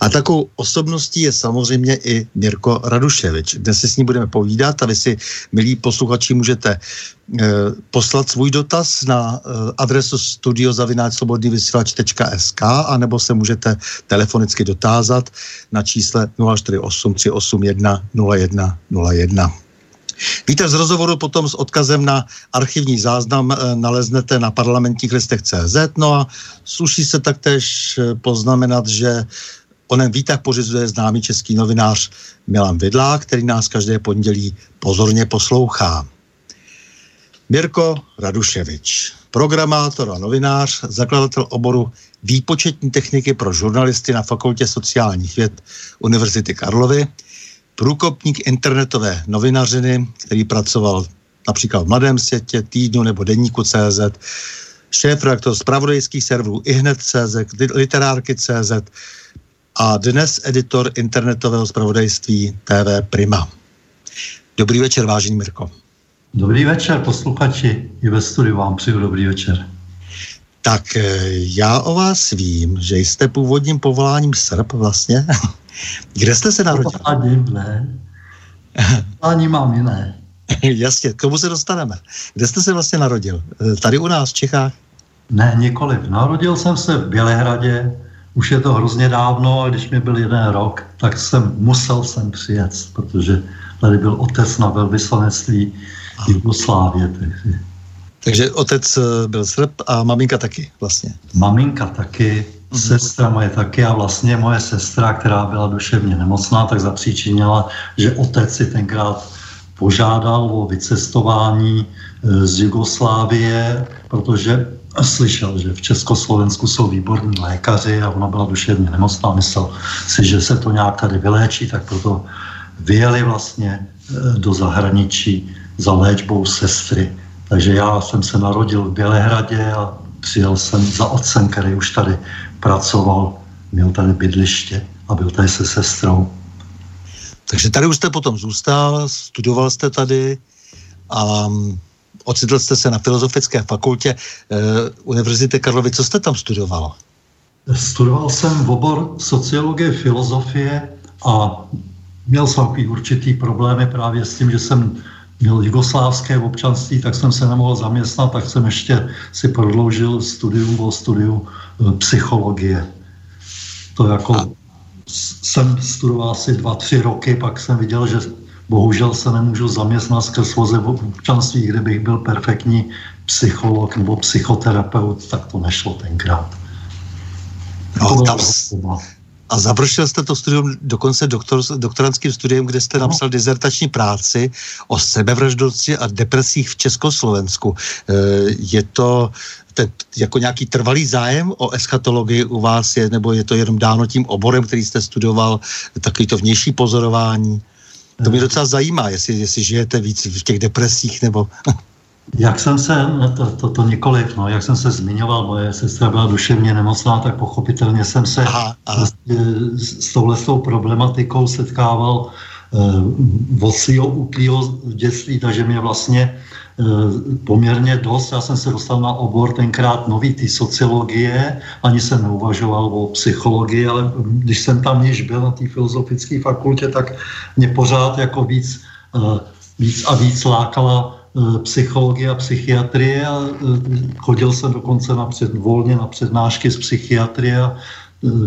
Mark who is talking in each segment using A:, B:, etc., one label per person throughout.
A: A takovou osobností je samozřejmě i Mirko Raduševič. Dnes si s ní budeme povídat a vy si, milí posluchači, můžete e, poslat svůj dotaz na e, adresu studiozavináčslobodnývysílač.sk a nebo se můžete telefonicky dotázat na čísle 048 381 0101. Víte, z rozhovoru potom s odkazem na archivní záznam e, naleznete na parlamentních listech CZ. No a sluší se taktéž poznamenat, že onen výtah pořizuje známý český novinář Milan Vidlá, který nás každé pondělí pozorně poslouchá. Mirko Raduševič, programátor a novinář, zakladatel oboru výpočetní techniky pro žurnalisty na Fakultě sociálních věd Univerzity Karlovy, průkopník internetové novinařiny, který pracoval například v Mladém světě, týdnu nebo denníku CZ, šéf reaktor zpravodajských serverů ihned.cz, literárky CZ a dnes editor internetového zpravodajství TV Prima. Dobrý večer, vážený Mirko.
B: Dobrý večer, posluchači. I ve studiu vám přeju dobrý večer.
A: Tak eh, já o vás vím, že jste původním povoláním Srb vlastně. Kde jste se narodil?
B: Povoláním ne. Povolání mám jiné.
A: Jasně, k tomu se dostaneme. Kde jste se vlastně narodil? Eh, tady u nás v Čechách?
B: Ne, nikoliv. Narodil jsem se v Bělehradě, už je to hrozně dávno a když mi byl jeden rok, tak jsem musel sem přijet, protože tady byl otec na velvyslanectví Jugoslávě. Takže.
A: takže otec eh, byl Srb a maminka taky vlastně.
B: Maminka taky, mm-hmm. sestra moje taky a vlastně moje sestra, která byla duševně nemocná, tak zapříčinila, že otec si tenkrát požádal o vycestování z Jugoslávie, protože slyšel, že v Československu jsou výborní lékaři a ona byla duševně nemocná, myslel si, že se to nějak tady vyléčí, tak proto vyjeli vlastně e, do zahraničí za léčbou sestry. Takže já jsem se narodil v Bělehradě a přijel jsem za otcem, který už tady pracoval, měl tady bydliště a byl tady se sestrou.
A: Takže tady už jste potom zůstal, studoval jste tady a ocitl jste se na Filozofické fakultě uh, Univerzity Karlovy. Co jste tam studoval?
B: Studoval jsem v obor sociologie, filozofie a měl jsem takový určitý problémy právě s tím, že jsem měl jugoslávské občanství, tak jsem se nemohl zaměstnat, tak jsem ještě si prodloužil studium o studiu eh, psychologie. to jako jsem studoval asi dva, tři roky, pak jsem viděl, že bohužel se nemůžu zaměstnat skrz v občanství, kde bych byl perfektní psycholog nebo psychoterapeut, tak to nešlo tenkrát.
A: No, tam, a završil jste to studium dokonce doktor, doktorantským studiem, kde jste napsal dizertační práci o sebevraždosti a depresích v Československu. E, je to ten, jako nějaký trvalý zájem o eschatologii u vás je, nebo je to jenom dáno tím oborem, který jste studoval, takový to vnější pozorování? To mě docela zajímá, jestli, jestli žijete víc v těch depresích, nebo...
B: Jak jsem se, no to, to, to nikoliv, no, jak jsem se zmiňoval, moje sestra byla duševně nemocná, tak pochopitelně jsem se aha, aha. S, s touhle s tou problematikou setkával eh, od svého útlýho dětství, takže mě vlastně eh, poměrně dost, já jsem se dostal na obor tenkrát nový ty sociologie, ani jsem neuvažoval o psychologii, ale když jsem tam již byl na té filozofické fakultě, tak mě pořád jako víc, eh, víc a víc lákala Eh, psychologie a psychiatrie. Eh, chodil jsem dokonce na před, volně na přednášky z psychiatrie eh,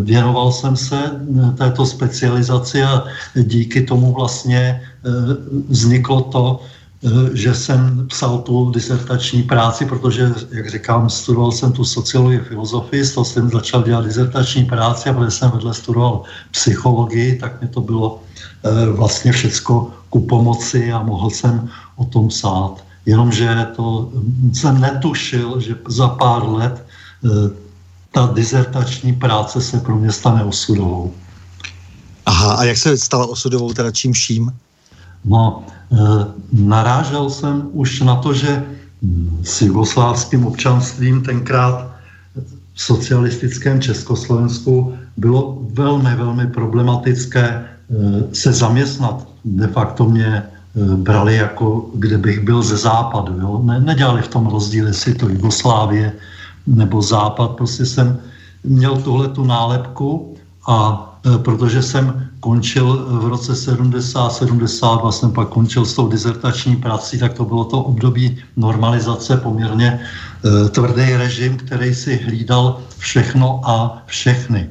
B: věnoval jsem se této specializaci a díky tomu vlastně vzniklo to, že jsem psal tu disertační práci, protože, jak říkám, studoval jsem tu sociologii, filozofii, z toho jsem začal dělat disertační práci a protože jsem vedle studoval psychologii, tak mi to bylo vlastně všecko ku pomoci a mohl jsem o tom psát. Jenomže to jsem netušil, že za pár let eh, ta dizertační práce se pro mě stane osudovou.
A: Aha, a jak se stala osudovou, teda čím vším?
B: No, e, narážel jsem už na to, že s jugoslávským občanstvím tenkrát v socialistickém Československu bylo velmi, velmi problematické e, se zaměstnat. De facto mě Eh, brali jako, kde bych byl ze západu. Jo? Ne, nedělali v tom rozdíl, jestli to Jugoslávie nebo západ. Prostě jsem měl tuhle tu nálepku a e, protože jsem končil v roce 70, 72 jsem pak končil s tou dizertační prací, tak to bylo to období normalizace, poměrně e, tvrdý režim, který si hlídal všechno a všechny.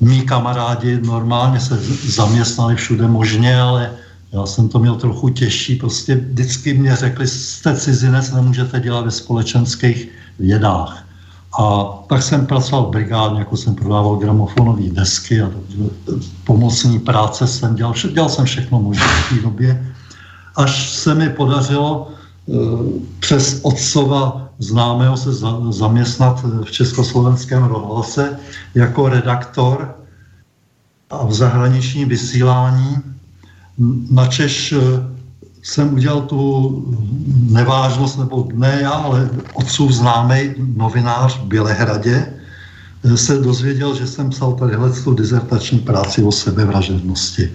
B: Mí kamarádi normálně se zaměstnali všude možně, ale já jsem to měl trochu těžší, prostě vždycky mě řekli, jste cizinec, nemůžete dělat ve společenských vědách. A tak jsem pracoval v brigádě, jako jsem prodával gramofonové desky a pomocní práce jsem dělal, dělal jsem všechno možné v té době. Až se mi podařilo e, přes otcova známého se zaměstnat v Československém rozhlase jako redaktor a v zahraničním vysílání načež eh, jsem udělal tu nevážnost, nebo ne já, ale otcův známý novinář v Bělehradě eh, se dozvěděl, že jsem psal tadyhle tu dizertační práci o sebevražednosti.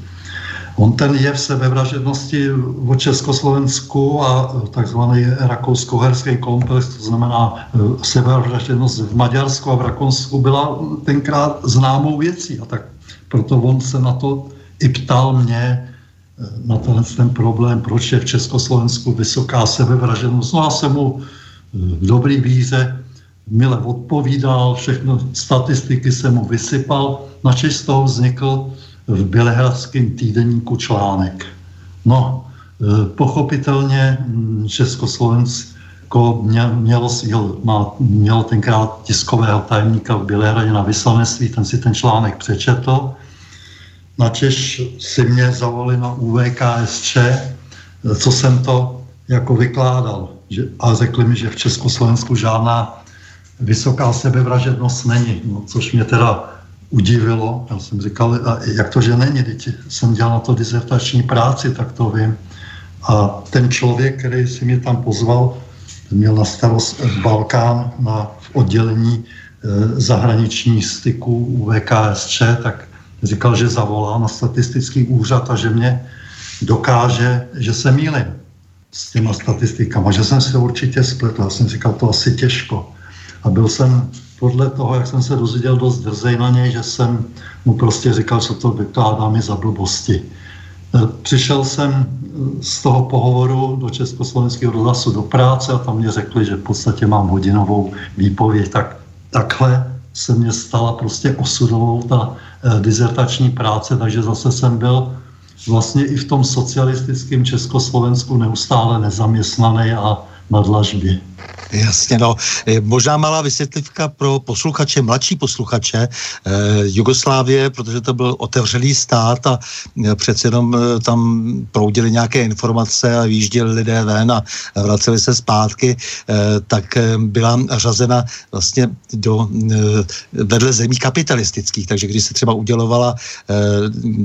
B: On ten je v sebevražednosti o Československu a takzvaný rakousko-herský komplex, to znamená eh, sebevražednost v Maďarsku a v Rakounsku byla tenkrát známou věcí. A tak proto on se na to i ptal mě, na tenhle ten problém, proč je v Československu vysoká sebevražednost. No a jsem mu v dobrý víře mile odpovídal, všechno statistiky jsem mu vysypal, načež z toho vznikl v Bělehradském týdenníku článek. No, e, pochopitelně mm, Československo mělo, mělo, mělo tenkrát tiskového tajemníka v Bělehradě na vyslanectví, ten si ten článek přečetl načež si mě zavolali na UVKSČ, co jsem to jako vykládal. Že, a řekli mi, že v Československu žádná vysoká sebevražednost není, no, což mě teda udivilo. Já jsem říkal, a jak to, že není, teď jsem dělal na to dizertační práci, tak to vím. A ten člověk, který si mě tam pozval, měl na starost Balkán na oddělení e, zahraničních styků UVKSČ, tak říkal, že zavolá na statistický úřad a že mě dokáže, že se mýlím s těma statistikama, že jsem se určitě spletl. Já jsem říkal, to asi těžko. A byl jsem podle toho, jak jsem se dozvěděl dost drzej na něj, že jsem mu prostě říkal, co to vykládá mi za blbosti. E, přišel jsem z toho pohovoru do Československého rozhlasu do práce a tam mě řekli, že v podstatě mám hodinovou výpověď. Tak takhle se mě stala prostě osudovou ta dizertační práce, takže zase jsem byl vlastně i v tom socialistickém Československu neustále nezaměstnaný a na dlažbě.
A: Jasně, no. Možná malá vysvětlivka pro posluchače, mladší posluchače eh, Jugoslávie, protože to byl otevřený stát a eh, přece jenom eh, tam proudily nějaké informace a výjížděli lidé ven a vraceli se zpátky, eh, tak eh, byla řazena vlastně do eh, vedle zemí kapitalistických, takže když se třeba udělovala eh,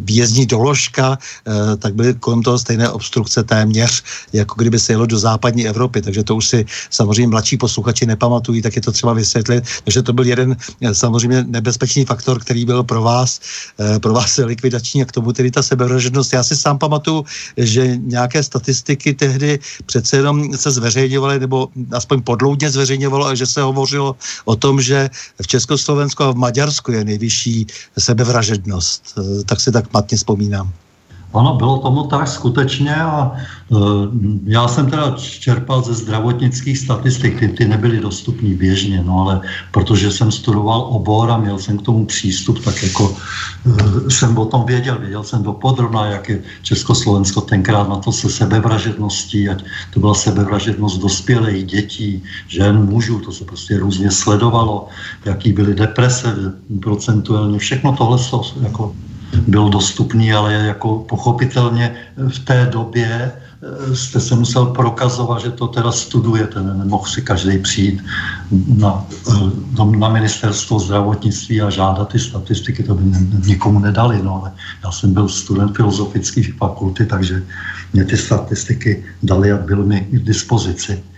A: výjezdní doložka, eh, tak byly kolem toho stejné obstrukce téměř, jako kdyby se jelo do západní Evropy, takže to už si samozřejmě mladší posluchači nepamatují, tak je to třeba vysvětlit. Takže to byl jeden eh, samozřejmě nebezpečný faktor, který byl pro vás, eh, pro vás likvidační a k tomu tedy ta sebevražednost. Já si sám pamatuju, že nějaké statistiky tehdy přece jenom se zveřejňovaly, nebo aspoň podloudně zveřejňovalo, a že se hovořilo o tom, že v Československu a v Maďarsku je nejvyšší sebevražednost. Eh, tak si tak matně vzpomínám.
B: Ano, bylo tomu tak skutečně a e, já jsem teda čerpal ze zdravotnických statistik, ty, ty nebyly dostupné běžně, no ale protože jsem studoval obor a měl jsem k tomu přístup, tak jako e, jsem o tom věděl, věděl jsem do podrobná, jak je Československo tenkrát na to se sebevražedností, ať to byla sebevražednost dospělých dětí, žen, mužů, to se prostě různě sledovalo, jaký byly deprese procentuálně, všechno tohle jako byl dostupný, ale jako pochopitelně v té době eh, jste se musel prokazovat, že to teda studujete. Nemohl si každý přijít na, eh, na ministerstvo zdravotnictví a žádat ty statistiky, to by nikomu nedali. No, ale já jsem byl student filozofické fakulty, takže mě ty statistiky dali a byly mi k dispozici.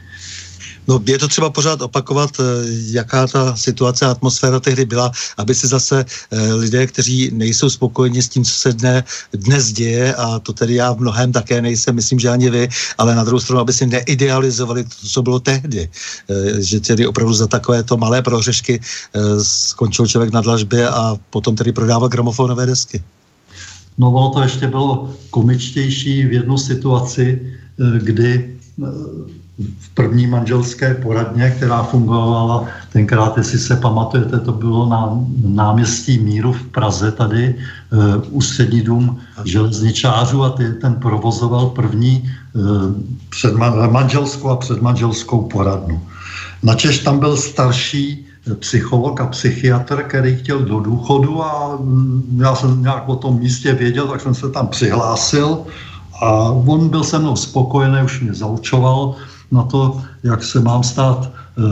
A: No je to třeba pořád opakovat, eh, jaká ta situace a atmosféra tehdy byla, aby si zase eh, lidé, kteří nejsou spokojeni s tím, co se dne, dnes děje, a to tedy já v mnohem také nejsem, myslím, že ani vy, ale na druhou stranu, aby si neidealizovali to, co bylo tehdy. Eh, že tedy opravdu za takovéto malé prohřešky skončil člověk na dlažbě a potom tedy prodával gramofonové desky.
B: No ono to ještě bylo komičtější v jednu situaci, kdy v první manželské poradně, která fungovala tenkrát, jestli se pamatujete, to bylo na náměstí Míru v Praze, tady uh, ústřední dům železničářů a ty, ten provozoval první uh, manželskou a předmanželskou poradnu. Načež tam byl starší psycholog a psychiatr, který chtěl do důchodu a mm, já jsem nějak o tom místě věděl, tak jsem se tam přihlásil a on byl se mnou spokojený, už mě zaučoval na to, jak se mám stát eh,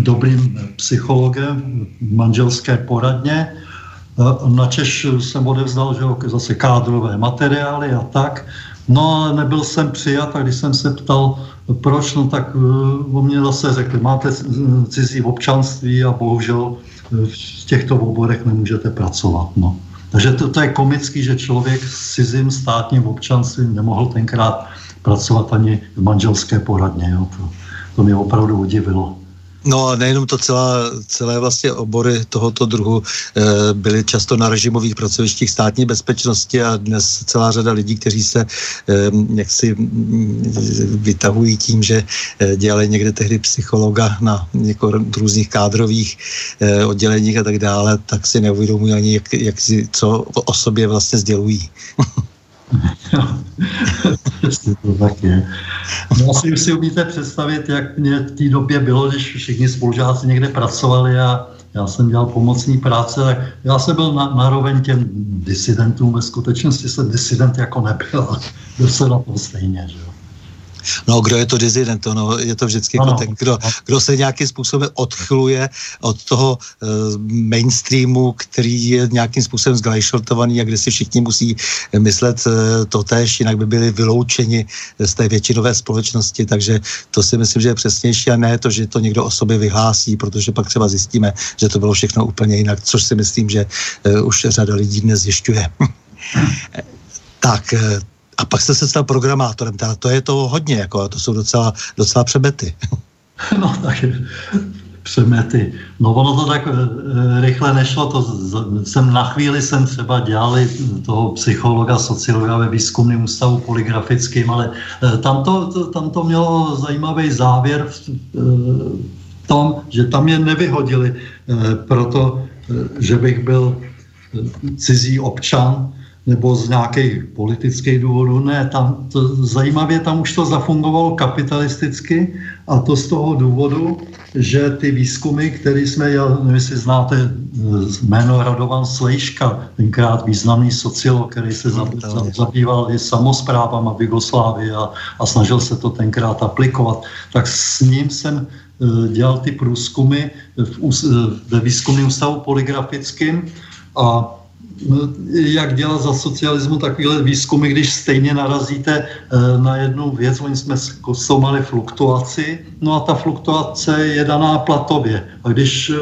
B: dobrým psychologem v manželské poradně. Eh, načež jsem odevzdal že zase kádrové materiály a tak. No ale nebyl jsem přijat a když jsem se ptal, proč, no tak eh, o mě zase řekli, máte cizí občanství a bohužel v těchto oborech nemůžete pracovat. No. Takže to, to je komický, že člověk s cizím státním občanstvím nemohl tenkrát pracovat ani v manželské poradně. Jo. To, to mě opravdu udivilo.
A: No a nejenom to celá, celé vlastně obory tohoto druhu e, byly často na režimových pracovištích státní bezpečnosti a dnes celá řada lidí, kteří se e, jaksi vytahují tím, že e, dělali někde tehdy psychologa na jako různých kádrových e, odděleních a tak dále, tak si neuvědomují ani, jak, jak si, co o sobě vlastně sdělují.
B: to tak je. No asi si umíte představit, jak mě v té době bylo, když všichni spolužáci někde pracovali a já jsem dělal pomocní práce, já jsem byl na, naroveň těm disidentům, ve skutečnosti jsem disident jako nebyl, byl jsem na to stejně, že jo.
A: No, kdo je to dizident? No, je to vždycky jako ten, kdo, kdo se nějakým způsobem odchyluje od toho uh, mainstreamu, který je nějakým způsobem zglajšeltovaný a kde si všichni musí myslet uh, to tež, jinak by byli vyloučeni z té většinové společnosti, takže to si myslím, že je přesnější a ne to, že to někdo o sobě vyhlásí, protože pak třeba zjistíme, že to bylo všechno úplně jinak, což si myslím, že uh, už řada lidí dnes zjišťuje. tak, a pak jste se stal programátorem, teda to je to hodně, jako, to jsou docela, docela přemety.
B: No tak přemety. No ono to tak e, rychle nešlo, to jsem na chvíli jsem třeba dělali toho psychologa, sociologa ve výzkumném ústavu poligrafickým, ale e, tam to, tam to mělo zajímavý závěr v, e, tom, že tam je nevyhodili proto, že bych byl cizí občan, nebo z nějakých politických důvodů. Ne, tam to, zajímavě tam už to zafungovalo kapitalisticky a to z toho důvodu, že ty výzkumy, které jsme, já nevím, jestli znáte eh, jméno Radovan Slejška, tenkrát významný sociolog, který se zabýval i samozprávama v Jugoslávii a, a snažil se to tenkrát aplikovat, tak s ním jsem eh, dělal ty průzkumy v, eh, ve výzkumném ústavu poligrafickým a No, jak dělat za socialismu takovýhle výzkumy, když stejně narazíte eh, na jednu věc, oni jsme zkoumali fluktuaci, no a ta fluktuace je daná platově. A když eh,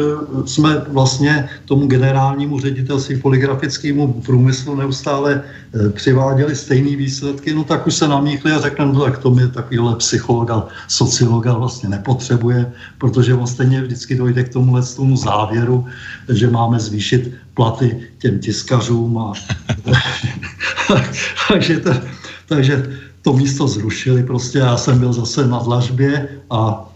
B: jsme vlastně tomu generálnímu ředitelství poligrafickému průmyslu neustále eh, přiváděli stejné výsledky, no tak už se namíchli a řekli, no tak to mě takovýhle psycholog a sociolog vlastně nepotřebuje, protože on stejně vždycky dojde k tomuhle tomu závěru, že máme zvýšit platy těm tiskařům. A, takže, to, takže to místo zrušili. Prostě já jsem byl zase na dlažbě a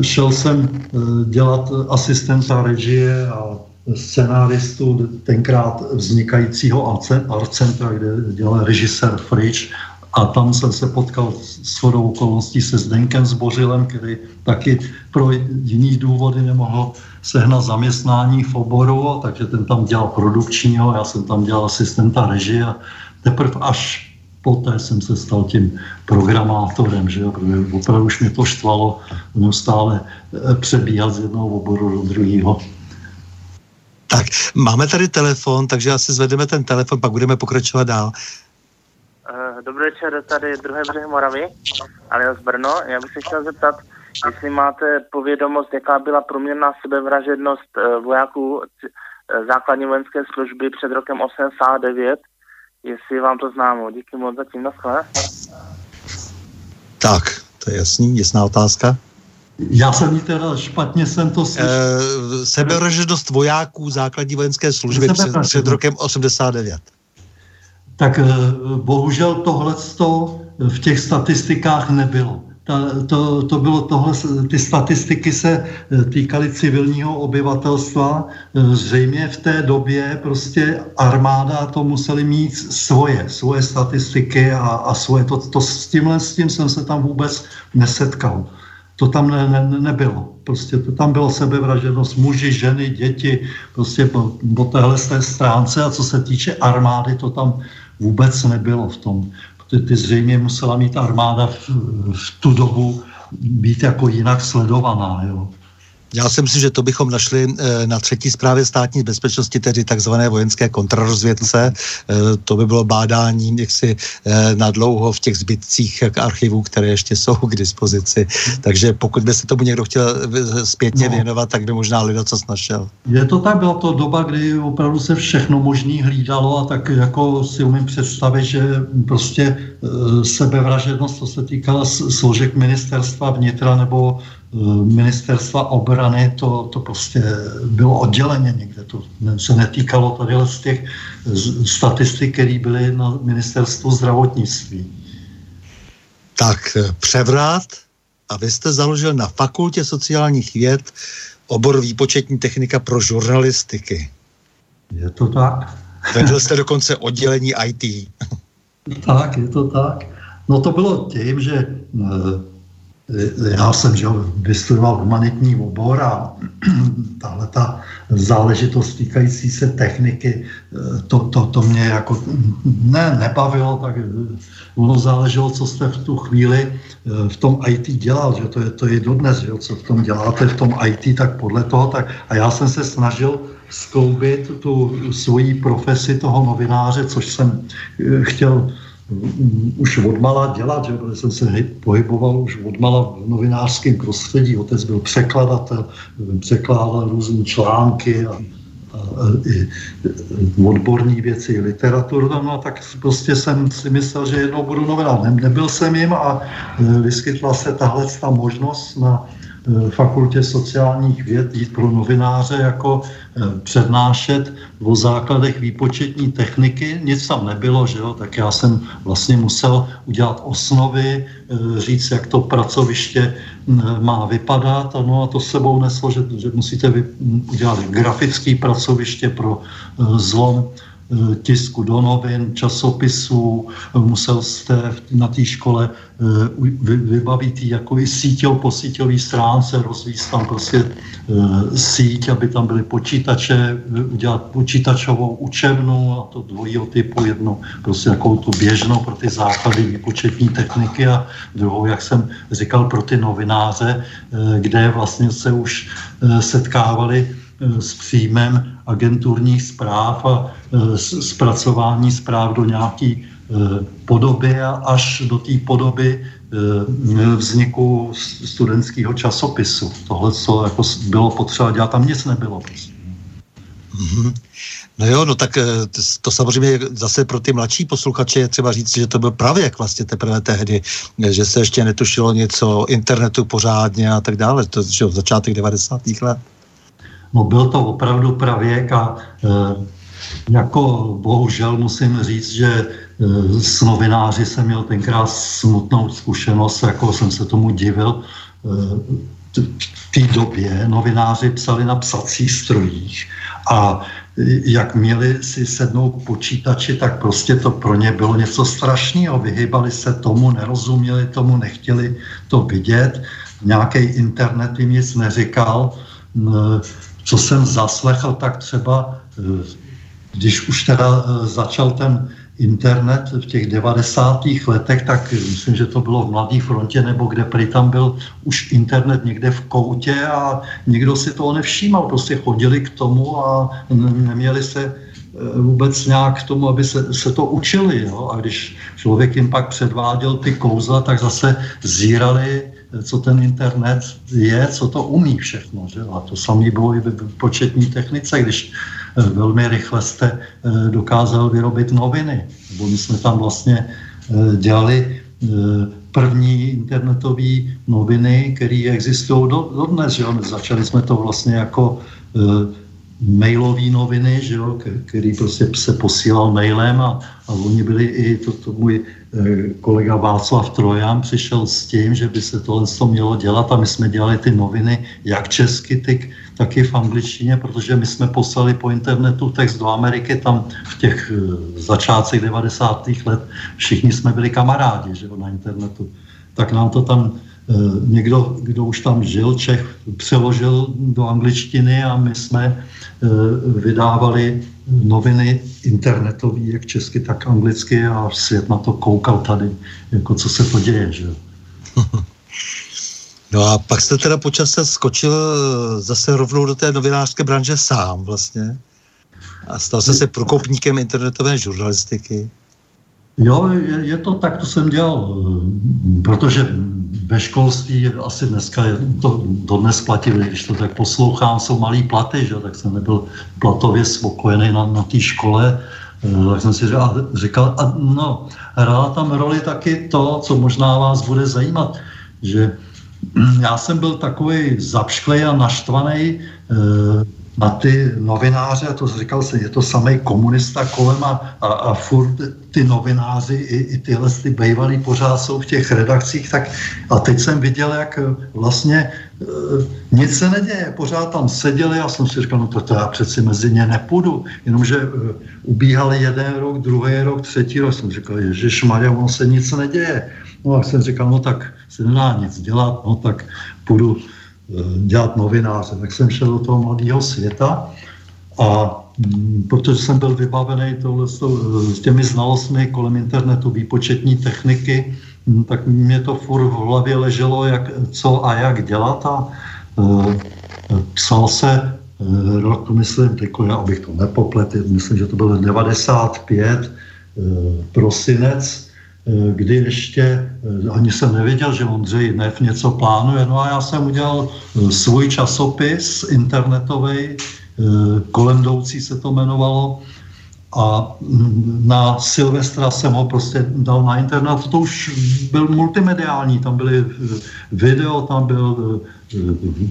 B: e, šel jsem e, dělat asistenta režie a scenáristu tenkrát vznikajícího art centra, kde dělal režisér Frič a tam jsem se potkal s shodou okolností se Zdenkem Zbořilem, který taky pro jiný důvody nemohl sehnat zaměstnání v oboru, takže ten tam dělal produkčního, já jsem tam dělal asistenta režie a teprve až poté jsem se stal tím programátorem, že jo, protože opravdu už mě to štvalo neustále eh, přebíhat z jednoho oboru do druhého.
A: Tak, máme tady telefon, takže asi zvedeme ten telefon, pak budeme pokračovat dál.
C: Eh, dobrý večer, tady druhé břeh Moravy, alias Brno. Já bych se chtěl zeptat, jestli máte povědomost, jaká byla průměrná sebevražednost eh, vojáků základní vojenské služby před rokem 89, jestli vám to známo. Díky moc zatím, naschle.
A: Tak, to je jasný, jasná otázka.
B: Já jsem jí teda špatně jsem to
A: slyšel. E, sebevražednost vojáků základní vojenské služby před, před rokem 89
B: tak eh, bohužel tohle v těch statistikách nebylo. To, to bylo tohle, ty statistiky se eh, týkaly civilního obyvatelstva. Eh, zřejmě v té době prostě armáda to museli mít svoje, svoje statistiky a, a svoje. To, to s tímhle s tím jsem se tam vůbec nesetkal. To tam ne, ne, nebylo. Prostě to tam bylo sebevražednost muži, ženy, děti, prostě po, po téhle stránce. A co se týče armády, to tam vůbec nebylo v tom. Protože ty zřejmě musela mít armáda v, v tu dobu být jako jinak sledovaná. Jo.
A: Já si myslím, že to bychom našli eh, na třetí zprávě státní bezpečnosti, tedy takzvané vojenské kontrarozvědce. Eh, to by bylo bádání jaksi eh, na dlouho v těch zbytcích archivů, které ještě jsou k dispozici. Takže pokud by se tomu někdo chtěl zpětně no. věnovat, tak by možná lidé co našel.
B: Je to tak, byla to doba, kdy opravdu se všechno možný hlídalo a tak jako si umím představit, že prostě sebevražednost, co se týkala složek ministerstva vnitra nebo ministerstva obrany, to, to prostě bylo odděleně někde. To se netýkalo tady z těch statistik, které byly na ministerstvu zdravotnictví.
A: Tak převrat a vy jste založil na fakultě sociálních věd obor výpočetní technika pro žurnalistiky.
B: Je to tak.
A: Vedl jste dokonce oddělení IT.
B: tak, je to tak. No to bylo tím, že eh, já jsem že vystudoval humanitní obor a tahle ta záležitost týkající se techniky, to, to, to mě jako ne, nebavilo, tak ono záleželo, co jste v tu chvíli v tom IT dělal, že to je, to je dodnes, že co v tom děláte v tom IT, tak podle toho, tak a já jsem se snažil skloubit tu svoji profesi toho novináře, což jsem chtěl už odmala dělat, že jsem se pohyboval už odmala v novinářském prostředí. Otec byl překladatel, překládal různé články a, a, i odborní věci, literaturu. No a tak prostě jsem si myslel, že jednou budu novinář. Ne, nebyl jsem jim a e, vyskytla se tahle ta možnost na fakultě sociálních věd jít pro novináře jako přednášet o základech výpočetní techniky. Nic tam nebylo, že jo? tak já jsem vlastně musel udělat osnovy, říct, jak to pracoviště má vypadat. No a to sebou neslo, že, že musíte udělat grafické pracoviště pro zlom Eh, tisku do novin, časopisů, musel jste na té škole eh, vybavit jako i síťou po síťové stránce, rozvíjet tam prostě eh, síť, aby tam byly počítače, udělat počítačovou učebnu a to dvojího typu, jednu prostě jako tu běžnou pro ty základy výpočetní techniky a druhou, jak jsem říkal, pro ty novináře, kde vlastně se už setkávali s příjmem agenturních zpráv a e, zpracování zpráv do nějaké e, podoby a až do té podoby e, vzniku studentského časopisu. Tohle, co jako bylo potřeba dělat, tam nic nebylo.
A: Mm-hmm. No jo, no tak to samozřejmě zase pro ty mladší posluchače je třeba říct, že to byl pravěk vlastně teprve tehdy, že se ještě netušilo něco internetu pořádně a tak dále, to v začátek 90. let.
B: No byl to opravdu pravěk a e, jako bohužel musím říct, že e, s novináři jsem měl tenkrát smutnou zkušenost, jako jsem se tomu divil. E, v té době novináři psali na psacích strojích a jak měli si sednout k počítači, tak prostě to pro ně bylo něco strašného. Vyhybali se tomu, nerozuměli tomu, nechtěli to vidět. Nějaký internet jim nic neříkal co jsem zaslechl, tak třeba, eh, když už teda eh, začal ten internet v těch 90. letech, tak myslím, že to bylo v Mladé frontě, nebo kde prý tam byl už internet někde v koutě a nikdo si toho nevšímal. Prostě chodili k tomu a neměli se eh, vůbec nějak k tomu, aby se, se to učili. Jo? A když člověk jim pak předváděl ty kouzla, tak zase zírali co ten internet je, co to umí všechno. Že? A to samé bylo i v početní technice, když eh, velmi rychle jste eh, dokázal vyrobit noviny. Nebo my jsme tam vlastně eh, dělali první internetové noviny, které existují do, dodnes. Že? Začali jsme to vlastně jako mailové noviny, že jo, který prostě se posílal mailem a, a oni byli i, to, to můj Eh, kolega Václav Trojan přišel s tím, že by se tohle mělo dělat a my jsme dělali ty noviny jak česky, tak, tak i v angličtině, protože my jsme poslali po internetu text do Ameriky, tam v těch eh, začátcích 90. let všichni jsme byli kamarádi že jo, na internetu. Tak nám to tam někdo, kdo už tam žil, Čech, přeložil do angličtiny a my jsme vydávali noviny internetové, jak česky, tak anglicky a svět na to koukal tady, jako co se to děje, že
A: No a pak jste teda počase skočil zase rovnou do té novinářské branže sám vlastně a stal se se prokopníkem internetové žurnalistiky.
B: Jo, je, je to tak, to jsem dělal, protože ve školství asi dneska je to dodnes platí, když to tak poslouchám, jsou malý platy, že? tak jsem nebyl platově spokojený na, na té škole, eh, tak jsem si říkal, a no, hrála tam roli taky to, co možná vás bude zajímat, že já jsem byl takový zapšklej a naštvaný, eh, na ty novináře, a to říkal se, je to samý komunista kolem a, a, a furt ty novináři i, i tyhle ty bejvalí pořád jsou v těch redakcích, tak a teď jsem viděl, jak vlastně e, nic se neděje, pořád tam seděli a jsem si říkal, no to, to já přeci mezi ně nepůjdu, jenomže e, ubíhali jeden rok, druhý rok, třetí rok, jsem říkal, Ježíš Maria, ono se nic neděje. No a jsem říkal, no tak se nedá nic dělat, no tak půjdu Eh, dělat novináře. Tak jsem šel do toho mladého světa a mm, protože jsem byl vybavený tohle, eh, s těmi znalostmi kolem internetu, výpočetní techniky, mm, tak mě to furt v hlavě leželo, jak, co a jak dělat a e, psal se rok, myslím, jako já, abych to nepopletl, myslím, že to byl 95 e, prosinec Eh, kdy ještě eh, ani jsem nevěděl, že Ondřej Nev něco plánuje. No a já jsem udělal eh, svůj časopis internetový, kolem jdoucí se to jmenovalo, a mm, na Silvestra jsem ho prostě dal na internet. To už byl multimediální, tam byly video, tam byl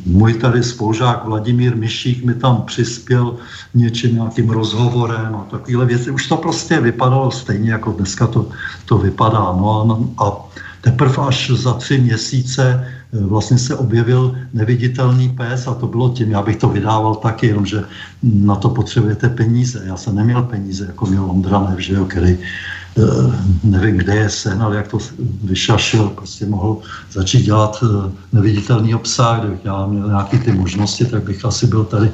B: můj tady spolužák Vladimír Myšík mi tam přispěl něčím, nějakým rozhovorem a takovéhle věci. Už to prostě vypadalo stejně, jako dneska to, to vypadá. No a, a teprve až za tři měsíce eh, vlastně se objevil neviditelný pes a to bylo tím, já bych to vydával taky, jenomže na to potřebujete peníze. Já jsem neměl peníze, jako měl Ondranev, že jo, který nevím, kde je sen, ale jak to vyšašil, prostě mohl začít dělat eh, neviditelný obsah, kdybych já měl nějaké ty možnosti, tak bych asi byl tady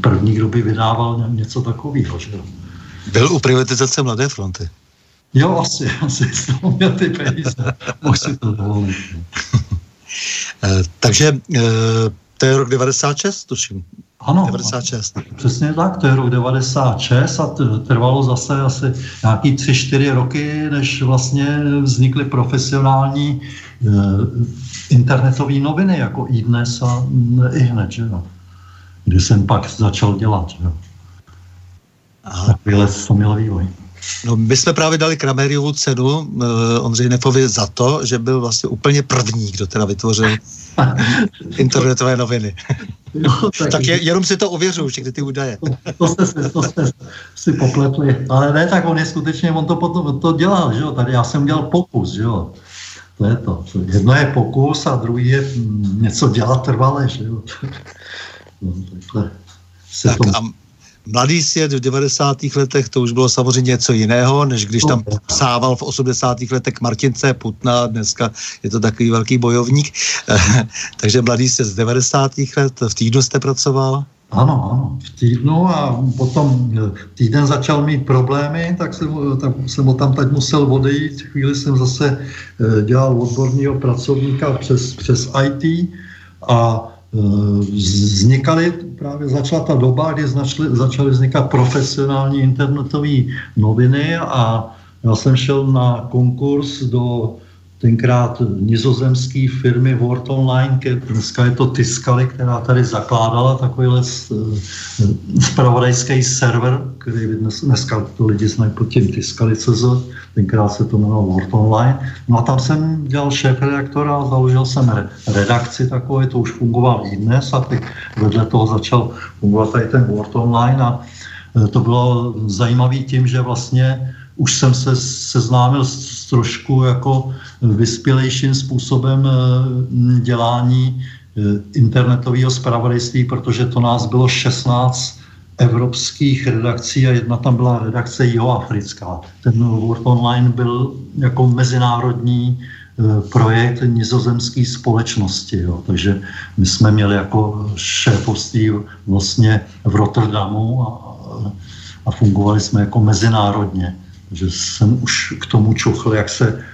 B: první, kdo by vydával něco takového. Že?
A: Byl u privatizace Mladé fronty.
B: Jo, asi, asi z toho měl ty peníze. Mohl si to dovolit.
A: Eh, takže to je rok 96, tuším.
B: Ano, 96. Přesně tak, to je rok 96 a trvalo zase asi nějaký 3-4 roky, než vlastně vznikly profesionální e, internetové noviny, jako i dnes a i hned, že jo. Kdy jsem pak začal dělat, že jo. Takovýhle to měl vývoj.
A: No, my jsme právě dali Krameriovu cenu uh, Ondřej Nefovi za to, že byl vlastně úplně první, kdo teda vytvořil internetové noviny. No, tak, tak je, jenom si to ověřuju, všechny ty údaje.
B: To, to, jste, to jste si popletli. Ale ne, tak on je skutečně, on to potom to dělal, že jo? Tady já jsem dělal pokus, že jo? To je to. Jedno je pokus a druhý je mm, něco dělat trvale, že jo? No,
A: takhle se tak to... a Mladý svět v 90. letech to už bylo samozřejmě něco jiného, než když tam psával v 80. letech Martince Putna, dneska je to takový velký bojovník. Takže Mladý svět z 90. let, v týdnu jste pracoval?
B: Ano, ano, v týdnu a potom týden začal mít problémy, tak jsem, tak jsem ho tam teď musel odejít. Chvíli jsem zase eh, dělal odborního pracovníka přes, přes IT a vznikaly, právě začala ta doba, kdy začaly, začaly vznikat profesionální internetové noviny a já jsem šel na konkurs do tenkrát nizozemské firmy Word Online, dneska je to Tiskaly, která tady zakládala takovýhle spravodajský server, který dnes, dneska to lidi znají pod tím Tiskaly.cz, tenkrát se to jmenovalo Word Online. No a tam jsem dělal šéf redaktora založil jsem redakci takové, to už fungoval i dnes a teď vedle toho začal fungovat tady ten Word Online a e, to bylo zajímavé tím, že vlastně už jsem se seznámil s, s trošku jako vyspělejším způsobem eh, dělání eh, internetového zpravodajství, protože to nás bylo 16 evropských redakcí a jedna tam byla redakce jihoafrická. Ten Word Online byl jako mezinárodní eh, projekt nizozemské společnosti. Jo. Takže my jsme měli jako šéfovství vlastně v Rotterdamu a, a fungovali jsme jako mezinárodně. Takže jsem už k tomu čuchl, jak se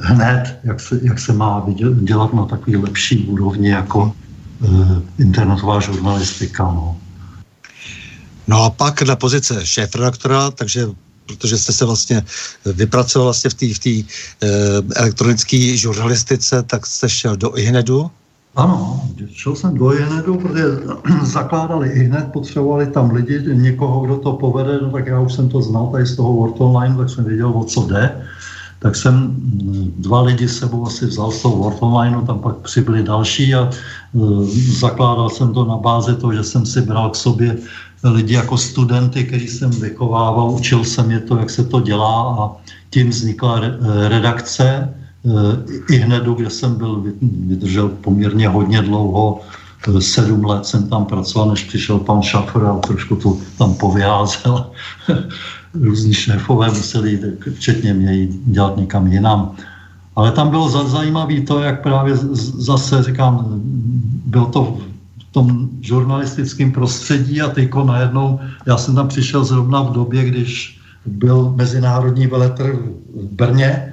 B: hned, jak se, jak se má dělat na takový lepší úrovni jako e, internetová žurnalistika. No.
A: no a pak na pozice šéf-redaktora, takže protože jste se vlastně vypracoval vlastně v té v tý, e, elektronické žurnalistice, tak jste šel do IHNEDu.
B: Ano, šel jsem do IHNEDu, protože zakládali IHNED, potřebovali tam lidi, někoho, kdo to povede, no tak já už jsem to znal tady z toho Word Online, tak jsem věděl, o co jde tak jsem mm, dva lidi sebou asi vzal z toho Word Online, tam pak přibyli další a uh, zakládal jsem to na bázi toho, že jsem si bral k sobě lidi jako studenty, který jsem vychovával, učil jsem je to, jak se to dělá a tím vznikla re, redakce uh, i hned, kde jsem byl, vydržel poměrně hodně dlouho, sedm let jsem tam pracoval, než přišel pan Šafr a trošku to tam povyházel. různí šéfové museli, včetně mě, dělat někam jinam. Ale tam bylo zajímavé to, jak právě zase, říkám, bylo to v tom žurnalistickém prostředí a teďko najednou, já jsem tam přišel zrovna v době, když byl mezinárodní veletr v Brně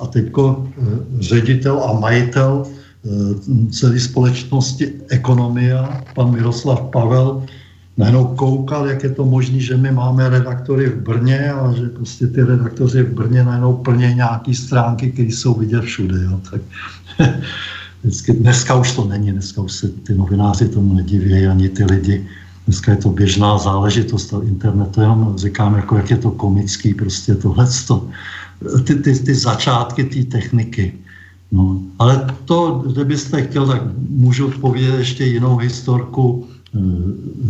B: a teďko eh, ředitel a majitel eh, celé společnosti Ekonomia, pan Miroslav Pavel, najednou koukal, jak je to možné, že my máme redaktory v Brně a že prostě ty redaktoři v Brně najednou plně nějaký stránky, které jsou vidět všude. Jo. Tak, vždycky, dneska už to není, dneska už se ty novináři tomu nediví, ani ty lidi. Dneska je to běžná záležitost, to internetu jenom říkám, jako jak je to komický, prostě tohle. Ty, ty, ty začátky té techniky No, ale to, kdybyste chtěl, tak můžu odpovědět ještě jinou historku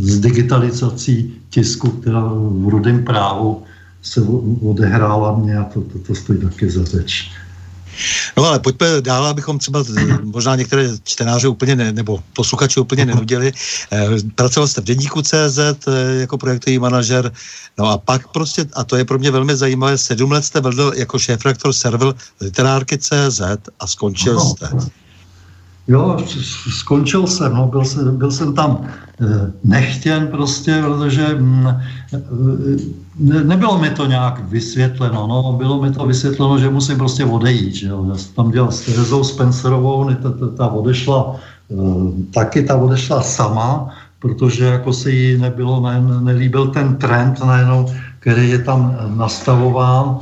B: z digitalizací tisku, která v rudém právu se odehrála mě a to, to, to stojí taky za řeč.
A: No ale pojďme dál, abychom třeba možná některé čtenáře úplně ne, nebo posluchači úplně nenudili. Eh, pracoval jste v Deníku CZ eh, jako projektový manažer, no a pak prostě, a to je pro mě velmi zajímavé, sedm let jste vedl jako šéf-rektor server literárky CZ a skončil no. jste.
B: Jo, skončil jsem, no, byl, jsem, byl jsem tam eh, nechtěn prostě, protože mm, eh, ne, nebylo mi to nějak vysvětleno, no, bylo mi to vysvětleno, že musím prostě odejít, že jo. Já jsem tam dělal s Terezou Spencerovou, ta, ta, ta odešla, eh, taky ta odešla sama, protože jako se jí nebylo, ne, nelíbil ten trend najednou, který je tam nastavován,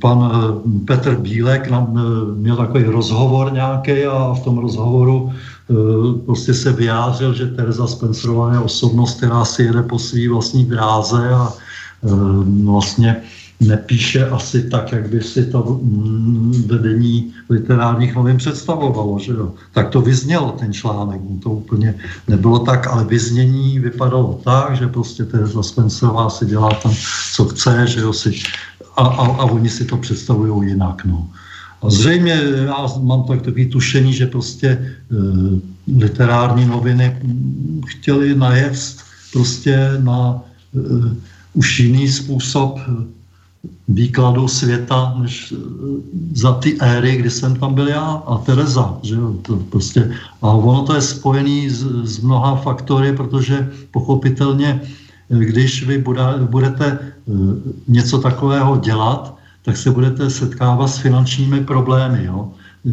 B: pan eh, Petr Bílek nám eh, měl takový rozhovor nějaký a v tom rozhovoru eh, prostě se vyjádřil, že Teresa Spencerová je osobnost, která si jede po svý vlastní dráze a vlastně nepíše asi tak, jak by si to mm, vedení literárních novin představovalo. Že jo? Tak to vyznělo ten článek, to úplně nebylo tak, ale vyznění vypadalo tak, že prostě Teresa Spencerová si dělá tam, co chce, že jo, si a, a, a oni si to představují jinak. No. A zřejmě já mám tak takový tušení, že prostě e, literární noviny chtěli najevst prostě na e, už jiný způsob výkladu světa, než e, za ty éry, kdy jsem tam byl já a Tereza. Že jo? To prostě, a ono to je spojený s, s mnoha faktory, protože pochopitelně když vy budete eh, něco takového dělat, tak se budete setkávat s finančními problémy. Jo?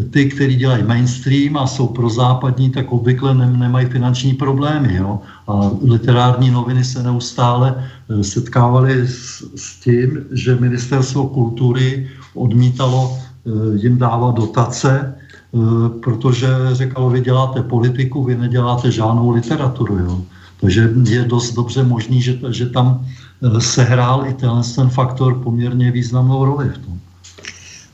B: Ty, kteří dělají mainstream a jsou pro západní, tak obvykle nemají finanční problémy. Jo? A literární noviny se neustále eh, setkávaly s, s tím, že ministerstvo kultury odmítalo eh, jim dávat dotace, protože řekalo, vy děláte politiku, vy neděláte žádnou literaturu. Jo? Takže je dost dobře možný, že, že tam eh, sehrál i ten, ten faktor poměrně významnou roli v tom.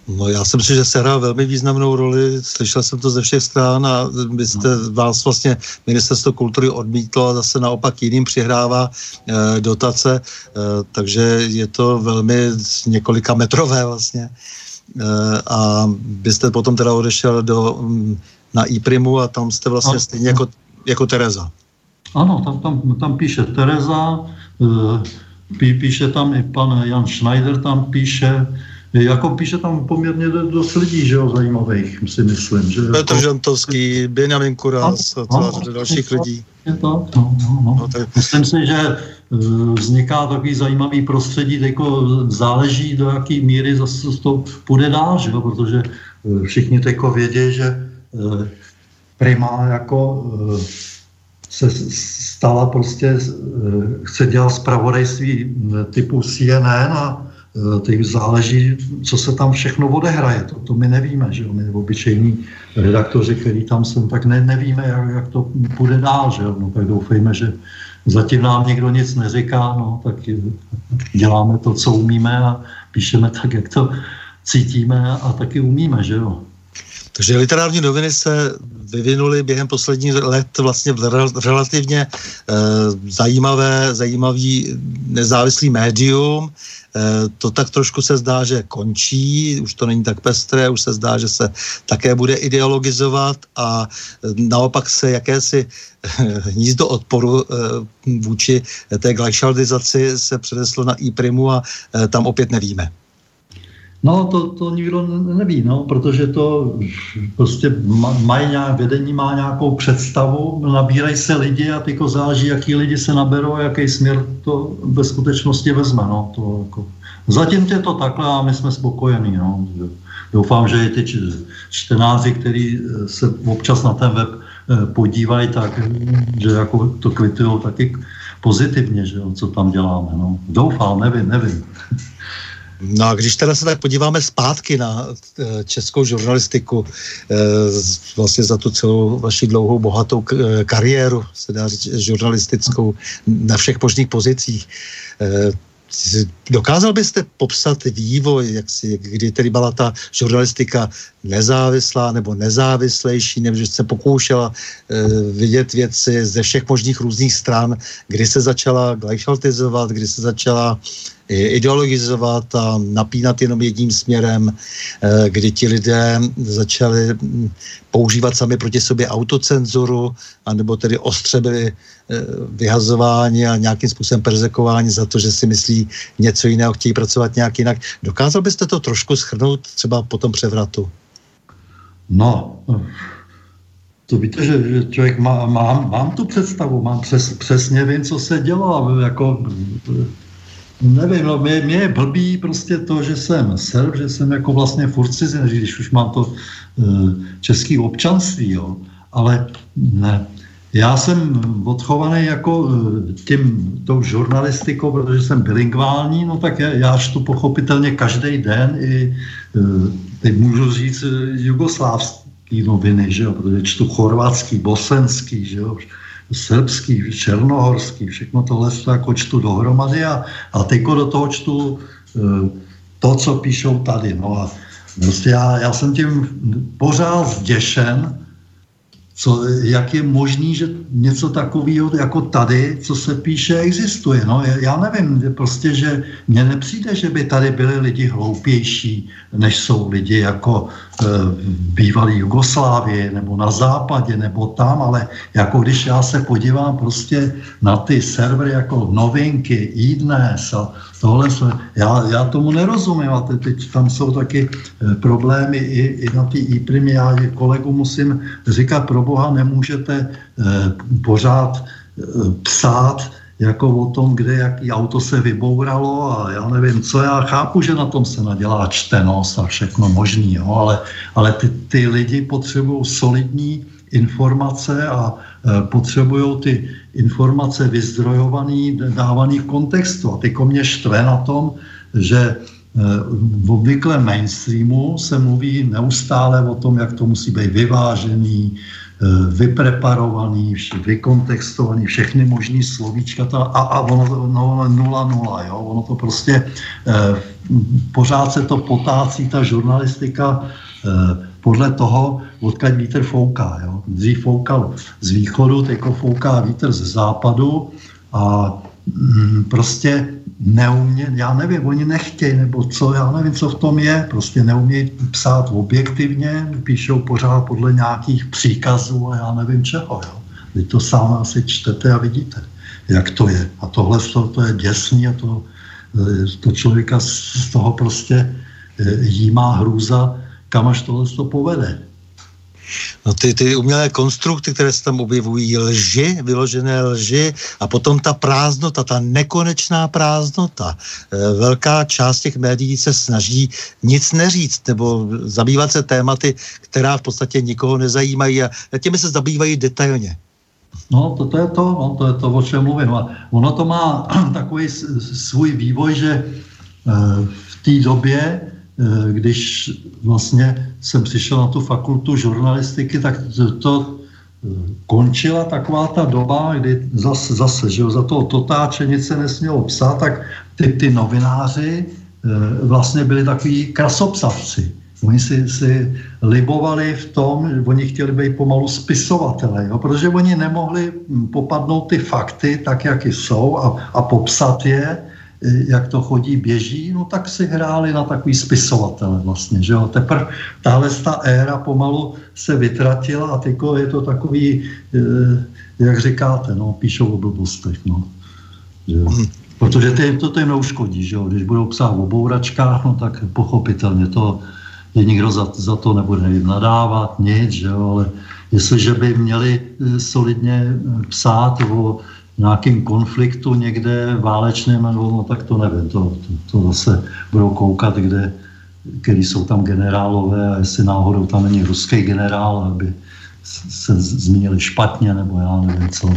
A: No já si myslím, že se hrál velmi významnou roli, slyšel jsem to ze všech stran a vy jste, no. vás vlastně ministerstvo kultury odmítlo a zase naopak jiným přihrává e, dotace, e, takže je to velmi několika metrové vlastně. E, a byste potom teda odešel do, na IPRIMu a tam jste vlastně stejně jako, jako Tereza.
B: Ano, tam, tam, tam píše Tereza, eh, pí, píše tam i pan Jan Schneider, tam píše, jako píše tam poměrně dost lidí, že jo, zajímavých, si myslím. Že
A: Petr jako... Žantovský, Benjamin Kuras a celá řada dalších lidí.
B: Je to, no, no, no. no tak... Myslím si, že eh, vzniká takový zajímavý prostředí, jako záleží do jaký míry zase to půjde dál, že jo, protože eh, všichni teďko vědí, že Prima jako se stala prostě, eh, chce dělat zpravodajství typu CNN a eh, teď záleží, co se tam všechno odehraje. To, to my nevíme, že jo? My obyčejní redaktoři, který tam jsou, tak ne, nevíme, jak, jak to půjde dál, že jo? No, tak doufejme, že zatím nám někdo nic neříká, no, tak děláme to, co umíme a píšeme tak, jak to cítíme a taky umíme, že jo.
A: Takže literární noviny se vyvinuly během posledních let vlastně v relativně e, zajímavé, zajímavý nezávislý médium. E, to tak trošku se zdá, že končí, už to není tak pestré, už se zdá, že se také bude ideologizovat a naopak se jakési hnízdo odporu vůči té glajšaldizaci se předeslo na e-primu a tam opět nevíme.
B: No, to, to nikdo neví, no, protože to prostě mají nějak, vedení má nějakou představu, nabírají se lidi a tyko záleží, jaký lidi se naberou a jaký směr to ve skutečnosti vezme, no, to jako. Zatím je to takhle a my jsme spokojení, no. Doufám, že i ty čtenáři, kteří se občas na ten web eh, podívají, tak že jako to kvitují taky pozitivně, že jo, co tam děláme. No. Doufám, nevím, nevím.
A: No a když teda se tak podíváme zpátky na eh, českou žurnalistiku, eh, vlastně za tu celou vaši dlouhou, bohatou eh, kariéru, se dá říct, žurnalistickou na všech možných pozicích, Dokázal byste popsat vývoj, jak si, kdy tedy byla ta žurnalistika nezávislá nebo nezávislejší, nebo že se pokoušela e, vidět věci ze všech možných různých stran, kdy se začala gleichschaltizovat, kdy se začala ideologizovat a napínat jenom jedním směrem, eh, kdy ti lidé začali hm, používat sami proti sobě autocenzuru, anebo tedy ostře byli eh, vyhazováni a nějakým způsobem perzekováni za to, že si myslí něco jiného, chtějí pracovat nějak jinak. Dokázal byste to trošku schrnout třeba po tom převratu?
B: No, to víte, že, že člověk má, mám, mám tu představu, mám přes, přesně vím, co se dělo, jako Nevím, no, mě, mě je blbý prostě to, že jsem Serb, že jsem jako vlastně furt cizin, když už mám to uh, český občanství, jo. Ale ne, já jsem odchovaný jako e, tím, tou žurnalistikou, protože jsem bilingvální, no tak já, já čtu pochopitelně každý den i, uh, teď můžu říct, jugoslávský noviny, že jo, protože čtu chorvatský, bosenský, že jo, srbský, černohorský, všechno tohle to jako čtu dohromady a, a teďko do toho čtu e, to, co píšou tady. No a prostě já, já jsem tím pořád zděšen, co, jak je možný, že něco takového jako tady, co se píše, existuje. No, já nevím, prostě, že mně nepřijde, že by tady byli lidi hloupější, než jsou lidi jako e, bývalý Jugoslávie, nebo na západě, nebo tam, ale jako když já se podívám prostě na ty servery jako novinky, iDnes a tohle se, já, já tomu nerozumím a teď, teď tam jsou taky e, problémy i, i na ty e já kolegu musím říkat, pro boha nemůžete e, pořád e, psát jako o tom, kde jaký auto se vybouralo a já nevím co, já chápu, že na tom se nadělá čtenost a všechno možný, jo, ale, ale ty, ty lidi potřebují solidní informace a e, potřebují ty informace vyzdrojovaný, dávaný v kontextu. A tyko mě štve na tom, že e, v obvyklém mainstreamu se mluví neustále o tom, jak to musí být vyvážený, e, vypreparovaný, vykontextovaný, všechny možný slovíčka to, a, a ono no, nula nula, jo? ono to prostě pořád se to potácí, ta žurnalistika podle toho, odkud vítr fouká. Jo. Dřív foukal z východu, teď fouká vítr ze západu a mm, prostě neumě, já nevím, oni nechtějí, nebo co, já nevím, co v tom je, prostě neumějí psát objektivně, píšou pořád podle nějakých příkazů a já nevím čeho, jo. Vy to sám asi čtete a vidíte, jak to je. A tohle to, to je děsný a to, to člověka z toho prostě eh, jí má hrůza, kam až tohle to povede.
A: No ty, ty umělé konstrukty, které se tam objevují, lži, vyložené lži a potom ta prázdnota, ta nekonečná prázdnota. E, velká část těch médií se snaží nic neříct nebo zabývat se tématy, která v podstatě nikoho nezajímají a těmi se zabývají detailně.
B: No, to, to je to, no, to je to, o čem mluvím. A ono to má takový svůj vývoj, že e, v té době Eh, když vlastně jsem přišel na tu fakultu žurnalistiky, tak to eh, končila taková ta doba, kdy zase, zase že jo, za toho totáče nic se nesmělo psát, tak ty, ty novináři eh, vlastně byli takový krasopsavci. Oni si, si libovali v tom, že oni chtěli být pomalu spisovatele, jo? protože oni nemohli hm, popadnout ty fakty tak, jak jsou a, a popsat je, jak to chodí, běží, no tak si hráli na takový spisovatele vlastně, že jo. Teprve tahle ta éra pomalu se vytratila a teďko je to takový, eh, jak říkáte, no, píšou o blbostech, no. Že jo. Mhm. Protože ty, to jim neuškodí, že jo. Když budou psát o bouračkách, no tak pochopitelně to je nikdo za, za to nebude jim nadávat, nic, že jo, ale jestliže by měli eh, solidně psát o nějakým konfliktu někde válečném, no tak to nevím, to, to, to zase budou koukat, kde, který jsou tam generálové a jestli náhodou tam není ruský generál, aby se zmínili špatně, nebo já nevím co.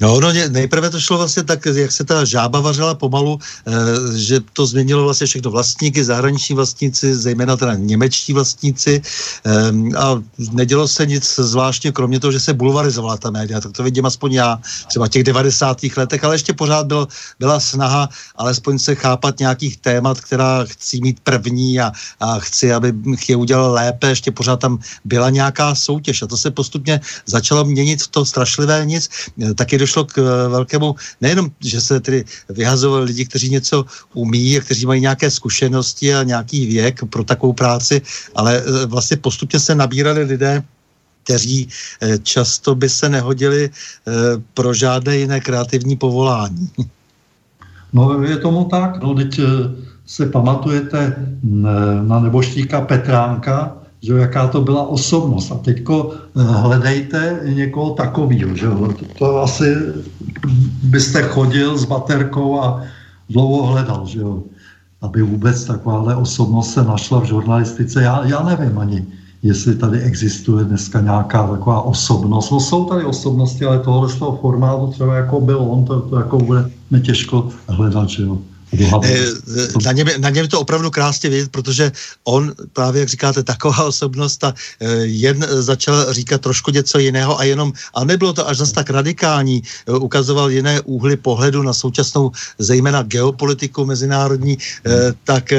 A: No, no nejprve to šlo vlastně tak, jak se ta žába vařila pomalu, eh, že to změnilo vlastně všechno vlastníky, zahraniční vlastníci, zejména teda němečtí vlastníci eh, a nedělo se nic zvláštně, kromě toho, že se bulvarizovala ta média, tak to vidím aspoň já, třeba v těch 90. letech, ale ještě pořád byl, byla snaha alespoň se chápat nějakých témat, která chci mít první a, a chci, aby je udělal lépe, ještě pořád tam byla nějaká soutěž a to se postupně začalo měnit v to strašlivé nic taky došlo k eh, velkému, nejenom, že se tedy vyhazovali lidi, kteří něco umí a kteří mají nějaké zkušenosti a nějaký věk pro takovou práci, ale eh, vlastně postupně se nabírali lidé, kteří eh, často by se nehodili pro žádné jiné kreativní povolání.
B: No je tomu tak, no teď se pamatujete na neboštíka Petránka, že jaká to byla osobnost. A teďko eh, hledejte někoho takového, že to, to asi byste chodil s baterkou a dlouho hledal, že jo. Aby vůbec takováhle osobnost se našla v žurnalistice. Já, já nevím ani, jestli tady existuje dneska nějaká taková osobnost. No jsou tady osobnosti, ale tohle z toho formátu třeba jako byl on, to, to jako bude těžko hledat, že jo.
A: Eh, na něm, na něm to opravdu krásně vidět, protože on právě, jak říkáte, taková osobnost a eh, jen začal říkat trošku něco jiného a jenom, a nebylo to až zase tak radikální, eh, ukazoval jiné úhly pohledu na současnou, zejména geopolitiku mezinárodní, tak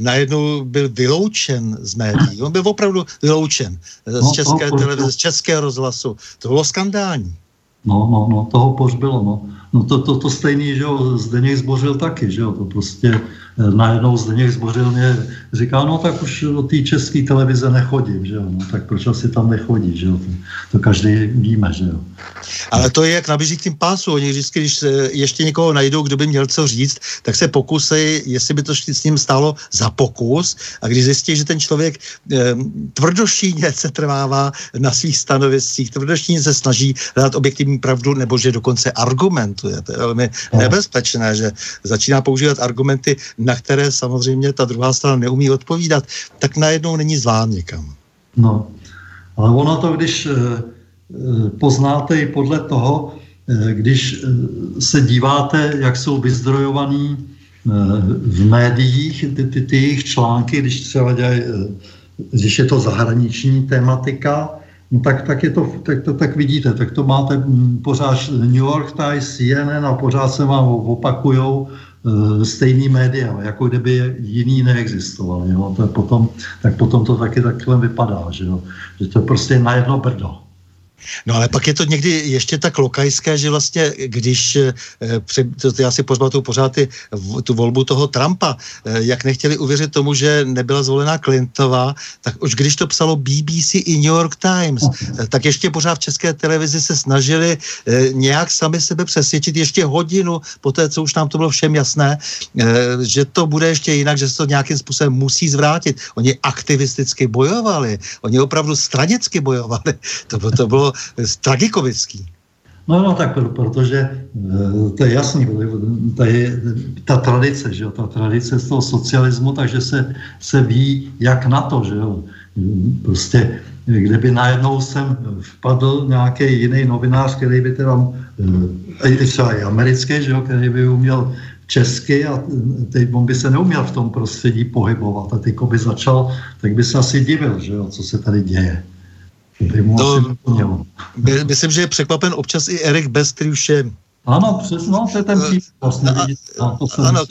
A: najednou byl vyloučen z médií. On byl opravdu vyloučen z no, české televize, z českého rozhlasu. To bylo skandální.
B: No, no, no, toho pohřbilo, no. No to, to, to stejný, že jo, Zdeněk zbořil taky, že jo, to prostě najednou Zdeněk zbořil mě, říká, no tak už do té české televize nechodím, že jo, no tak proč asi tam nechodí, že jo, to, to každý víme, že jo.
A: Ale to je jak na k tím pásu, oni vždycky, když ještě někoho najdou, kdo by měl co říct, tak se pokusej, jestli by to s ním stálo za pokus. A když zjistí, že ten člověk eh, tvrdošíně se trvává na svých stanoviscích, tvrdošíně se snaží dát objektivní pravdu nebo že dokonce argument, argumentuje. To je velmi nebezpečné, že začíná používat argumenty, na které samozřejmě ta druhá strana neumí odpovídat, tak najednou není zván někam.
B: No, ale ono to, když e, poznáte i podle toho, e, když se díváte, jak jsou vyzdrojovaní e, v médiích ty, ty, ty jejich články, když třeba dělají, když je to zahraniční tematika, no tak, tak, je to, tak, to, tak vidíte, tak to máte mm, pořád New York Times, CNN a pořád se vám opakujou stejný média, jako kdyby jiný neexistoval. Jo? To potom, tak potom to taky takhle vypadá, že, jo? že to prostě je na jedno brdo.
A: No ale pak je to někdy ještě tak lokajské, že vlastně, když, eh, to, já si pozbatuju pořád ty, tu volbu toho Trumpa, eh, jak nechtěli uvěřit tomu, že nebyla zvolená Clintová, tak už když to psalo BBC i New York Times, eh, tak ještě pořád v české televizi se snažili nějak sami sebe přesvědčit ještě hodinu po té, co už nám to bylo všem jasné, že to bude ještě jinak, že se to nějakým způsobem musí zvrátit. Oni aktivisticky bojovali, oni opravdu stranicky bojovali. To, to bylo tragikovický.
B: No, no, tak protože eh, to je jasný, to je ta tradice, že jo, ta tradice z toho socialismu, takže se, se ví, jak na to, že jo. Prostě, kdyby najednou sem vpadl nějaký jiný novinář, který by teda, eh, třeba i americký, že jo, který by uměl česky a teď on by se neuměl v tom prostředí pohybovat a teď by začal, tak by se asi divil, že jo, co se tady děje.
A: To, myslím, že je překvapen občas i Erik Best, který už je
B: ano, přesně, no, to je ten případ. Vlastně,
A: ano, ano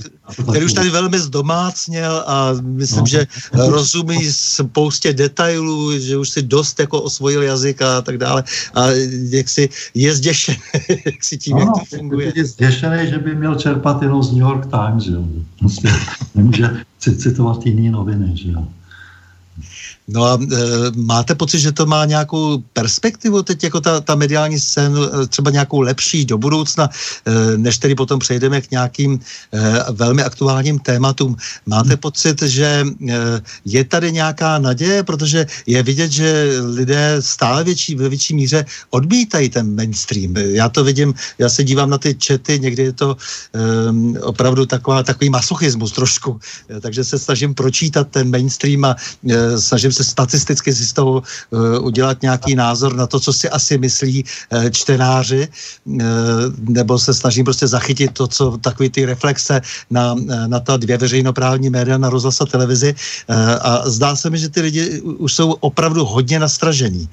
A: který už tady velmi zdomácněl a myslím, no, že rozumí spoustě detailů, že už si dost jako osvojil jazyk a tak dále a jak si je zděšený, jak si tím, ano, jak to funguje.
B: Je zděšený, že by měl čerpat jenom z New York Times, že jo. Prostě nemůže citovat jiný noviny, že jo.
A: No a e, máte pocit, že to má nějakou perspektivu teď jako ta, ta mediální scéna, e, třeba nějakou lepší do budoucna, e, než tedy potom přejdeme k nějakým e, velmi aktuálním tématům. Máte pocit, že e, je tady nějaká naděje, protože je vidět, že lidé stále větší, ve větší míře odmítají ten mainstream. Já to vidím, já se dívám na ty čety, někdy je to e, opravdu taková, takový masochismus trošku, e, takže se snažím pročítat ten mainstream a e, snažím se statisticky si z toho udělat nějaký názor na to, co si asi myslí čtenáři, nebo se snažím prostě zachytit to, co takový ty reflexe na, na ta dvě veřejnoprávní média, na rozhlas a televizi. A zdá se mi, že ty lidi už jsou opravdu hodně nastražení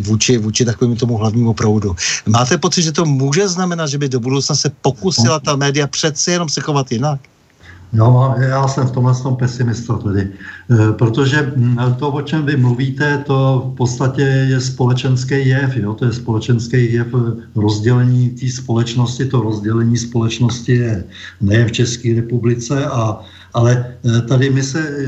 A: vůči, vůči takovému tomu hlavnímu proudu. Máte pocit, že to může znamenat, že by do budoucna se pokusila ta média přeci jenom se chovat jinak?
B: No, já jsem v tomhle tom pesimista tedy, e, protože hm, to, o čem vy mluvíte, to v podstatě je společenský jev, jo? to je společenský jev rozdělení té společnosti, to rozdělení společnosti je nejen v České republice, a, ale e, tady my se e,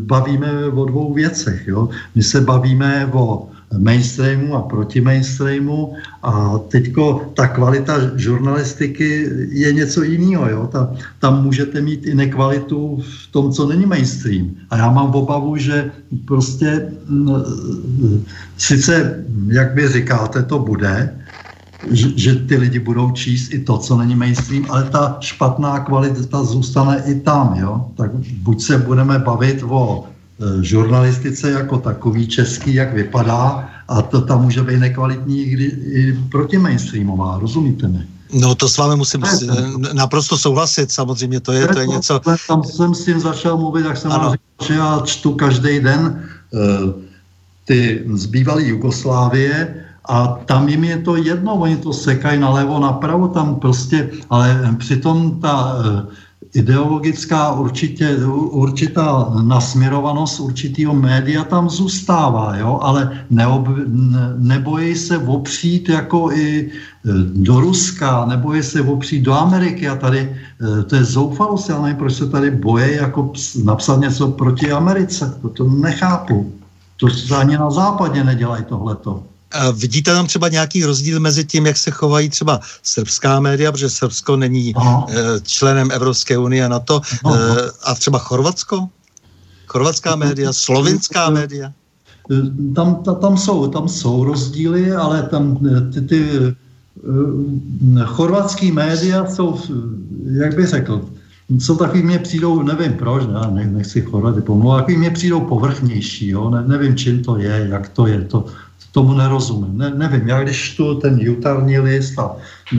B: bavíme o dvou věcech. Jo? My se bavíme o mainstreamu a proti mainstreamu a teďko ta kvalita žurnalistiky je něco jiného. Jo? Ta, tam můžete mít i nekvalitu v tom, co není mainstream. A já mám obavu, že prostě sice, jak vy říkáte, to bude, že, že ty lidi budou číst i to, co není mainstream, ale ta špatná kvalita zůstane i tam. Jo? Tak buď se budeme bavit o žurnalistice jako takový český, jak vypadá, a to tam může být nekvalitní i, i proti mainstreamová, rozumíte mi?
A: No to s vámi musím ne, naprosto souhlasit, samozřejmě, to je, to je něco...
B: Tam jsem s tím začal mluvit, jak jsem vám říkal, že já čtu každý den uh, ty z bývalé Jugoslávie a tam jim je to jedno, oni to sekají nalevo, napravo, tam prostě, ale přitom ta uh, ideologická určitě, určitá nasměrovanost určitého média tam zůstává, jo? ale neob, nebojí se opřít jako i e, do Ruska, nebojí se opřít do Ameriky a tady e, to je zoufalost, já nevím, proč se tady boje jako napsat něco proti Americe, to, to nechápu. To se ani na západě nedělají tohleto.
A: Vidíte tam třeba nějaký rozdíl mezi tím, jak se chovají třeba srbská média, protože Srbsko není Aha. Eh, členem Evropské unie a NATO, Aha. Eh, a třeba Chorvatsko? Chorvatská média, slovinská média?
B: Eh, tam, ta, tam, jsou, tam jsou rozdíly, ale tam ty, ty chorvatský média jsou, jak bych řekl, jsou takový, mě přijdou, nevím proč, ne, nechci chorvaty pomlouvat, takový mě přijdou povrchnější, jo, ne, nevím, čím to je, jak to je, to, tomu nerozumím. Ne, nevím, já když tu ten jutarní list a e,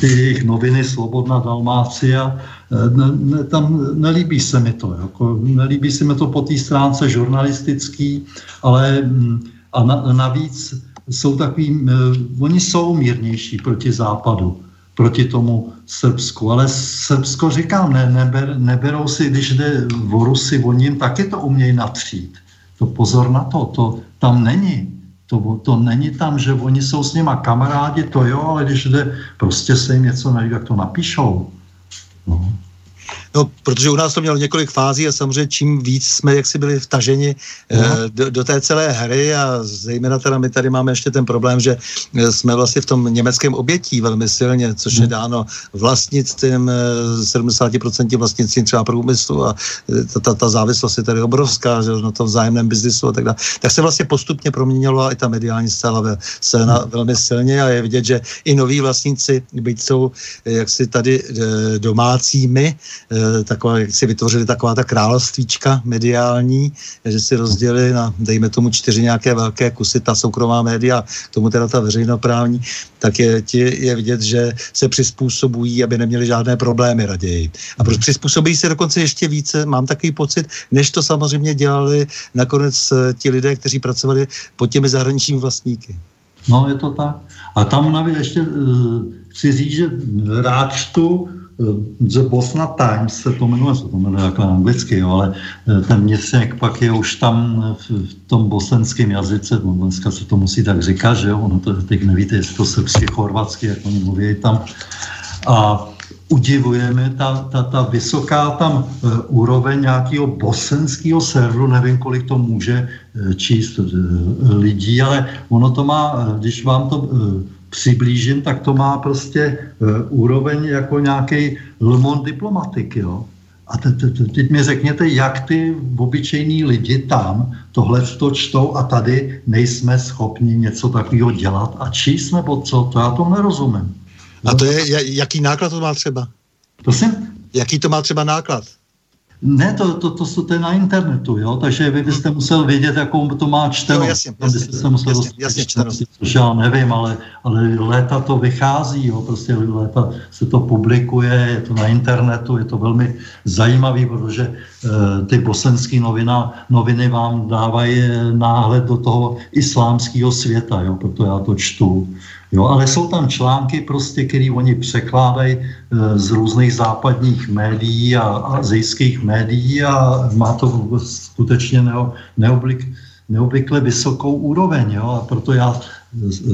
B: ty jejich noviny Slobodná Dalmácia, e, ne, ne, tam nelíbí se mi to. Jako, nelíbí se mi to po té stránce žurnalistický, ale mm, a na, navíc jsou takový, e, oni jsou mírnější proti západu, proti tomu Srbsku, ale Srbsko říkám, ne, neber, neberou si, když jde o Rusy, oni jim taky to umějí natřít. To pozor na to, to tam není. To, to není tam, že oni jsou s nima kamarádi, to jo, ale když jde, prostě se jim něco nelíbí, tak to napíšou. No.
A: No, protože u nás to mělo několik fází a samozřejmě čím víc jsme jaksi byli vtaženi no. do, do té celé hry a zejména teda my tady máme ještě ten problém, že eh, jsme vlastně v tom německém obětí velmi silně, což no. je dáno vlastnictvím, 70% eh, vlastnictvím třeba průmyslu a ta, ta, ta závislost je tady obrovská, že na tom vzájemném biznisu a tak dále. Tak se vlastně postupně proměnila i ta mediální scéna, scéna no. velmi silně a je vidět, že i noví vlastníci, byť jsou jaksi tady domácími, Eh, taková, jak si vytvořili taková ta královstvíčka mediální, že si rozdělili na, dejme tomu, čtyři nějaké velké kusy, ta soukromá média, tomu teda ta veřejnoprávní, tak je, ti, je vidět, že se přizpůsobují, aby neměli žádné problémy raději. A proč přizpůsobí se dokonce ještě více, mám takový pocit, než to samozřejmě dělali nakonec eh, ti lidé, kteří pracovali pod těmi zahraničními vlastníky.
B: No, je to tak. A tam navíc ještě uh, chci říct, že rád čtu The Bosna Times se to jmenuje, se to jmenuje jako anglicky, jo, ale eh, ten měsíc pak je už tam v tom bosenském jazyce, no dneska se to musí tak říkat, že jo, ono to teď nevíte, jestli to srbsky, chorvatsky, jak oni mluví tam. A udivujeme ta, ta, ta vysoká tam uh, úroveň nějakého bosenského serveru, nevím, kolik to může uh, číst lidí, ale ono to má, když vám to přiblížím, tak to má prostě uh, úroveň jako nějaký Le Monde diplomatik, jo. A te, te, te, teď mi řekněte, jak ty obyčejní lidi tam tohle to čtou a tady nejsme schopni něco takového dělat a číst nebo co, to já to nerozumím.
A: A to je, jaký náklad to má třeba?
B: Prosím?
A: Jaký to má třeba náklad?
B: Ne, to, to, to, to, to je na internetu, jo? takže vy byste musel vědět, jakou to má čteno.
A: Jo, jasně, jasně,
B: byste musel jasně, jasně čteno. Což já nevím, ale, ale léta to vychází, jo? prostě léta se to publikuje, je to na internetu, je to velmi zajímavý, protože e, ty bosenské novina, noviny vám dávají náhled do toho islámského světa, jo? proto já to čtu. Jo, ale jsou tam články, prostě, které oni překládají e, z různých západních médií a azijských médií a má to skutečně neo, neoblik, neobvykle vysokou úroveň. Jo? A proto já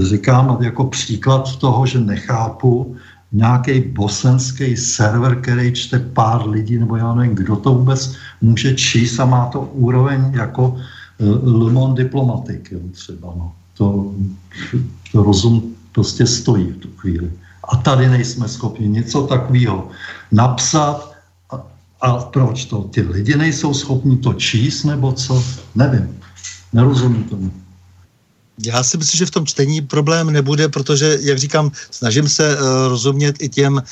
B: říkám jako příklad toho, že nechápu nějaký bosenský server, který čte pár lidí, nebo já nevím, kdo to vůbec může číst a má to úroveň jako e, Le Monde jo, třeba. No. To, to rozum prostě stojí v tu chvíli. A tady nejsme schopni něco takového napsat. A, a proč to? Ty lidi nejsou schopni to číst, nebo co? Nevím. Nerozumím tomu.
A: Já si myslím, že v tom čtení problém nebude, protože, jak říkám, snažím se uh, rozumět i těm uh,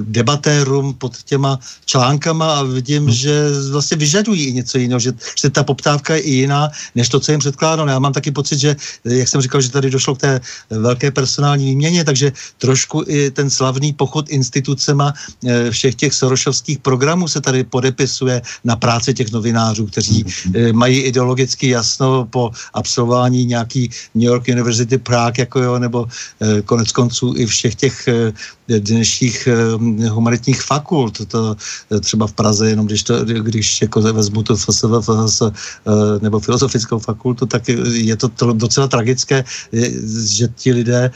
A: debatérům pod těma článkama a vidím, hmm. že vlastně vyžadují i něco jiného, že, že ta poptávka je i jiná, než to, co jim předkládám. Já mám taky pocit, že, jak jsem říkal, že tady došlo k té velké personální výměně, takže trošku i ten slavný pochod institucema uh, všech těch sorošovských programů se tady podepisuje na práci těch novinářů, kteří uh, mají ideologicky jasno po absolvování nějaký New York University Prague, jako jo, nebo eh, konec konců i všech těch eh, dnešních eh, humanitních fakult, to třeba v Praze, jenom když, to, když jako vezmu to FSV, nebo filozofickou fakultu, tak je to docela tragické, že ti lidé,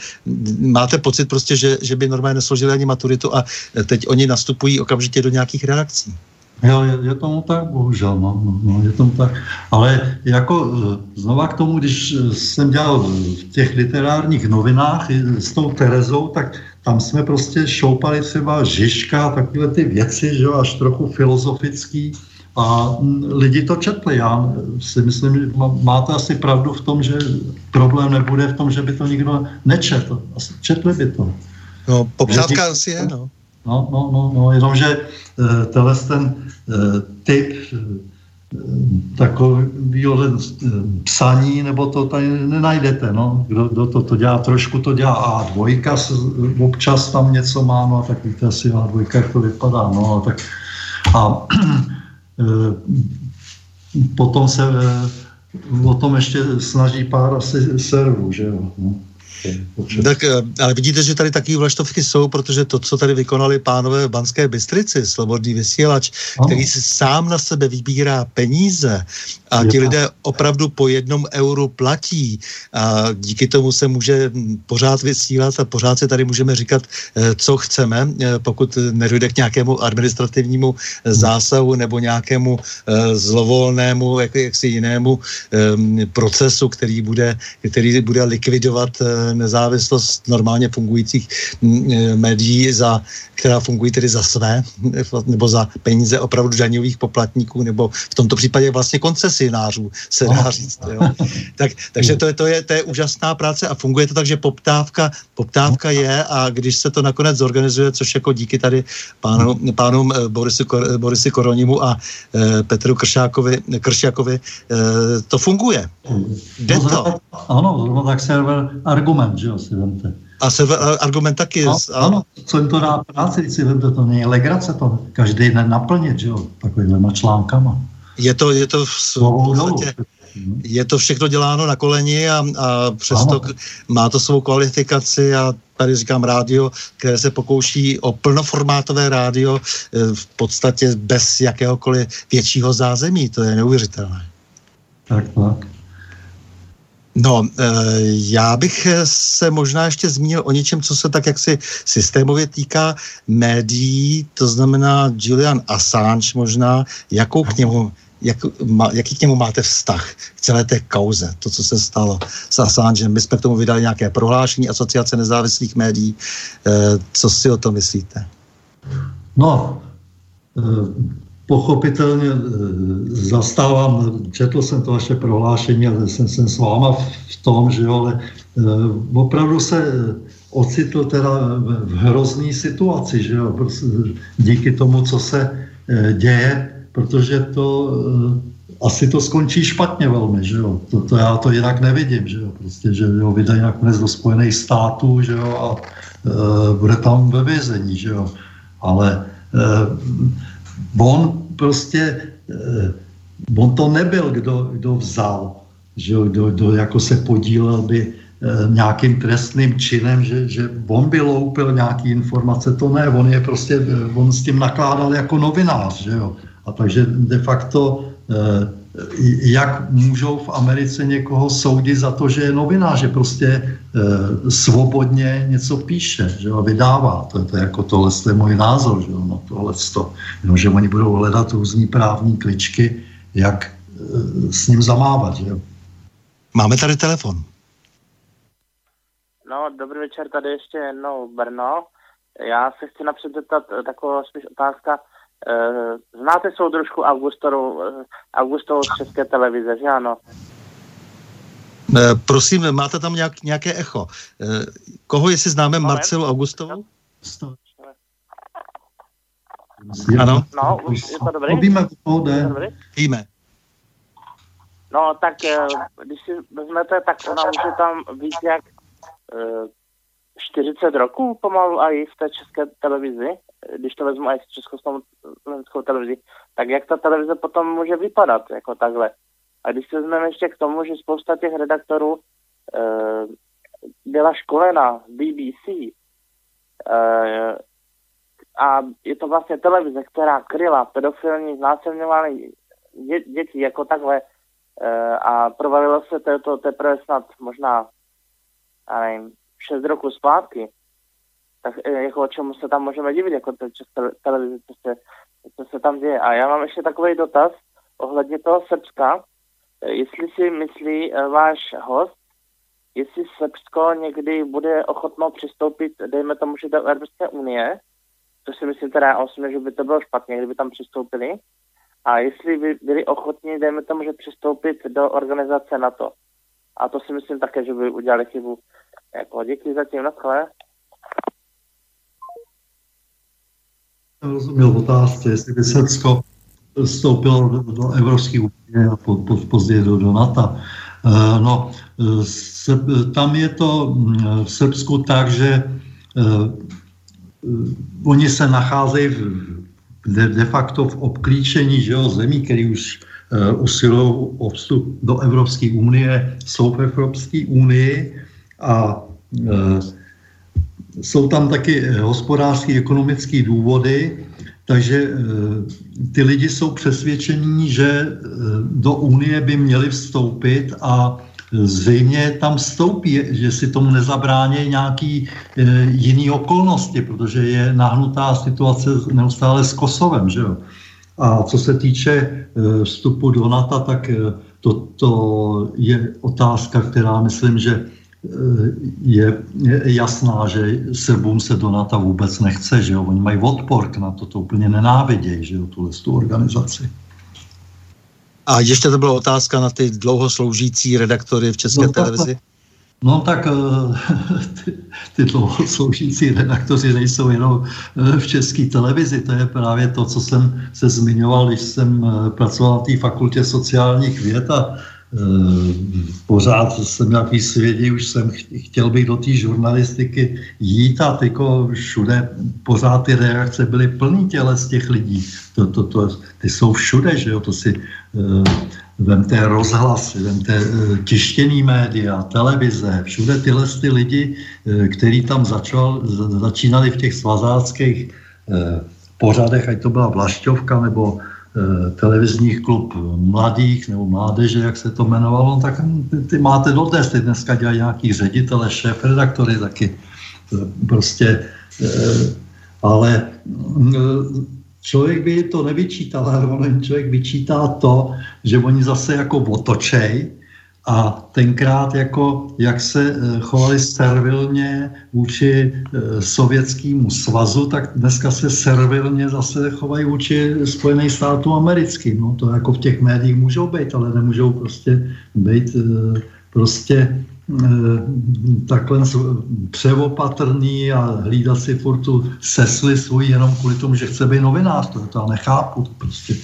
A: máte pocit prostě, že, že by normálně nesložili ani maturitu a teď oni nastupují okamžitě do nějakých reakcí.
B: Jo, je, je tomu tak, bohužel, no, no, no, je tomu tak. Ale jako e, znova k tomu, když e, jsem dělal v těch literárních novinách s tou Terezou, tak tam jsme prostě šoupali třeba Žižka, takové ty věci, že jo, až trochu filozofický. A lidi to četli. Já si myslím, že máte asi pravdu v tom, že problém nebude v tom, že by to nikdo nečetl. Asi četli by to.
A: No, popřádka asi je, no.
B: No, no, no, no jenomže uh, tenhle ten uh, typ uh, takového psaní, nebo to tady nenajdete, no. Kdo, kdo to, to dělá, trošku to dělá A2, občas tam něco má, no a tak víte asi A2, jak to vypadá, no a tak a potom se o tom ještě snaží pár asi servů, že jo. No.
A: Tak, eh, ale vidíte, že tady taky vlaštovky jsou, protože to, co tady vykonali pánové v Banské Bystrici, slobodný vysílač, který si sám na sebe vybírá peníze a ti lidé opravdu po jednom euru platí a díky tomu se může pořád vysílat a pořád se tady můžeme říkat, eh, co chceme, eh, pokud nedojde k nějakému administrativnímu zásahu nebo nějakému zlovolnému, jak, jaksi jinému procesu, který bude, který bude likvidovat nezávislost normálně fungujících mm, e, médií, za, která fungují tedy za své, nebo za peníze opravdu daňových poplatníků, nebo v tomto případě vlastně koncesionářů, se dá no. říct. Jo. Tak, takže to je, to, je, to je úžasná práce a funguje to tak, že poptávka, poptávka je a když se to nakonec zorganizuje, což jako díky tady pánu, pánům e, Borisi, Borisi Koronimu a e, Petru Kršákovi, Kršákovi, to funguje. Jde no, to.
B: Ano, tak server argument, že jo, si vemte.
A: A server argument taky.
B: No, a... Ano, co jim to dá práci, když si vemte, to není legrace to každý den naplnit, že jo, takovýhlema článkama.
A: Je to, je to v, v podstatě, je to všechno děláno na koleni a, a přesto ano. má to svou kvalifikaci a tady říkám rádio, které se pokouší o plnoformátové rádio e, v podstatě bez jakéhokoliv většího zázemí. To je neuvěřitelné.
B: Tak, tak.
A: No, e, já bych se možná ještě zmínil o něčem, co se tak jaksi systémově týká médií, to znamená Julian Assange možná, jakou k němu, jak, jaký k němu máte vztah k celé té kauze, to, co se stalo s Assangem. My jsme k tomu vydali nějaké prohlášení Asociace nezávislých médií. E, co si o to myslíte?
B: No, e pochopitelně eh, zastávám, četl jsem to vaše prohlášení a jsem, jsem s váma v tom, že jo, ale eh, opravdu se ocitl teda v hrozný situaci, že jo, díky tomu, co se eh, děje, protože to asi to skončí špatně velmi, že jo. To, to já to jinak nevidím, že jo. Prostě, že ho vydají nakonec do Spojených států, že jo, a e, bude tam ve vězení, že jo. Ale e, on prostě, e, on to nebyl, kdo, kdo vzal, že kdo, kdo jako se podílel by e, nějakým trestným činem, že, že on by loupil nějaký informace, to ne, on je prostě, on s tím nakládal jako novinář, že jo. A takže de facto Eh, jak můžou v Americe někoho soudit za to, že je novinář, že prostě eh, svobodně něco píše, že ho vydává. To, to je jako tohle je můj názor, že no tohle to, no, že oni budou hledat různý právní kličky, jak eh, s ním zamávat, že jo.
A: Máme tady telefon.
C: No, dobrý večer, tady ještě jednou Brno. Já se chci napřed zeptat taková spíš otázka, Eh, znáte soudružku Augustovou, eh, Augustovou z České televize, že ano?
A: Eh, prosím, máte tam nějak, nějaké echo. Koho jestli známe Moment. Marcelu Augustovou? Ano.
C: No, už je to dobrý?
B: Víme,
A: Víme.
C: No, tak když si vezmete, tak ona už je tam víc jak 40 roků pomalu a i v té české televizi když to vezmu i s československou televizi, tak jak ta televize potom může vypadat jako takhle. A když se vezmeme ještě k tomu, že spousta těch redaktorů e, byla školena v BBC e, eh, a je to vlastně televize, která kryla pedofilní znásilňování dě, dětí jako takhle e, a provalilo se to teprve snad možná, já nevím, 6 roku zpátky, tak eh, jako o čemu se tam můžeme divit, jako to televizi, co se, co se tam děje. A já mám ještě takový dotaz ohledně toho Srbska. Eh, jestli si myslí eh, váš host, jestli Srbsko někdy bude ochotno přistoupit, dejme tomu, že do Evropské unie, což si myslím teda osobně, že by to bylo špatně, kdyby tam přistoupili, a jestli by byli ochotní, dejme tomu, že přistoupit do organizace NATO. A to si myslím také, že by udělali chybu. Jako, děkuji zatím, na
B: rozuměl otázce, jestli by Srbsko vstoupilo do, do Evropské unie a po, po, později do, do NATO. Uh, no, se, tam je to mm, v Srbsku tak, že uh, oni se nacházejí de, de facto v obklíčení že jo, zemí, které už uh, usilují o vstup do Evropské unie, jsou v Evropské unii a jsou tam taky eh, hospodářské, ekonomické důvody, takže eh, ty lidi jsou přesvědčení, že eh, do Unie by měli vstoupit a zřejmě tam vstoupí, že si tomu nezabrání nějaký jiný okolnosti, protože je nahnutá situace neustále s Kosovem. Že jo? A co se týče vstupu do NATO, tak to, to je otázka, která myslím, že je, jasná, že Srbům se do NATO vůbec nechce, že jo? Oni mají odpor na to, to úplně nenávidějí, že jo, tuhle tu organizaci.
A: A ještě to byla otázka na ty dlouhosloužící redaktory v České no, televizi?
B: No tak eh, ty, ty dlouhosloužící redaktoři nejsou jenom eh, v české televizi, to je právě to, co jsem se zmiňoval, když jsem eh, pracoval na té fakultě sociálních věd a pořád jsem nějaký svědí, už jsem chtěl být do té žurnalistiky jít a tyko všude pořád ty reakce byly plný těle z těch lidí. To, to, to, ty jsou všude, že jo, to si uh, vemte rozhlasy, vemte uh, tištěný média, televize, všude tyhle ty lidi, který tam začal, začínali v těch svazáckých pořadech, ať to byla Vlašťovka nebo Eh, televizních klub mladých nebo mládeže, jak se to jmenovalo, tak ty, máte dodnes, ty dneska dělají nějaký ředitele, šéf, redaktory taky. Prostě, eh, ale člověk by to nevyčítal, ale člověk vyčítá to, že oni zase jako otočej a tenkrát, jako, jak se eh, chovali servilně vůči eh, sovětskému svazu, tak dneska se servilně zase chovají vůči Spojených států americkým. No, to jako v těch médiích můžou být, ale nemůžou prostě být eh, prostě takhle převopatrný a hlídat si furt tu sesli svůj jenom kvůli tomu, že chce být novinář. To, to já nechápu. To prostě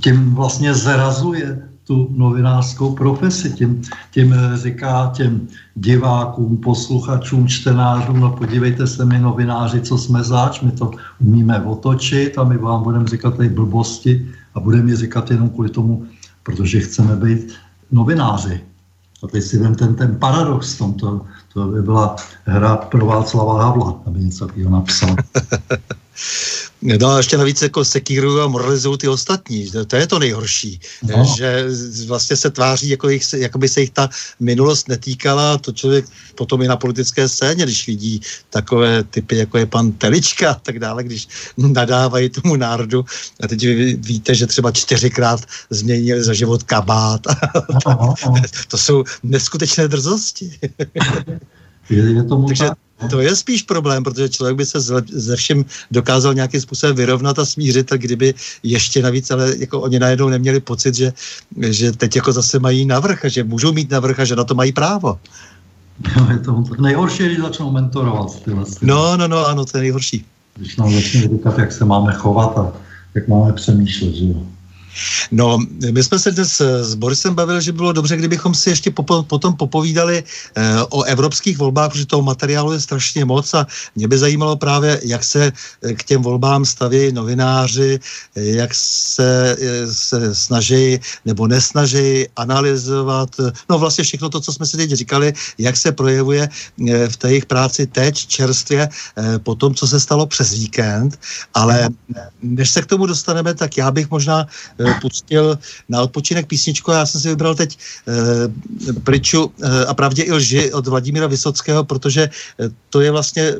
B: tím vlastně zrazuje tu novinářskou profesi. Tím, tím říká těm divákům, posluchačům, čtenářům, no podívejte se my novináři, co jsme zač, my to umíme otočit a my vám budeme říkat ty blbosti a budeme je říkat jenom kvůli tomu, protože chceme být novináři. A teď si vem ten, ten paradox v tomto, to by byla hra pro Václava Havla, aby něco takového napsal.
A: No a ještě navíc jako sekírují a moralizují ty ostatní. To je to nejhorší. No. Že vlastně se tváří, jako, jich, jako by se jich ta minulost netýkala. To člověk potom i na politické scéně, když vidí takové typy, jako je pan Telička a tak dále, když nadávají tomu národu. A teď vy víte, že třeba čtyřikrát změnili za život kabát. No, no, no. to jsou neskutečné drzosti.
B: je, je tomu
A: Takže tak to je spíš problém, protože člověk by se ze všem dokázal nějakým způsobem vyrovnat a smířit, tak kdyby ještě navíc, ale jako oni najednou neměli pocit, že, že teď jako zase mají navrh a že můžou mít navrh a že na to mají právo.
B: Jo, je to nejhorší, když začnou mentorovat. Tyhle.
A: No, no, no, ano, to je nejhorší.
B: Když nám začne říkat, jak se máme chovat a jak máme přemýšlet, že jo.
A: No, my jsme se dnes eh, s Borisem bavili, že bylo dobře, kdybychom si ještě popo, potom popovídali eh, o evropských volbách, protože toho materiálu je strašně moc a mě by zajímalo právě, jak se eh, k těm volbám staví novináři, jak se, se snaží nebo nesnaží analyzovat, no vlastně všechno to, co jsme si teď říkali, jak se projevuje v té jejich práci teď čerstvě po tom, co se stalo přes víkend, ale než se k tomu dostaneme, tak já bych možná pustil na odpočinek písničku. Já jsem si vybral teď e, Pryču e, a pravdě i lži od Vladimíra Vysockého, protože to je vlastně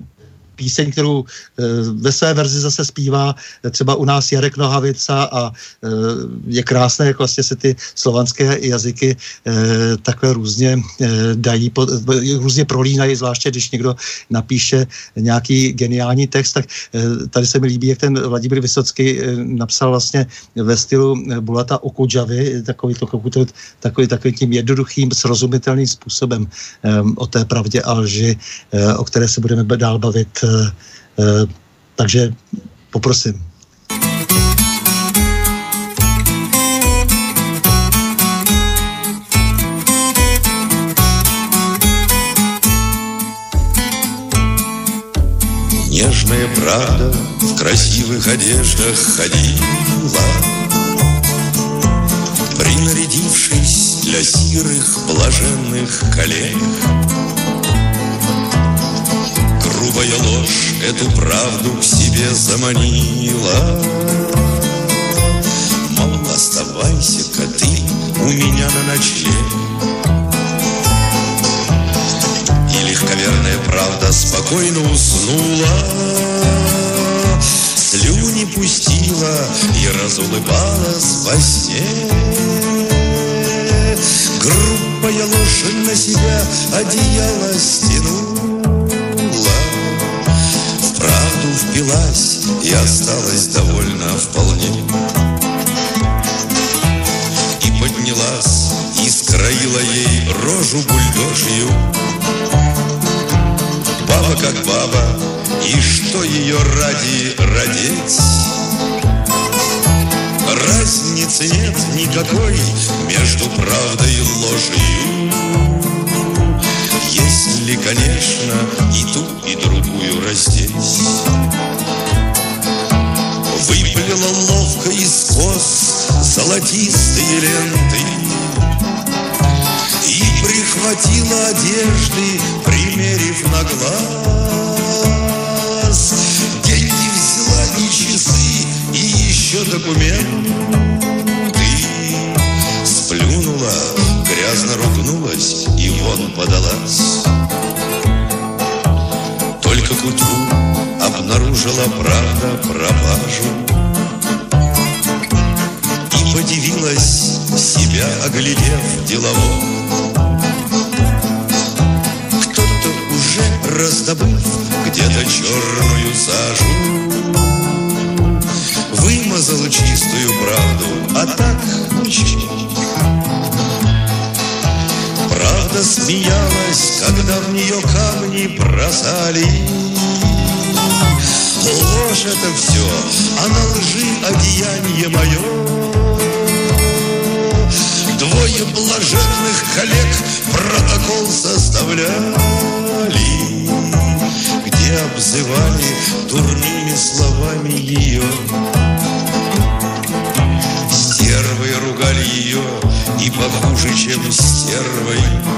A: píseň, kterou eh, ve své verzi zase zpívá eh, třeba u nás Jarek Nohavica a eh, je krásné, jak vlastně se ty slovanské jazyky takhle různě dají, různě prolínají, zvláště když někdo napíše nějaký geniální text, tak tady se mi líbí, jak ten Vladimír Vysocký napsal vlastně ve stylu Bulata Okudžavy, takový, to, takový, takový tím jednoduchým, srozumitelným způsobem o té pravdě a lži, o které se budeme dál bavit takže poprosím.
D: Нежная правда в красивых одеждах ходила, Принарядившись для сирых блаженных коллег. Грубая ложь эту правду к себе заманила. Мол, оставайся-ка ты у меня на ночлег. И легковерная правда спокойно уснула, Слюни пустила и разулыбалась во сне. Грубая ложь на себя одеяло стянула, впилась и осталась довольна вполне. И поднялась и скроила ей рожу бульдожью. Баба как баба, и что ее ради родить? Разницы нет никакой между правдой и ложью. Если, конечно, и ту, и другую раздеть. Выплела ловко из кос золотистые ленты И прихватила одежды, примерив на глаз. Деньги взяла и часы, и еще документы. Сплюнула, грязно ругнулась и вон подалась к утру обнаружила правда пропажу. И подивилась, себя оглядев делово Кто-то уже раздобыв где-то черную сажу. Вымазал чистую правду, а так ничего Правда смеялась, когда в нее камни бросали Ложь это все, а на лжи одеяние мое. Двое блаженных коллег протокол составляли, где обзывали дурными словами ее. Стервой ругали ее и похуже, чем стервой.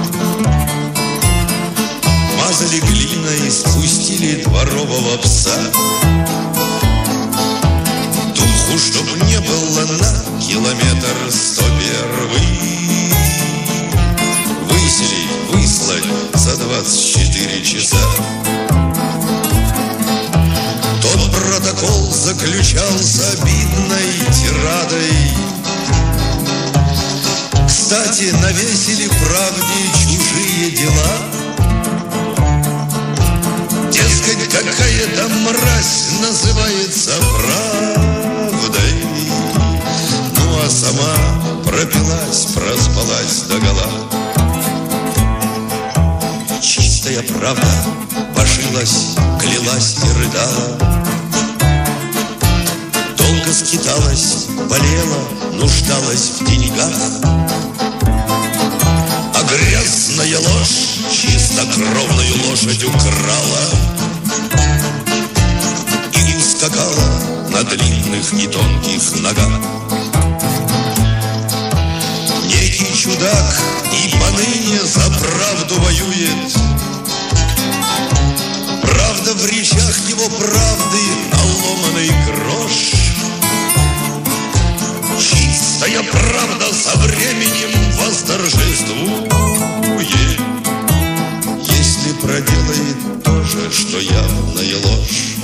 D: Мазали глиной, спустили дворового пса. Духу, чтоб не было на километр сто первый. Высели, выслать за двадцать четыре часа. Тот протокол заключался обидной тирадой. Кстати, навесили правде чужие дела. Дескать, какая-то мразь называется правдой. Ну а сама пропилась, проспалась до гола. Чистая правда божилась, клялась и рыдала. Долго скиталась, болела, нуждалась в деньгах. Грязная ложь чистокровную лошадь украла И ускакала на длинных и тонких ногах. Некий чудак и поныне за правду воюет, Правда в речах его правды наломанный грош. Чистая правда со временем восторжествует, Если проделает то же, что явная ложь.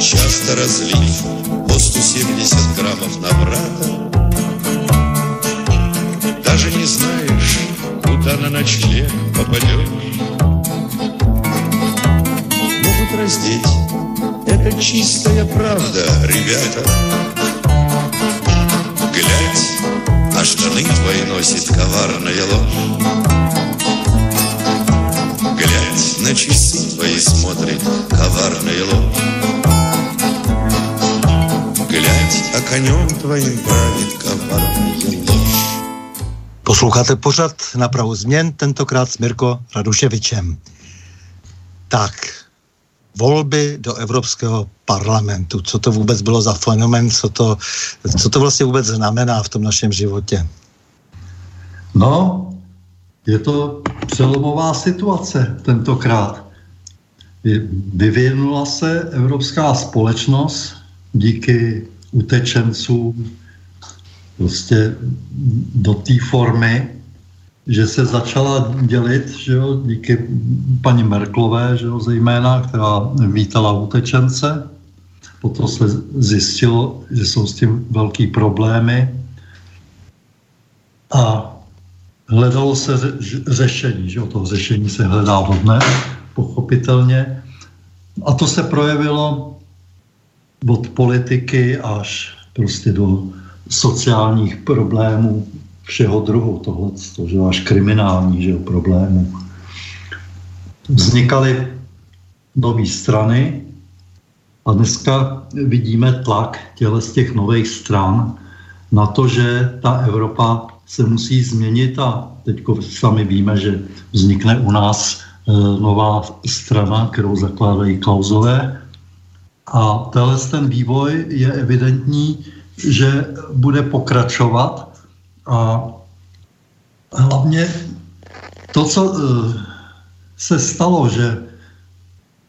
D: Часто разлив по 170 граммов на брата, Даже не знаешь, куда на ночлег попадешь. Могут раздеть, это чистая правда, ребята. Глядь, а штаны твои носит коварная ложь. Глядь, на часы твои смотрит коварная ложь. Глядь, а конем твоим правит коварная ложь.
A: Posloucháte pořad na Prahu změn, tentokrát s Mirko Raduševičem. Tak, volby do Evropského parlamentu. Co to vůbec bylo za fenomen, co to, co to vlastně vůbec znamená v tom našem životě?
B: No, je to přelomová situace tentokrát. Vy- Vyvinula se evropská společnost díky utečencům prostě do té formy, že se začala dělit, že jo, díky paní Merklové, že jo, zejména, která vítala utečence. Potom se zjistilo, že jsou s tím velký problémy. A hledalo se řešení, že jo, to řešení se hledá dodnes, pochopitelně. A to se projevilo od politiky až prostě do sociálních problémů všeho druhu, tohle, že až kriminální že jo, problémů. Vznikaly nové strany a dneska vidíme tlak těle z těch nových stran na to, že ta Evropa se musí změnit a teď sami víme, že vznikne u nás e, nová strana, kterou zakládají Klausové. A tenhle ten vývoj je evidentní, že bude pokračovat a hlavně to, co e, se stalo, že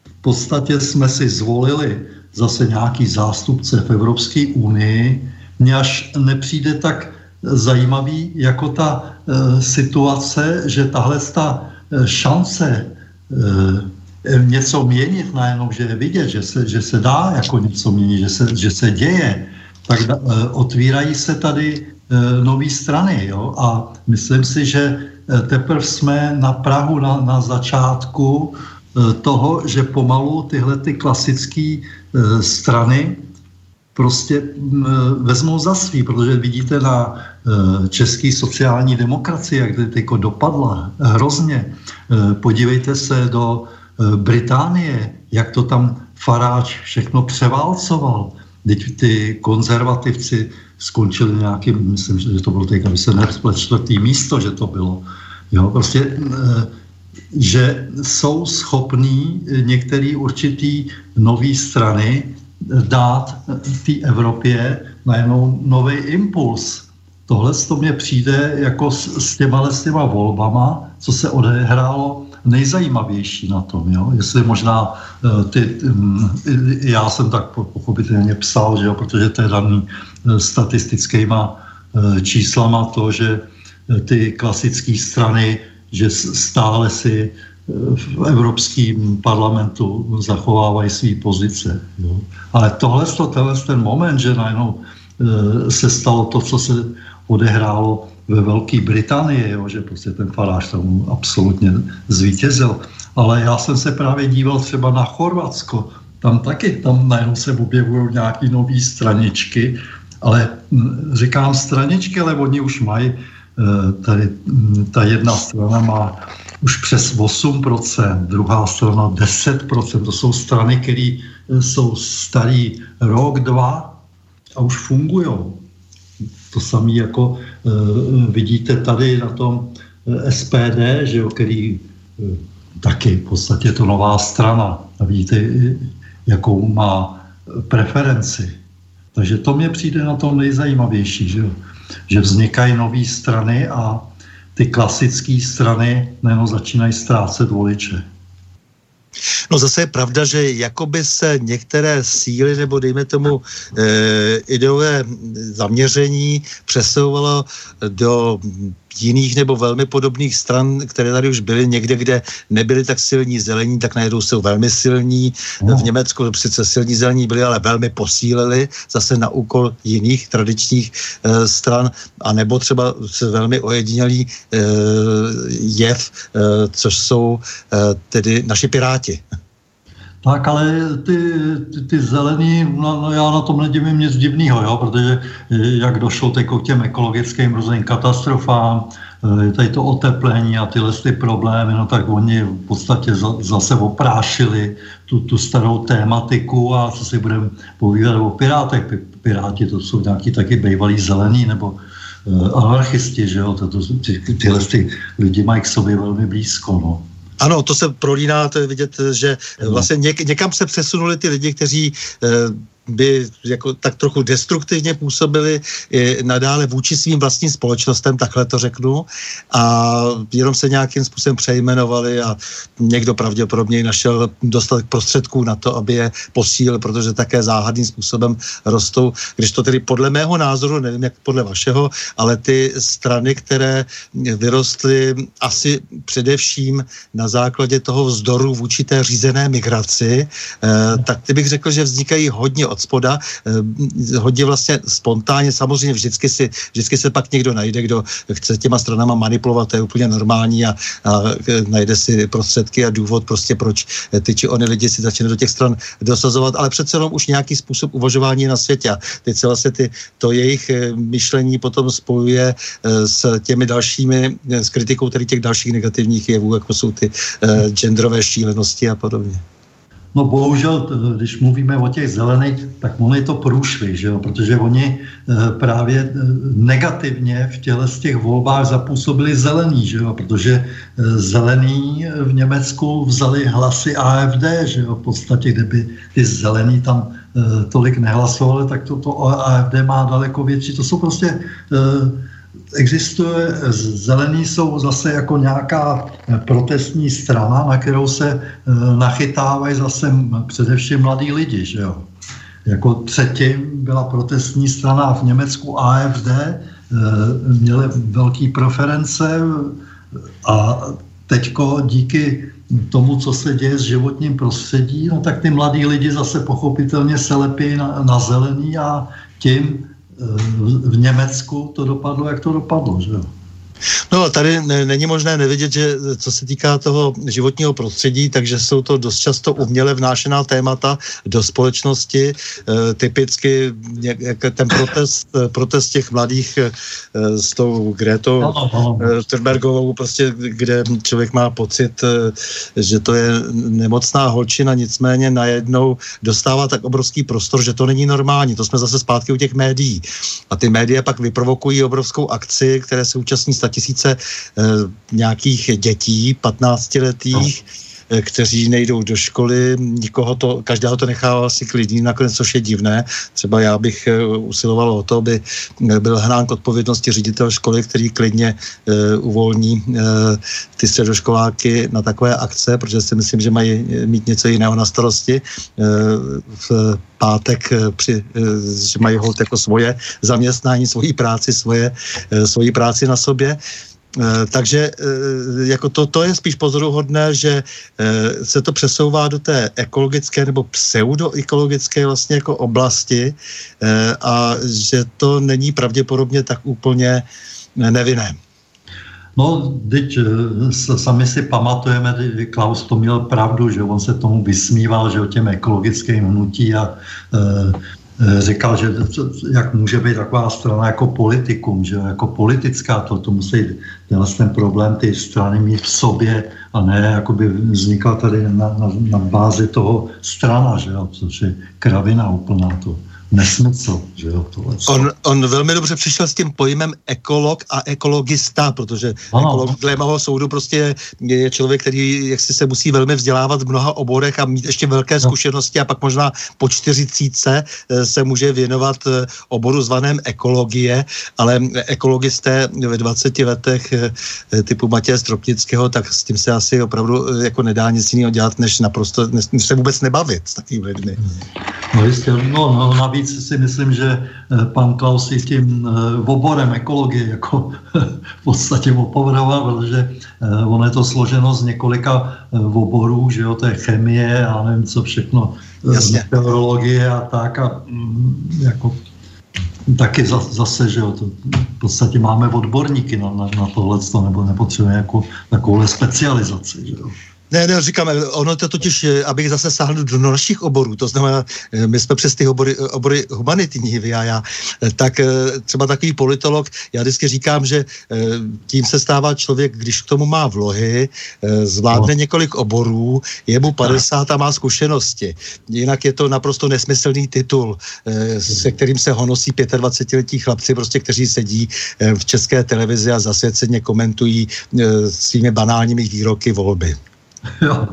B: v podstatě jsme si zvolili zase nějaký zástupce v Evropské unii, mně až nepřijde tak zajímavý jako ta e, situace, že tahle ta e, šance něco měnit najednou, že je vidět, že se, že se dá jako něco měnit, že se, že se děje, tak otvírají se tady nové strany. Jo? A myslím si, že e, teprve jsme na Prahu, na, na začátku e, toho, že pomalu tyhle ty klasické e, strany prostě vezmou za svý, protože vidíte na e, český sociální demokracii, jak to teďko dopadla hrozně. E, podívejte se do e, Británie, jak to tam Faráč všechno převálcoval. Teď ty konzervativci skončili nějakým, myslím, že to bylo teď, aby se neresplet čtvrtý místo, že to bylo. Jo, prostě, eh, že jsou schopní některý určitý nový strany dát té Evropě najednou nový impuls. Tohle to mně přijde jako s, s těma, s těma volbama, co se odehrálo nejzajímavější na tom. Jo? Jestli možná eh, ty, mm, já jsem tak pochopitelně psal, že jo? protože to je daný statistickýma eh, číslama to, že ty klasické strany, že stále si v Evropském parlamentu zachovávají své pozice. Jo. Ale tohle, tohle ten moment, že najednou se stalo to, co se odehrálo ve Velké Británii, jo, že prostě ten farář tam absolutně zvítězil. Ale já jsem se právě díval třeba na Chorvatsko, tam taky, tam najednou se objevují nějaké nové straničky, ale hm, říkám straničky, ale oni už mají, eh, tady hm, ta jedna strana má už přes 8%, druhá strana 10%, to jsou strany, které eh, jsou starý rok, dva a už fungují. To samé jako e, vidíte tady na tom SPD, že jo, který e, taky v podstatě je to nová strana a vidíte, jakou má preferenci. Takže to mě přijde na tom nejzajímavější, že, že vznikají nové strany a ty klasické strany nejenom začínají ztrácet voliče.
A: No zase je pravda, že jakoby se některé síly nebo dejme tomu e, ideové zaměření přesouvalo do jiných nebo velmi podobných stran, které tady už byly někde, kde nebyly tak silní zelení, tak najednou jsou velmi silní. No. V Německu sice silní zelení byli, ale velmi posílili zase na úkol jiných tradičních e, stran, a nebo třeba se velmi ojedinělý e, jev, e, což jsou e, tedy naši piráti.
B: Tak, ale ty, ty, ty zelený, no, no já na tom nedivím nic divného, jo, protože eh, jak došlo teď k těm ekologickým různým katastrofám, eh, tady to oteplení a tyhle ty problémy, no tak oni v podstatě zase oprášili tu, tu starou tématiku a co si budeme povídat o pirátech. Piráti to jsou nějaký taky bývalí zelení nebo uh, anarchisti, že jo, to, ty, tyhle ty lidi mají k sobě velmi blízko, no.
A: Ano, to se prolíná, to je vidět, že vlastně něk, někam se přesunuli ty lidi, kteří eh, by jako tak trochu destruktivně působili i nadále vůči svým vlastním společnostem, takhle to řeknu, a jenom se nějakým způsobem přejmenovali a někdo pravděpodobně našel dostatek prostředků na to, aby je posílil, protože také záhadným způsobem rostou, když to tedy podle mého názoru, nevím jak podle vašeho, ale ty strany, které vyrostly asi především na základě toho vzdoru vůči té řízené migraci, eh, tak ty bych řekl, že vznikají hodně od spoda, eh, hodně vlastně spontánně, samozřejmě vždycky, si, vždycky se pak někdo najde, kdo chce těma stranama manipulovat, to je úplně normální a, a eh, najde si prostředky a důvod prostě, proč eh, ty či ony lidi si začínají do těch stran dosazovat, ale přece jenom už nějaký způsob uvažování na světě. A teď se vlastně ty, to jejich myšlení potom spojuje s těmi dalšími, s kritikou tady těch dalších negativních jevů, jako jsou ty genderové šílenosti a podobně.
B: No bohužel, když mluvíme o těch zelených, tak je to průšvy, že jo? protože oni eh, právě eh, negativně v těle z těch volbách zapůsobili zelený, že jo? protože eh, zelený v Německu vzali hlasy AFD, že jo? v podstatě, kdyby ty zelený tam tolik nehlasovali, tak to, to AFD má daleko větší. To jsou prostě existuje, zelení jsou zase jako nějaká protestní strana, na kterou se e, nachytávají zase především mladí lidi, že jo. Jako třetím byla protestní strana v Německu AFD, e, měly velké preference a teďko díky tomu, co se děje s životním prostředí, no tak ty mladí lidi zase pochopitelně se lepí na, na zelený a tím v Německu to dopadlo, jak to dopadlo. Že jo?
A: No, tady není možné nevidět, že co se týká toho životního prostředí, takže jsou to dost často uměle vnášená témata do společnosti. E, typicky jak ten protest, protest těch mladých e, s tou Gretou e, Thunbergovou, prostě, kde člověk má pocit, e, že to je nemocná holčina, nicméně najednou dostává tak obrovský prostor, že to není normální. To jsme zase zpátky u těch médií. A ty média pak vyprovokují obrovskou akci, které se účastní tisíce eh, nějakých dětí, 15-letých, eh, kteří nejdou do školy, nikoho to, každého to nechává asi klidný, nakonec, což je divné. Třeba já bych eh, usiloval o to, aby byl hnán k odpovědnosti ředitel školy, který klidně uvolní ty středoškoláky na takové akce, protože si myslím, že mají mít něco jiného na starosti. V pátek, při, že mají hold jako svoje zaměstnání, svoji práci, svoje, svoji práci na sobě. Eh, takže eh, jako to, to je spíš pozoruhodné, že eh, se to přesouvá do té ekologické nebo pseudoekologické vlastně jako oblasti a že to není pravděpodobně tak úplně nevinné.
B: No, teď sami si pamatujeme, Klaus to měl pravdu, že on se tomu vysmíval, že o těm ekologickým hnutí a Eh, říkal, že jak může být taková strana jako politikum, že jako politická, to, to musí tenhle ten problém ty strany mít v sobě a ne jakoby vznikla tady na, na, na bázi toho strana, že jo, což je kravina úplná to nesmysl. Že jo, tohle.
A: On, on velmi dobře přišel s tím pojmem ekolog a ekologista, protože ano. ekolog dle mého soudu prostě je člověk, který jak si se musí velmi vzdělávat v mnoha oborech a mít ještě velké no. zkušenosti a pak možná po čtyřicíce eh, se může věnovat eh, oboru zvaném ekologie, ale ekologisté ve 20 letech eh, typu Matěje Stropnického, tak s tím se asi opravdu jako nedá nic jiného dělat, než naprosto, než se vůbec nebavit s takovými lidmi.
B: No jistě, no, no navíc navíc si myslím, že eh, pan Klaus si tím eh, oborem ekologie jako v podstatě opovrhoval, protože eh, ono je to složeno z několika oborů, že jo, to je chemie a nevím co všechno,
A: Jasně.
B: meteorologie a tak a mm, jako taky zase, že jo, to v podstatě máme odborníky na, na, na tohle, nebo nepotřebujeme jako takovou specializaci, že jo.
A: Ne, ne, říkám, ono to totiž, eh, abych zase sáhl do našich oborů, to znamená, eh, my jsme přes ty obory, eh, obory humanitní, vy a já, tak třeba takový politolog, já vždycky říkám, že tím se stává člověk, když k tomu má vlohy, zvládne no. několik oborů, je mu 50 a má zkušenosti. Jinak je to naprosto nesmyslný titul, se kterým se honosí 25-letí chlapci, prostě, kteří sedí v české televizi a zasvěceně komentují svými banálními výroky volby.
B: Jo,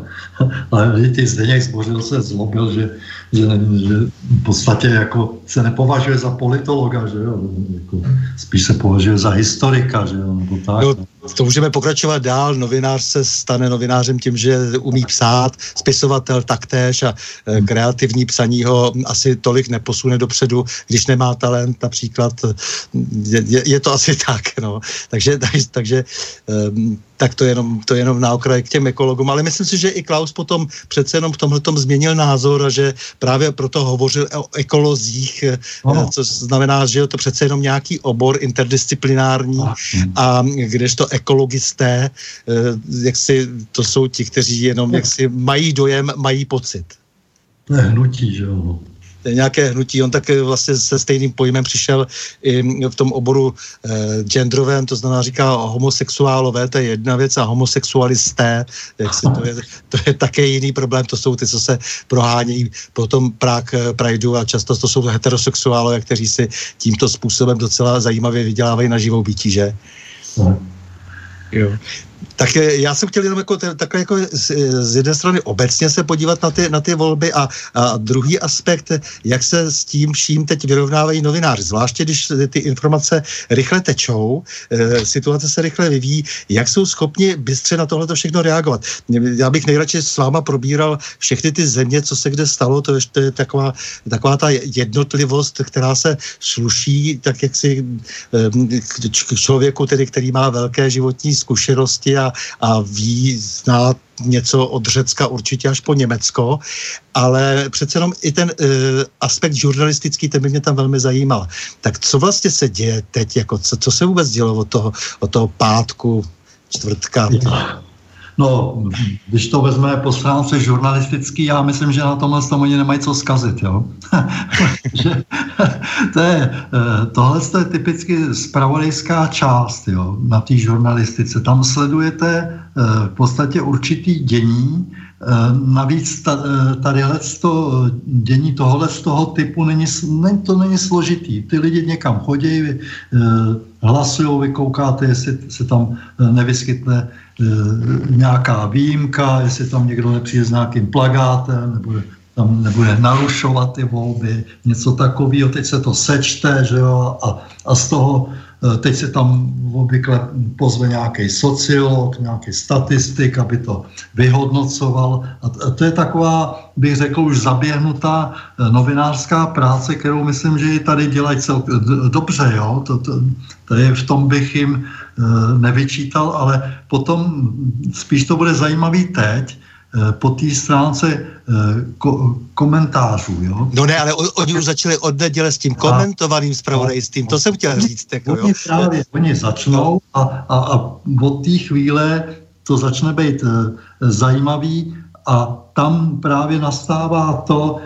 B: ale ty Zdeněk Zbořil se zlobil, že, že, že v podstatě jako se nepovažuje za politologa, že jo, jako spíš se považuje za historika, že jo, nebo tak. Jo,
A: to můžeme pokračovat dál. Novinář se stane novinářem tím, že umí psát, spisovatel taktéž a e, kreativní psaní ho asi tolik neposune dopředu, když nemá talent například. Je, je, to asi tak, no. Takže, tak, takže um, tak to jenom, to jenom na okraj k těm ekologům. Ale myslím si, že i Klaus potom přece jenom v tomhle změnil názor a že právě proto hovořil o ekolozích, no. což znamená, že je to přece jenom nějaký obor interdisciplinární a kdežto ekologisté, eh, jak si, to jsou ti, kteří jenom jak si mají dojem, mají pocit.
B: Ne, hnutí, že jo
A: nějaké hnutí. On tak vlastně se stejným pojmem přišel i v tom oboru eh, genderovém, to znamená říká homosexuálové, to je jedna věc, a homosexualisté, jak si to, je, to je také jiný problém, to jsou ty, co se prohánějí po tom Prague Prideu a často to jsou heterosexuálové, kteří si tímto způsobem docela zajímavě vydělávají na živou bytí, že? Jo. Tak eh, já jsem chtěl jenom jako, takhle jako z, z jedné strany obecně se podívat na ty, na ty volby a, a druhý aspekt, jak se s tím vším teď vyrovnávají novináři, zvláště když ty informace rychle tečou, e, situace se rychle vyvíjí, jak jsou schopni bystře na tohle všechno reagovat. Já bych nejradši s váma probíral všechny ty země, co se kde stalo, to je, to je taková, taková ta jednotlivost, která se sluší tak jak si e, k člověku, tedy, který má velké životní zkušenosti zkušenosti a, a ví, zná něco od Řecka určitě až po Německo, ale přece jenom i ten uh, aspekt žurnalistický, ten by mě tam velmi zajímal. Tak co vlastně se děje teď, jako co, co se vůbec dělo od toho, od toho pátku, čtvrtka?
B: No, když to vezme po stránce žurnalistický, já myslím, že na tomhle tom oni nemají co zkazit, jo. to je, eh, tohle je typicky spravodajská část, jo, na té žurnalistice. Tam sledujete eh, v podstatě určitý dění, eh, Navíc tady to dění tohle z toho typu není, to není složitý. Ty lidi někam chodí, hlasují, vy koukáte, jestli se tam nevyskytne nějaká výjimka, jestli tam někdo nepřijde s nějakým plagátem, nebo tam nebude narušovat ty volby, něco takového. Teď se to sečte, že jo, a, a z toho e, teď se tam obvykle pozve nějaký sociolog, nějaký statistik, aby to vyhodnocoval. A to je taková, bych řekl, už zaběhnutá e, novinářská práce, kterou myslím, že ji tady dělají cel, dobře, jo. To, to, je, v tom bych jim nevyčítal, ale potom spíš to bude zajímavý teď, eh, po té stránce eh, ko- komentářů. Jo?
A: No ne, ale oni už začali od neděle s tím komentovaným zpravodajstvím, to jsem chtěl říct. Jako,
B: oni, právě, oni začnou a, a, a od té chvíle to začne být zajímavý a tam právě nastává to,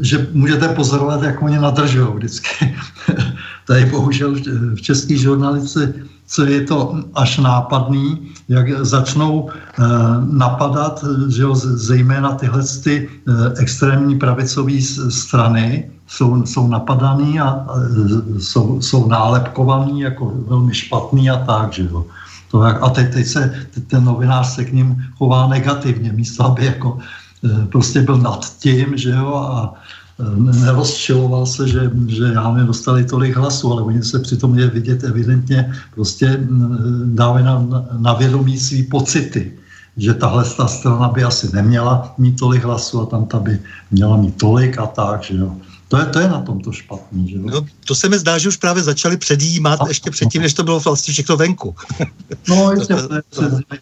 B: že můžete pozorovat, jak oni nadržují vždycky. Tady bohužel v české žurnalice co je to až nápadný, jak začnou eh, napadat že jo, zejména tyhle ty eh, extrémní pravicové strany, jsou, jsou napadaný a eh, jsou, jsou nálepkovaný jako velmi špatný a tak, že jo. To, a teď, teď se ten novinář se k ním chová negativně, místo aby jako prostě byl nad tím, že jo, a nerozčiloval se, že, že já nedostali tolik hlasů, ale oni se přitom je vidět evidentně prostě dávají na, na vědomí svý pocity že tahle ta strana by asi neměla mít tolik hlasů a tam ta by měla mít tolik a tak, že jo. To je, to je na tom to špatný. Že jo?
A: No, to se mi zdá, že už právě začali předjímat a, ještě předtím, než to bylo vlastně všechno venku.
B: no, jistě,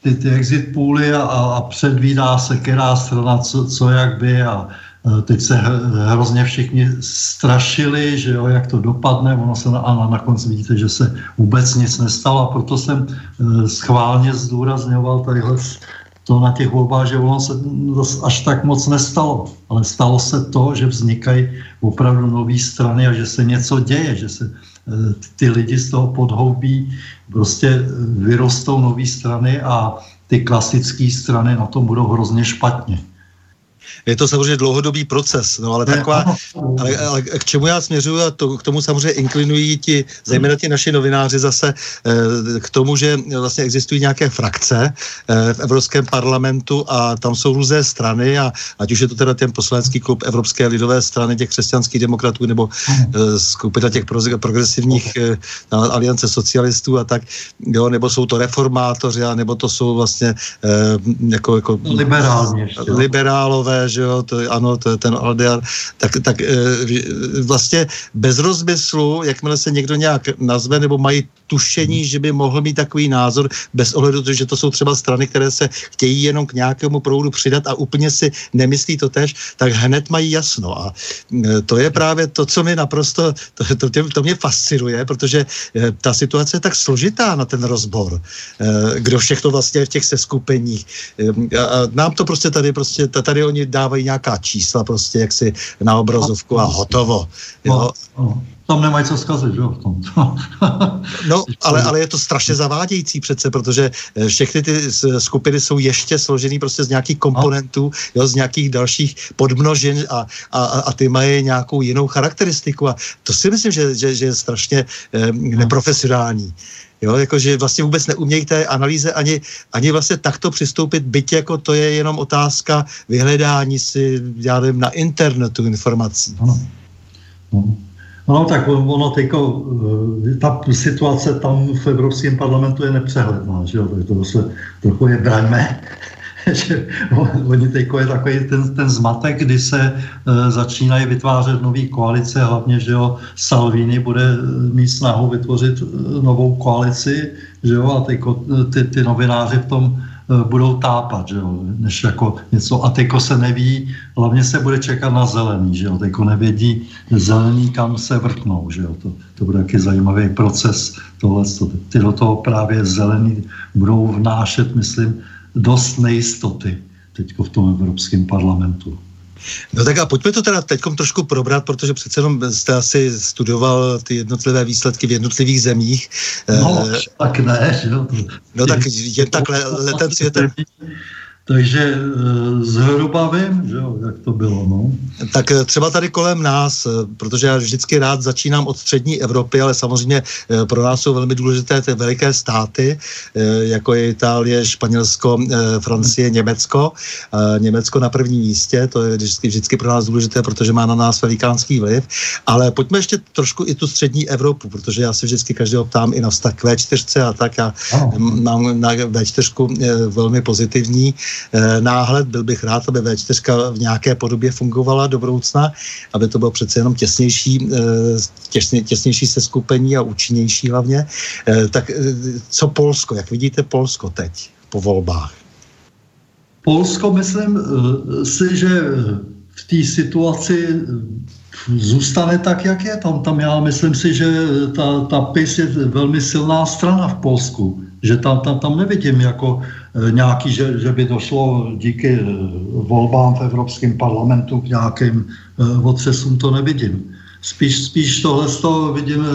B: ty, ty exit pooly a, a předvídá se, která strana, co, co jak by a Eh, teď se hrozně všichni strašili, že jo, jak to dopadne, ono se na, a nakonec vidíte, že se vůbec nic nestalo. A proto jsem eh, schválně zdůrazňoval tadyhle to na těch volbách, že ono se až tak moc nestalo. Ale stalo se to, že vznikají opravdu nové strany a že se něco děje, že se eh, ty lidi z toho podhoubí prostě vyrostou nové strany a ty klasické strany na tom budou hrozně špatně
A: je to samozřejmě dlouhodobý proces, no ale taková, ale, ale k čemu já směřuju a to, k tomu samozřejmě inklinují ti, zejména ti naši novináři zase eh, k tomu, že vlastně existují nějaké frakce eh, v Evropském parlamentu a tam jsou různé strany a ať už je to teda ten poslanecký klub Evropské lidové strany těch křesťanských demokratů nebo eh, skupina těch progresivních aliance socialistů a tak, jo, nebo jsou to reformátoři, a nebo to jsou vlastně jako, jako liberálové, že jo, to ano, to je ten Aldear, tak, tak e, vlastně bez rozmyslu, jakmile se někdo nějak nazve nebo mají tušení, že by mohl mít takový názor, bez ohledu že to jsou třeba strany, které se chtějí jenom k nějakému proudu přidat a úplně si nemyslí to tež, tak hned mají jasno. A e, to je právě to, co mi naprosto, to, to, to mě fascinuje, protože e, ta situace je tak složitá na ten rozbor, kdo všechno vlastně v těch seskupeních. A nám to prostě tady, prostě tady oni dávají nějaká čísla prostě jaksi na obrazovku a hotovo. Jo? No,
B: no. Tam nemají co zkazit, jo, v tom.
A: no, ale, ale je to strašně zavádějící přece, protože eh, všechny ty skupiny jsou ještě složený prostě z nějakých komponentů, jo, z nějakých dalších podmnožin a, a, a ty mají nějakou jinou charakteristiku a to si myslím, že, že, že je strašně eh, neprofesionální. Jo, jakože vlastně vůbec neumějí té analýze ani, ani vlastně takto přistoupit, byť jako to je jenom otázka vyhledání si, já nevím, na internetu informací. Ano.
B: No. No tak ono teďko, eh, ta situace tam v Evropském parlamentu je nepřehledná, že jo, to se trochu je braňme, že oni teď je takový ten, ten zmatek, kdy se e, začínají vytvářet nové koalice, hlavně, že jo, Salvini bude mít snahu vytvořit novou koalici, že jo, a ty, ty, ty novináři v tom Eh, budou tápat, že jo, než jako něco. A teďko se neví, hlavně se bude čekat na zelený, že jo, teďko nevědí zelený, kam se vrtnou, že jo, to, to bude taky zajímavý proces tohle, ty do toho právě zelený budou vnášet, myslím, dost nejistoty teďko v tom Evropském parlamentu.
A: No tak a pojďme to teda teď trošku probrat, protože přece jenom jste asi studoval ty jednotlivé výsledky v jednotlivých zemích.
B: No, e, tak ne, že jo.
A: No tak jen tak letem světem.
B: Takže eh, zhruba vím, že jo, jak to bylo. No.
A: Tak eh, třeba tady kolem nás, eh, protože já vždycky rád začínám od střední Evropy, ale samozřejmě pro nás jsou velmi důležité ty veliké státy, jako je Itálie, Španělsko, Francie, Německo. Německo na prvním místě, to je vždycky, vždycky pro nás důležité, protože má na nás velikánský vliv. Ale pojďme ještě trošku i tu střední Evropu, protože já se vždycky každého ptám i na vztah k V4 a tak. Já mám na V4 velmi pozitivní náhled. Byl bych rád, aby V4 v nějaké podobě fungovala do budoucna, aby to bylo přece jenom těsnější, eh, těsně, těsnější seskupení a účinnější hlavně. Eh, tak co Polsko? Jak vidíte Polsko teď po volbách?
B: Polsko, myslím si, že v té situaci zůstane tak, jak je. Tam, tam já myslím si, že ta, ta PIS je velmi silná strana v Polsku. Že tam, tam, tam nevidím jako Eh, nějaký, že, že by došlo díky eh, volbám v Evropském parlamentu k nějakým eh, otřesům, to nevidím. Spíš, spíš tohle z toho vidím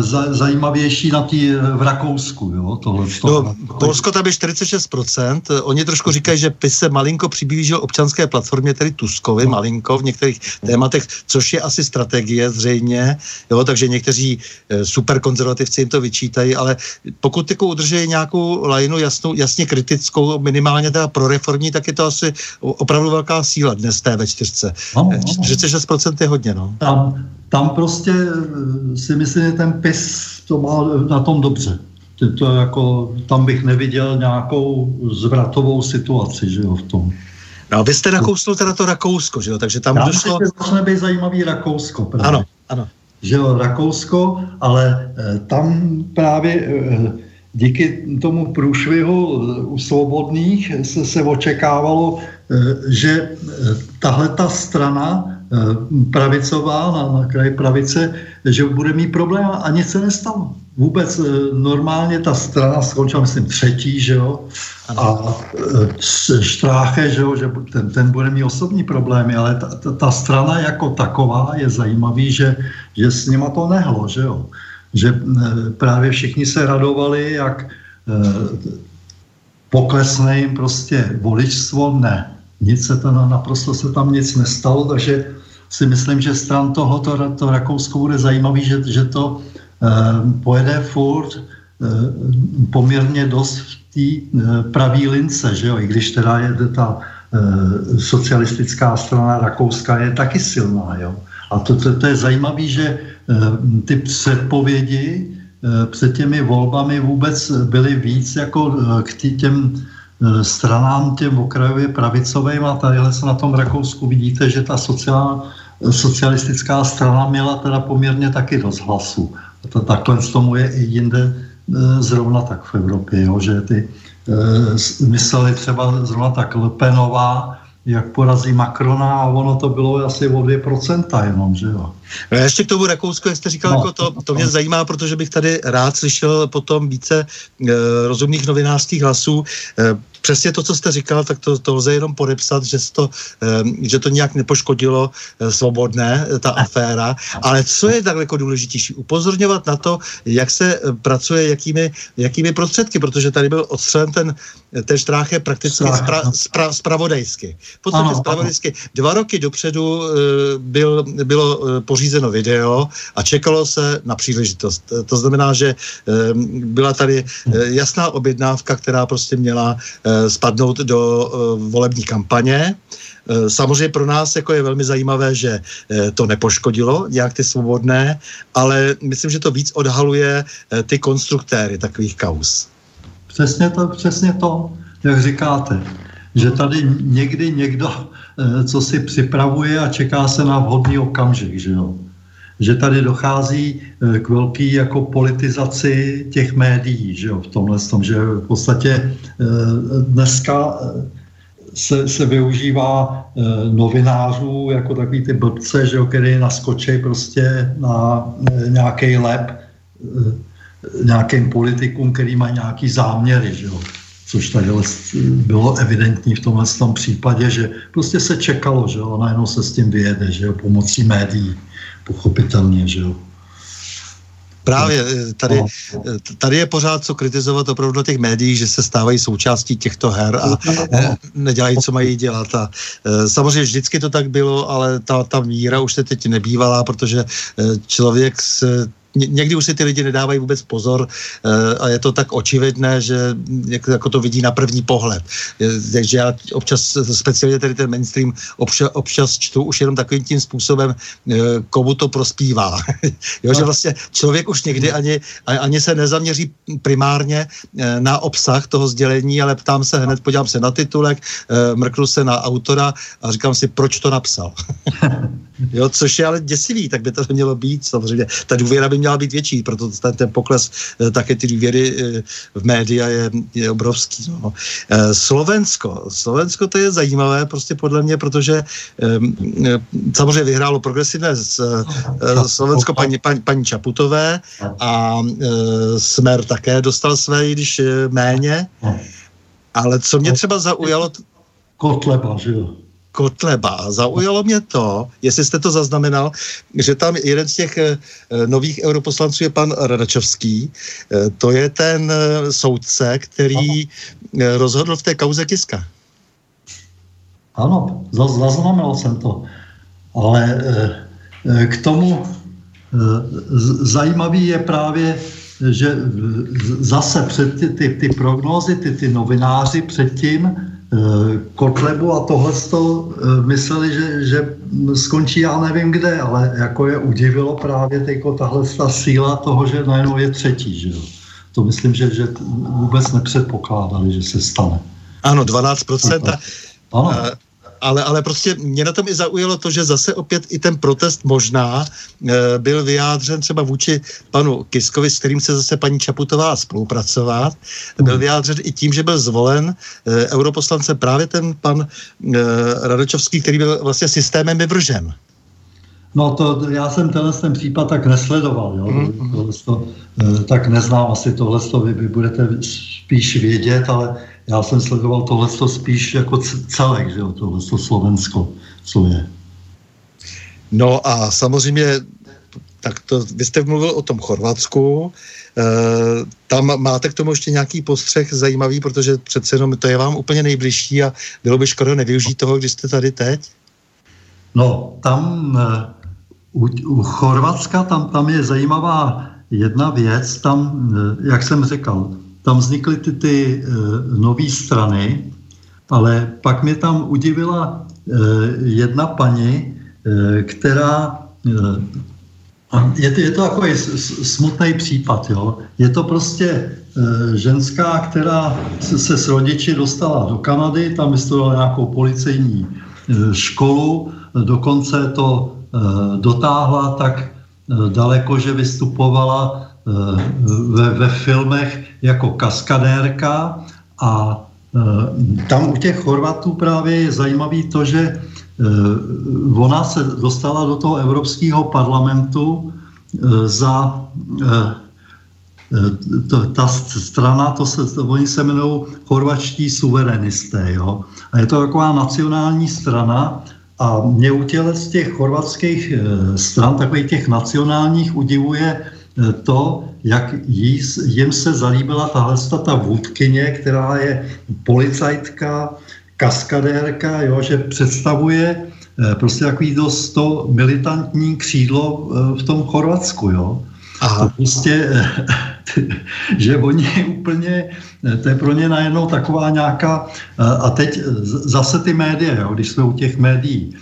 B: za, zajímavější na tý, v Rakousku. Jo? Tohle,
A: no, Polsko tam je 46%. Oni trošku říkají, že PIS se malinko přiblížil občanské platformě, tedy Tuskovi, no. malinko v některých tématech, což je asi strategie zřejmě. Jo? Takže někteří superkonzervativci jim to vyčítají, ale pokud jako udrží nějakou lajnu jasnou, jasně kritickou, minimálně teda pro reformní, tak je to asi opravdu velká síla dnes té ve čtyřce. No, no. 46% je hodně. No.
B: Tam, tam prostě eh, si myslím, že ten PIS to má na tom dobře. To, to jako, tam bych neviděl nějakou zvratovou situaci, že jo, v tom.
A: No a vy jste nakousnul teda to Rakousko, že jo, takže tam Já došlo...
B: Já začne být zajímavý Rakousko.
A: Právě. Ano, ano.
B: Že jo, Rakousko, ale e, tam právě e, díky tomu průšvihu u svobodných se, se očekávalo, že tahle ta strana Eh, pravicová, na, na kraji pravice, že bude mít problém a nic se nestalo. Vůbec eh, normálně ta strana skončila, myslím, třetí, že jo, a eh, Štráche, že jo, že ten, ten bude mít osobní problémy, ale ta, ta, ta strana jako taková je zajímavý, že, že s nima to nehlo, že jo. Že právě všichni se radovali, jak poklesne jim prostě voličstvo, ne. Nic se to, naprosto se tam nic nestalo, takže si myslím, že stran toho to, to Rakousko bude zajímavý, že, že to eh, pojede furt eh, poměrně dost v té eh, pravý lince, že jo? i když teda je ta eh, socialistická strana Rakouska je taky silná. Jo? A to, to, to je zajímavé, že eh, ty předpovědi eh, před těmi volbami vůbec byly víc jako eh, k tý, těm eh, stranám těm okrajově pravicovým a tadyhle se na tom Rakousku vidíte, že ta sociální socialistická strana měla teda poměrně taky dost hlasů. To, takhle z tomu je i jinde e, zrovna tak v Evropě, jo, že ty e, mysleli třeba zrovna tak Lepenová, jak porazí Macrona a ono to bylo asi o 2% jenom, že jo.
A: No ještě k tomu Rakousku, jak jste říkal, no, jako to, to mě no. zajímá, protože bych tady rád slyšel potom více e, rozumných novinářských hlasů. E, přesně to, co jste říkal, tak to, to lze jenom podepsat, že to, že to nějak nepoškodilo eh, svobodné, ta aféra. Ale co je takhle jako důležitější? Upozorňovat na to, jak se pracuje, jakými, jakými prostředky, protože tady byl odstřelen ten, ten štráche prakticky spra, spra, spravodajsky. V podstatě spravodajsky. Dva roky dopředu byl, bylo pořízeno video a čekalo se na příležitost. To znamená, že byla tady jasná objednávka, která prostě měla Eh, spadnout do eh, volební kampaně. Eh, samozřejmě pro nás jako je velmi zajímavé, že to nepoškodilo nějak ty svobodné, ale myslím, že to víc odhaluje ty konstruktéry takových kaus.
B: Přesně to, přesně to, jak říkáte, že tady někdy někdo, co si připravuje a čeká se na vhodný okamžik, že jo. že tady dochází k velký jako politizaci těch médií, že jo, v tomhle tom, že v podstatě dneska se, se využívá novinářů jako takový ty blbce, že jo, který naskočí prostě na nějaký lep nějakým politikům, který mají nějaký záměry, že jo. Což tady bylo evidentní v tomhle tom případě, že prostě se čekalo, že jo, a najednou se s tím vyjede, že jo, pomocí médií, pochopitelně, že jo.
A: Právě eh, tady, eh, tady je pořád co kritizovat opravdu na těch médiích, že se stávají součástí těchto her a eh, nedělají, co mají dělat. A samozřejmě vždycky to tak bylo, ale ta, ta míra už se teď nebývalá, protože člověk se někdy už si ty lidi nedávají vůbec pozor eh, a je to tak očividné, že jako to vidí na první pohled. Takže já občas, speciálně tady ten mainstream, občas, občas čtu už jenom takovým tím způsobem, eh, komu to prospívá. jo, že vlastně člověk už někdy ani, ani se nezaměří primárně eh, na obsah toho sdělení, ale ptám se hned, podívám se na titulek, mrknu se na autora a říkám si, proč to napsal. jo, což je ale děsivý, tak by to mělo být samozřejmě. Ta důvěra by měla být větší, proto ten, ten pokles eh, také ty důvěry eh, v média je, je obrovský. No. Eh, Slovensko. Slovensko to je zajímavé prostě podle mě, protože samozřejmě vyhrálo progresivné Slovensko paní, paní, paní Čaputové a Smer také dostal své, když méně. Ale co mě třeba zaujalo...
B: Kotleba, že jo?
A: Kotleba. Zaujalo mě to, jestli jste to zaznamenal, že tam jeden z těch eh, nových europoslanců je pan Radačovský. Eh, to je ten eh, soudce, který rozhodl v té kauze Kiska.
B: Ano, zaznamenal jsem to. Ale k tomu zajímavý je právě, že zase před ty, ty, ty prognózy, ty, ty novináři předtím Kotlebu a tohle to eh, mysleli, že, že skončí já nevím kde, ale jako je udivilo právě tyko, tahle ta síla toho, že najednou je třetí, že jo. To myslím, že, že vůbec nepředpokládali, že se stane.
A: Ano, 12%. Ano. A ale, ale prostě mě na tom i zaujalo to, že zase opět i ten protest možná e, byl vyjádřen třeba vůči panu Kiskovi, s kterým se zase paní Čaputová spolupracovat, byl hmm. vyjádřen i tím, že byl zvolen e, europoslance právě ten pan e, Radočovský, který byl vlastně systémem vyvržen.
B: No to já jsem tenhle ten případ tak nesledoval, jo? Mm-hmm. Tohle to, tak neznám, asi tohle to vy, vy budete spíš vědět, ale já jsem sledoval tohle spíš jako celek, že jo, tohle Slovensko, co je.
A: No a samozřejmě, tak to, vy jste mluvil o tom Chorvatsku, e, tam máte k tomu ještě nějaký postřeh zajímavý, protože přece jenom to je vám úplně nejbližší a bylo by škoda nevyužít toho, když jste tady teď?
B: No, tam eh, u, u Chorvatska tam, tam je zajímavá jedna věc, tam, eh, jak jsem říkal, tam vznikly ty, ty uh, nové strany, ale pak mě tam udivila uh, jedna paní, uh, která je to, je to takový smutný případ, jo. Je to prostě ženská, která se, s rodiči dostala do Kanady, tam vystudovala nějakou policejní školu, dokonce to dotáhla tak daleko, že vystupovala Eh, ve, ve filmech jako kaskadérka a eh, tam u těch Chorvatů právě je zajímavý to, že eh, ona se dostala do toho Evropského parlamentu za to, ta strana, to se, to, oni se jmenují chorvačtí suverenisté, jo. A je to taková nacionální strana a mě u z těch chorvatských stran, takových těch nacionálních, udivuje to, jak jí, jim se zalíbila tahle ta vůdkyně, která je policajtka, kaskadérka, jo, že představuje eh, prostě takový dost to militantní křídlo eh, v tom Chorvatsku, jo. A prostě, eh, že oni úplně, to je pro ně najednou taková nějaká, a teď zase ty média, jo, když jsme u těch médií.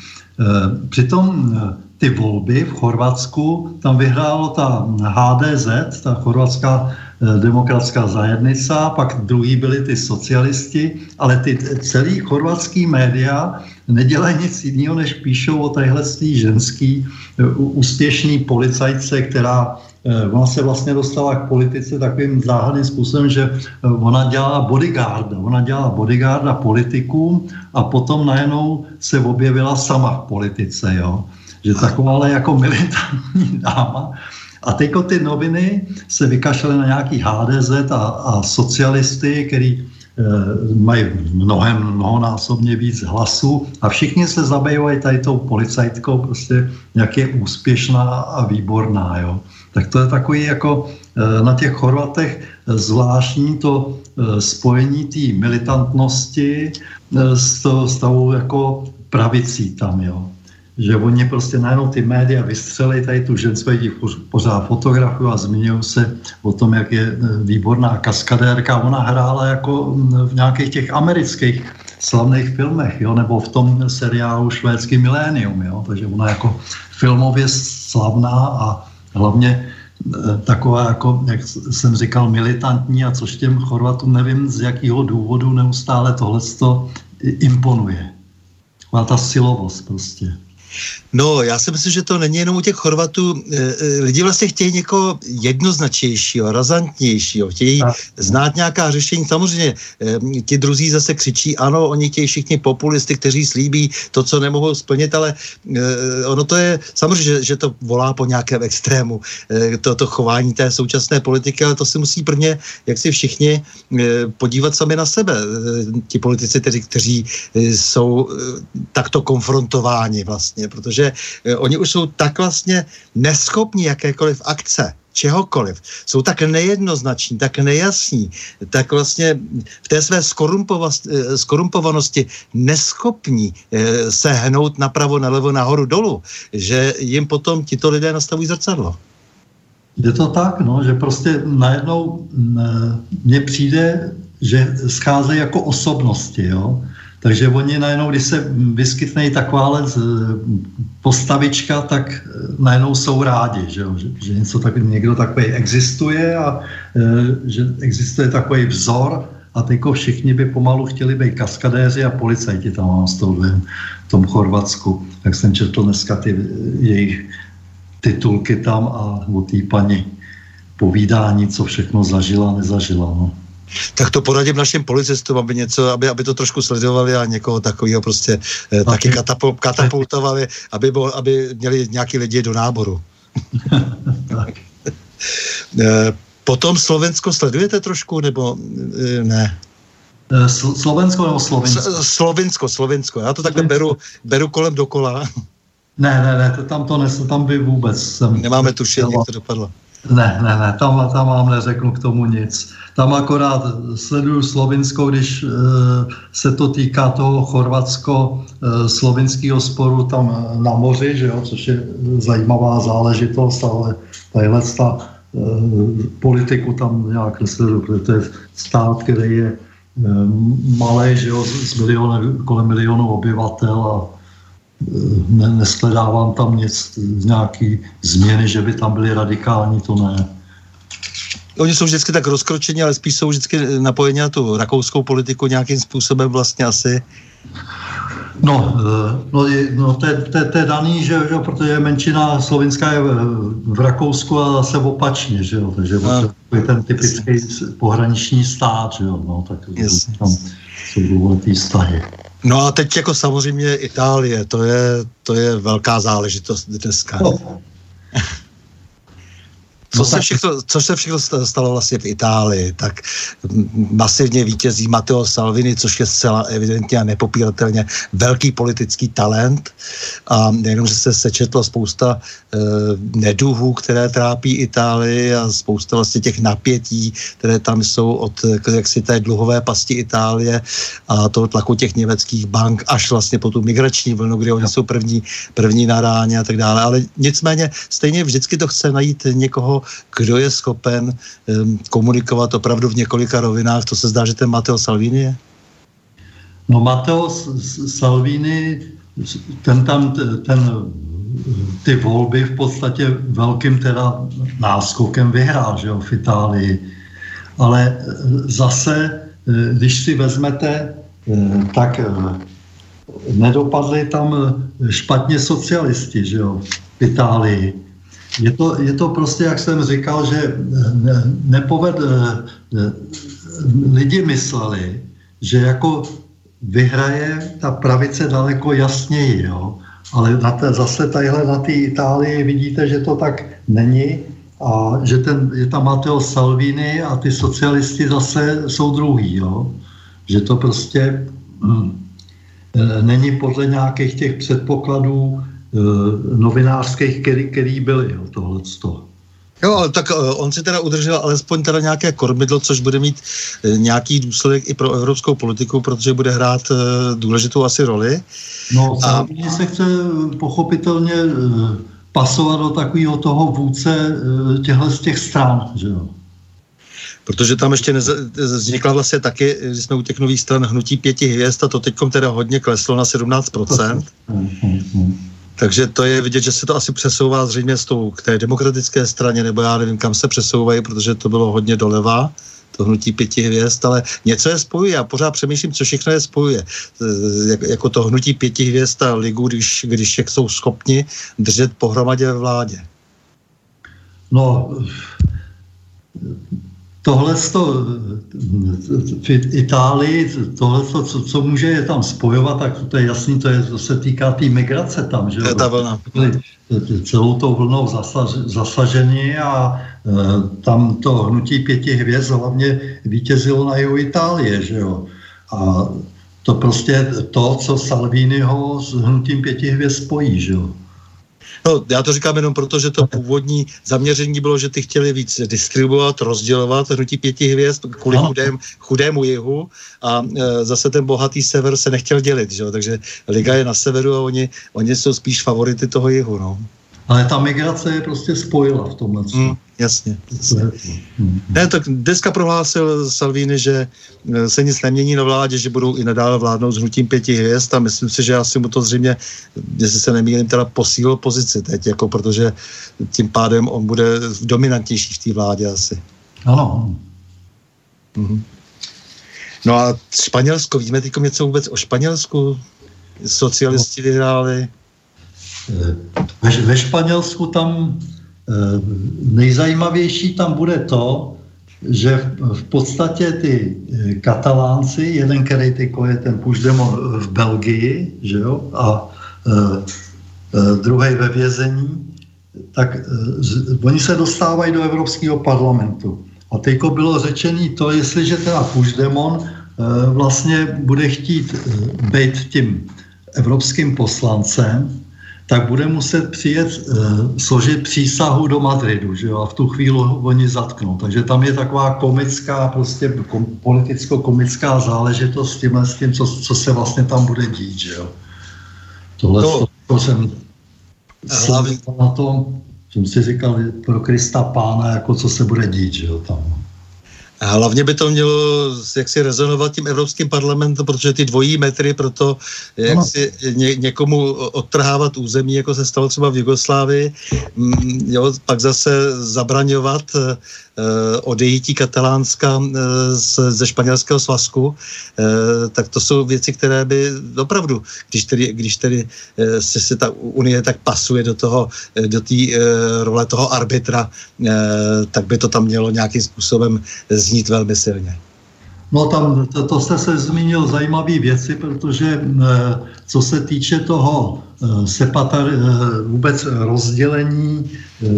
B: Přitom ty volby v Chorvatsku, tam vyhrálo ta HDZ, ta chorvatská eh, demokratická zajednica, pak druhý byli ty socialisti, ale ty celý chorvatský média nedělají nic jiného, než píšou o téhle ženský eh, úspěšný policajce, která Eh, ona se vlastně dostala k politice takovým záhadným způsobem, že ona dělala bodyguarda. Ona dělala bodyguarda politikům a potom najednou se objevila sama v politice. Jo? Že taková ale jako militantní dáma. A teď ty noviny se vykašly na nějaký HDZ a, a socialisty, který e, mají mnohem, mnohonásobně víc hlasů a všichni se zabývají tady tou policajtkou, prostě jak je úspěšná a výborná. Jo tak to je takový jako eh, na těch Chorvatech zvláštní to eh, spojení té militantnosti eh, s, to, s tou jako pravicí tam, jo. Že oni prostě najednou ty média vystřelí tady tu ženskou, jich pořád fotografují a zmiňují se o tom, jak je výborná kaskadérka. Ona hrála jako v nějakých těch amerických slavných filmech, jo, nebo v tom seriálu Švédský milénium, jo, takže ona jako filmově slavná a hlavně eh, taková, jako, jak jsem říkal, militantní a což těm Chorvatům nevím z jakého důvodu neustále tohle imponuje. A ta silovost prostě.
A: No, já si myslím, že to není jenom u těch Chorvatů. Eh, eh, lidi vlastně chtějí někoho jednoznačnějšího, razantnějšího, chtějí a. znát nějaká řešení. Samozřejmě eh, ti druzí zase křičí, ano, oni chtějí všichni populisty, kteří slíbí to, co nemohou splnit, ale ono to je, samozřejmě, že, že to volá po nějakém extrému, to, to chování té současné politiky, ale to si musí prvně, jak si všichni, podívat sami na sebe. Ti politici, kteří, kteří jsou takto konfrontováni vlastně, protože protože eh, oni už jsou tak vlastně neschopní jakékoliv akce, čehokoliv, jsou tak nejednoznační, tak nejasní, tak vlastně v té své eh, skorumpovanosti neschopní eh, se hnout napravo, nalevo, nahoru, dolu, že jim potom tito lidé nastavují zrcadlo.
B: Je to tak, no, že prostě najednou mně přijde, že scházejí jako osobnosti, jo. Takže oni najednou, když se vyskytne takováhle eh, postavička, tak eh, najednou jsou rádi, že, jo? že, že něco takový, někdo takový existuje a e, že existuje takový vzor a teďko všichni by pomalu chtěli být kaskadéři a policajti tam mám s v tom Chorvatsku. Tak jsem četl dneska ty jejich titulky tam a o té paní povídání, co všechno zažila, nezažila. No.
A: Tak to poradím našim policistům, aby něco, aby, aby to trošku sledovali a někoho takového prostě eh, taky katapul, katapultovali, aby, bo, aby měli nějaký lidi do náboru. eh, potom Slovensko sledujete trošku, nebo eh, ne?
B: Eh, Slovensko nebo Slovensko?
A: Slovensko, Slovensko. Já to takhle beru, beru kolem dokola.
B: Ne, ne, ne, to tam to nesl, tam by vůbec.
A: Jsem, Nemáme tušení, jak to dopadlo.
B: Ne, ne, ne, tam, tam vám neřeknu k tomu nic. Tam akorát sleduju Slovinsko, když e, se to týká toho chorvatsko-slovinského sporu tam na moři, že jo, což je zajímavá záležitost, ale tahle ta e, politiku tam nějak nesleduju, protože to je stát, který je e, malý, že jo, s miliony, kolem milionu obyvatel a ne, nesledávám tam nic, nějaký změny, že by tam byly radikální, to ne.
A: Oni jsou vždycky tak rozkročení, ale spíš jsou vždycky napojeni na tu rakouskou politiku nějakým způsobem vlastně asi.
B: No, eh, no, no to, je, to, to je daný, že, že protože menšina slovinská je v Rakousku a zase opačně, že jo, takže no, je ten typický pohraniční stát, že jo, no, tak jasně. tam jsou důležitý vztahy.
A: No a teď jako samozřejmě Itálie, to je, to je velká záležitost dneska. No. Co, no se všechno, co se všechno stalo vlastně v Itálii, tak masivně vítězí Matteo Salvini, což je zcela evidentně a nepopíratelně velký politický talent a nejenom, že se sečetlo spousta e, neduhů, které trápí Itálii a spousta vlastně těch napětí, které tam jsou od jaksi té dluhové pasti Itálie a toho tlaku těch německých bank až vlastně po tu migrační vlnu, kdy oni jsou první, první na ráně a tak dále. Ale nicméně stejně vždycky to chce najít někoho, kdo je schopen komunikovat opravdu v několika rovinách. To se zdá, že ten Matteo Salvini je?
B: No Matteo Salvini, ten tam, ten ty volby v podstatě velkým teda náskokem vyhrál, že jo, v Itálii. Ale zase, když si vezmete, tak nedopadli tam špatně socialisti, že jo, v Itálii. Je to, je to prostě, jak jsem říkal, že ne, nepoved, lidi mysleli, že jako vyhraje ta pravice daleko jasněji, jo? ale na té, zase tadyhle na té Itálii vidíte, že to tak není a že ten, je tam Matteo Salvini a ty socialisti zase jsou druhý, jo? že to prostě hm, není podle nějakých těch předpokladů novinářských, který, který byly, jo, tohleto.
A: Jo, ale tak uh, on si teda udržel alespoň teda nějaké kormidlo, což bude mít uh, nějaký důsledek i pro evropskou politiku, protože bude hrát důležitou asi roli.
B: No, a se chce pochopitelně pasovat do takového toho vůdce těchto z těch stran, že jo.
A: Protože tam ještě nez- vznikla vlastně taky, když jsme u těch nových stran, hnutí pěti hvězd a to teď teda hodně kleslo na 17%. Takže to je vidět, že se to asi přesouvá zřejmě s tou, k té demokratické straně, nebo já nevím, kam se přesouvají, protože to bylo hodně doleva, to hnutí pěti hvězd, ale něco je spojuje. Já pořád přemýšlím, co všechno je spojuje. Jako to hnutí pěti hvězd a ligu, když, když jak jsou schopni držet pohromadě ve vládě.
B: No, tohle to, v Itálii, tohle to, co, co může je tam spojovat, tak to je jasný, to, je, to se týká té tý migrace tam, že
A: To je ta vlna.
B: Celou tou vlnou zasaž, zasažení a e, tam to hnutí pěti hvězd hlavně vítězilo na jihu Itálie, že jo. A to prostě to, co Salviniho s hnutím pěti hvězd spojí, že jo.
A: No, já to říkám jenom proto, že to původní zaměření bylo, že ty chtěli víc distribuovat, rozdělovat hnutí pěti hvězd kvůli no. chudém, chudému jihu a e, zase ten bohatý sever se nechtěl dělit, že? takže Liga je na severu a oni, oni jsou spíš favority toho jihu. No.
B: Ale ta migrace je prostě spojila v tomhle.
A: Mm, jasně. jasně. Mm. Ne, tak dneska prohlásil Salvini, že e, se nic nemění na vládě, že budou i nadále vládnout s hnutím pěti hvězd a myslím si, že asi mu to zřejmě, jestli se nemýlím, teda posílil pozici teď, jako protože tím pádem on bude dominantnější v té vládě asi.
B: Ano.
A: Mm. No a Španělsko, víme teď něco vůbec o Španělsku? Socialisti vyhráli.
B: Ve, ve Španělsku tam eh, nejzajímavější tam bude to, že v podstatě ty eh, katalánci, jeden, který tyko je ten Puigdemont v Belgii, že jo, a e, druhý ve vězení, tak e, oni se dostávají do Evropského parlamentu. A teďko bylo řečené to, jestliže teda Puigdemont e, vlastně bude chtít být tím evropským poslancem, tak bude muset přijet, e, složit přísahu do Madridu, že jo, a v tu chvíli oni zatknou. Takže tam je taková komická, prostě kom, politicko-komická záležitost s tímhle, s tím, co, co se vlastně tam bude dít, že jo. Tohle to, to jsem hlavně na tom, jsem si říkal, pro Krista pána, jako co se bude dít, že jo, tam.
A: A hlavně by to mělo jak si rezonovat tím Evropským parlamentem, protože ty dvojí metry pro to, jak no. si ně, někomu odtrhávat území, jako se stalo třeba v Jugoslávii, mm, jo, pak zase zabraňovat uh, odejítí Katalánska uh, ze španělského svazku, uh, tak to jsou věci, které by opravdu, když tedy, když tedy uh, se, se ta Unie tak pasuje do toho, do té uh, role toho arbitra, uh, tak by to tam mělo nějakým způsobem znít velmi silně.
B: No tam, to, to jste se zmínil zajímavé věci, protože co se týče toho sepatar, vůbec rozdělení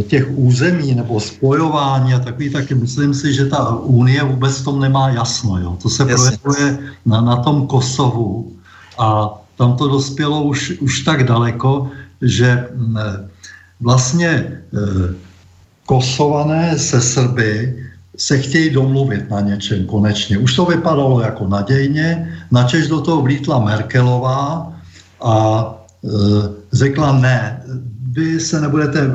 B: těch území nebo spojování a takový, tak myslím si, že ta Unie vůbec v tom nemá jasno. Jo. To se projevuje na, na tom Kosovu a tam to dospělo už, už tak daleko, že vlastně Kosované se Srby se chtějí domluvit na něčem konečně. Už to vypadalo jako nadějně, načež do toho vlítla Merkelová a e, řekla ne, vy se nebudete e,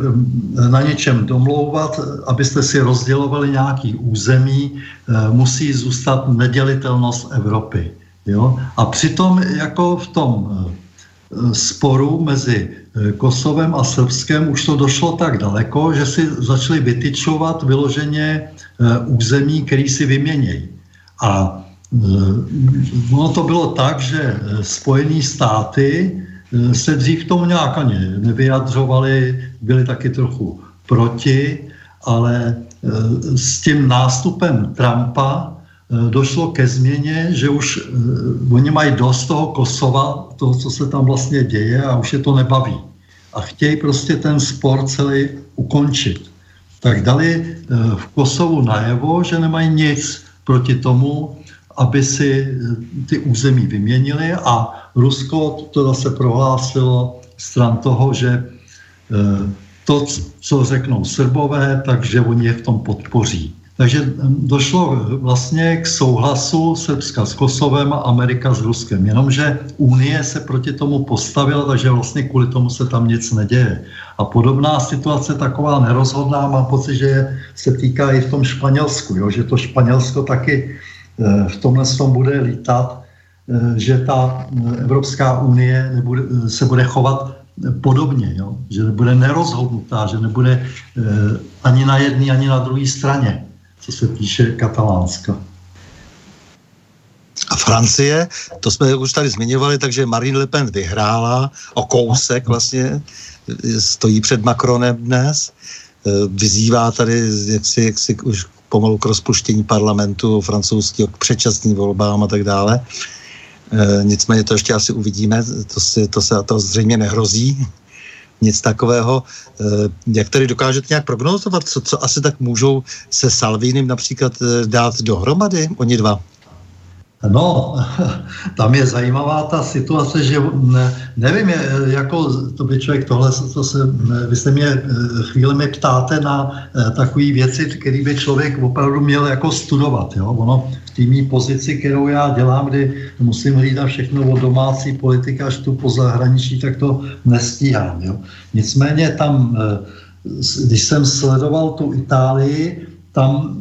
B: na něčem domlouvat, abyste si rozdělovali nějaký území, e, musí zůstat nedělitelnost Evropy. Jo? A přitom jako v tom sporu mezi Kosovem a Srbskem už to došlo tak daleko, že si začali vytyčovat vyloženě území, který si vyměnějí. A ono to bylo tak, že Spojené státy se dřív tomu nějak ani nevyjadřovali, byli taky trochu proti, ale s tím nástupem Trumpa Eh, došlo ke změně, že už uh, oni mají dost toho Kosova, toho, co se tam vlastně děje a už je to nebaví. A chtějí prostě ten spor celý ukončit. Tak dali uh, v Kosovu najevo, že nemají nic proti tomu, aby si ty území vyměnili a Rusko to zase prohlásilo stran toho, že to, co řeknou Srbové, takže oni je v tom podpoří. Takže došlo vlastně k souhlasu Srbska s Kosovem a Amerika s Ruskem. Jenomže Unie se proti tomu postavila, takže vlastně kvůli tomu se tam nic neděje. A podobná situace taková nerozhodná, mám pocit, že se týká i v tom Španělsku, jo? že to Španělsko taky eh, v tomhle tom bude lítat, eh, že ta eh, Evropská unie nebude, se bude chovat podobně, jo? že nebude nerozhodnutá, že nebude ani na jedné, ani na druhé straně co se týče Katalánska.
A: A Francie, to jsme už tady zmiňovali, takže Marine Le Pen vyhrála o kousek vlastně, stojí před Macronem dnes, e, vyzývá tady jaksi, jaksi už pomalu k rozpuštění parlamentu francouzského, k předčasným volbám a tak dále. E, nicméně to ještě asi uvidíme, to, si, to se to zřejmě nehrozí, nic takového. Eh, jak tady dokážete nějak prognozovat, co, co asi tak můžou se Salvínem například eh, dát dohromady, oni dva?
B: No, tam je zajímavá ta situace, že ne, nevím, jako to by člověk tohle, co se, vy se mě chvíli mi ptáte na takové věci, které by člověk opravdu měl jako studovat. Jo? Ono v té mý pozici, kterou já dělám, kdy musím hlídat všechno od domácí politiky až tu po zahraničí, tak to nestíhám. Jo? Nicméně tam, když jsem sledoval tu Itálii, tam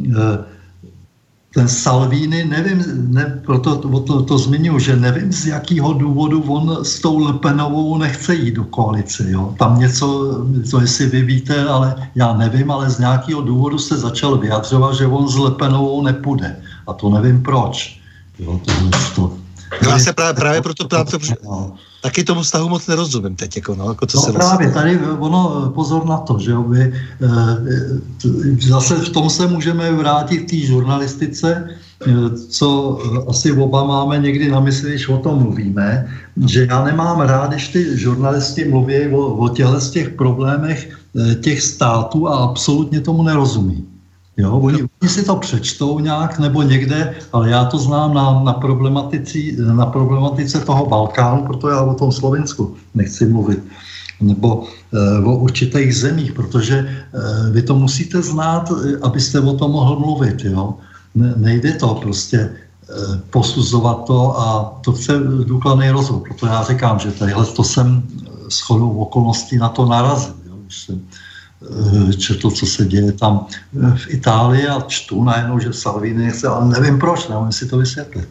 B: ten Salvini, nevím, ne, proto to, to, to zmiňuji, že nevím z jakého důvodu on s tou Lepenovou nechce jít do koalice. Jo. Tam něco, co jestli vy víte, ale já nevím, ale z nějakého důvodu se začal vyjadřovat, že on s Lepenovou nepůjde. A to nevím proč. Jo, to, to,
A: No já se právě, právě proto ptám, protože taky tomu vztahu moc nerozumím teď. Jako, no, jako
B: co no se právě, tady ono, pozor na to, že e, eh, zase v tom se můžeme vrátit k té žurnalistice, eh, co asi oba máme někdy na mysli, když o tom mluvíme, že já nemám rád, když ty žurnalisti mluví o, o těchto těch problémech eh, těch států a absolutně tomu nerozumí. Jo, oni, oni si to přečtou nějak nebo někde, ale já to znám na, na, na problematice toho Balkánu, proto já o tom Slovensku nechci mluvit nebo e, o určitých zemích, protože e, vy to musíte znát, eh, abyste o tom mohl mluvit. Jo? Ne, nejde to prostě e, posuzovat to a to chce důkladný rozhovor. Proto já říkám, že tadyhle to jsem s chodou okolností na to narazil. Jo? Už jsem, četl, co se děje tam eh, v Itálii a čtu najednou, že Salvini nechce, ale nevím proč, nevím si to vysvětlit.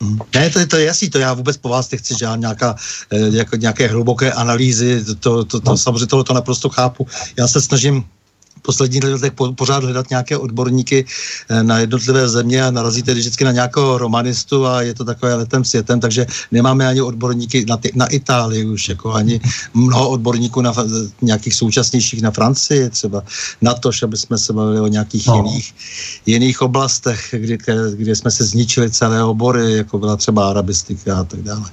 A: Hmm. Ne, to, to je jasný, to já vůbec po vás nechci žádná nějaká, eh, jako nějaké hluboké analýzy, to, to, to, to no. samozřejmě tohle to naprosto chápu. Já se snažím posledních letech pořád hledat nějaké odborníky eh, na jednotlivé země a narazíte vždycky na nějakého romanistu a je to takové letem světem, takže nemáme ani odborníky na, ty, na Itálii už, jako ani mnoho odborníků na nějakých současnějších na Francii, třeba na to, aby jsme se bavili o nějakých no. jiných, jiných oblastech, kde, kde jsme se zničili celé obory, jako byla třeba arabistika a tak dále.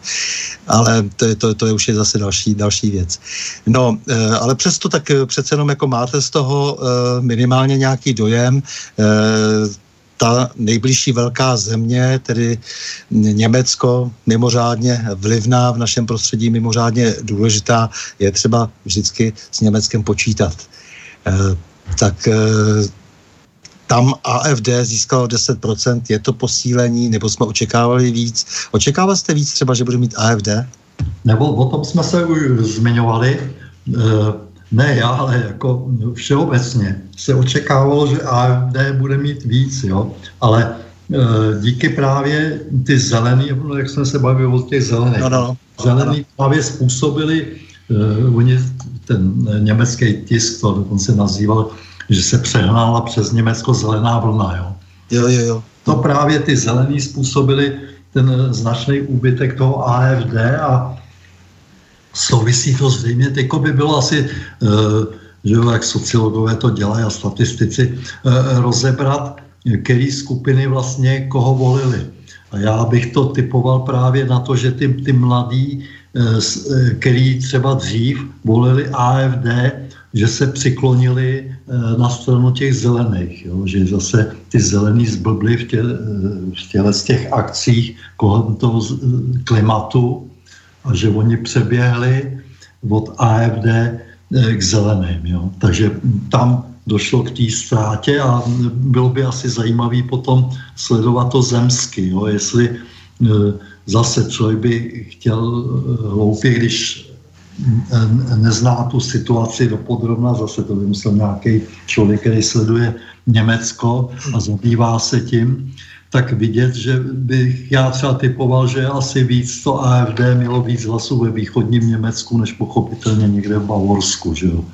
A: Ale to, je, to, to je už je zase další, další věc. No, eh, ale přesto tak eh, přece jenom jako máte z toho minimálně nějaký dojem. Eh, ta nejbližší velká země, tedy Německo, mimořádně vlivná v našem prostředí, mimořádně důležitá, je třeba vždycky s Německem počítat. Eh, tak tam AFD získalo 10%, je to posílení, nebo jsme očekávali víc? Očekávali jste víc třeba, že bude mít AFD?
B: Nebo o tom jsme se už zmiňovali ne já, ale jako všeobecně se očekávalo, že AFD bude mít víc, jo. Ale díky právě ty zelený, no, jak jsme se bavili o těch zelených,
A: no, no.
B: zelený právě způsobili, uh, oni, ten německý tisk to dokonce nazýval, že se přehnala přes Německo zelená vlna, jo.
A: Jo, jo, jo.
B: To právě ty zelený způsobili ten značný úbytek toho AFD a souvisí to zřejmě, jako by bylo asi, uh, že jak sociologové to dělají a statistici, uh, rozebrat, který skupiny vlastně koho volili. A já bych to typoval právě na to, že ty, ty mladí, uh, který třeba dřív volili AFD, že se přiklonili na stranu těch zelených, jo? že zase ty zelený zblbli v, tě, v těle z těch akcích kolem toho klimatu a že oni přeběhli od AFD eh, k zeleným. Jo. Takže tam došlo k té ztrátě a bylo by asi zajímavý potom sledovat to zemsky, jo, jestli e, zase člověk by chtěl eh, hloupě, když nezná tu situaci dopodrobna, zase to vymyslel nějaký člověk, který sleduje Německo a zabývá se tím, tak vidět, že bych já třeba typoval, že asi víc to AFD mělo víc hlasů ve východním Německu, než pochopitelně někde v Bavorsku, že jo.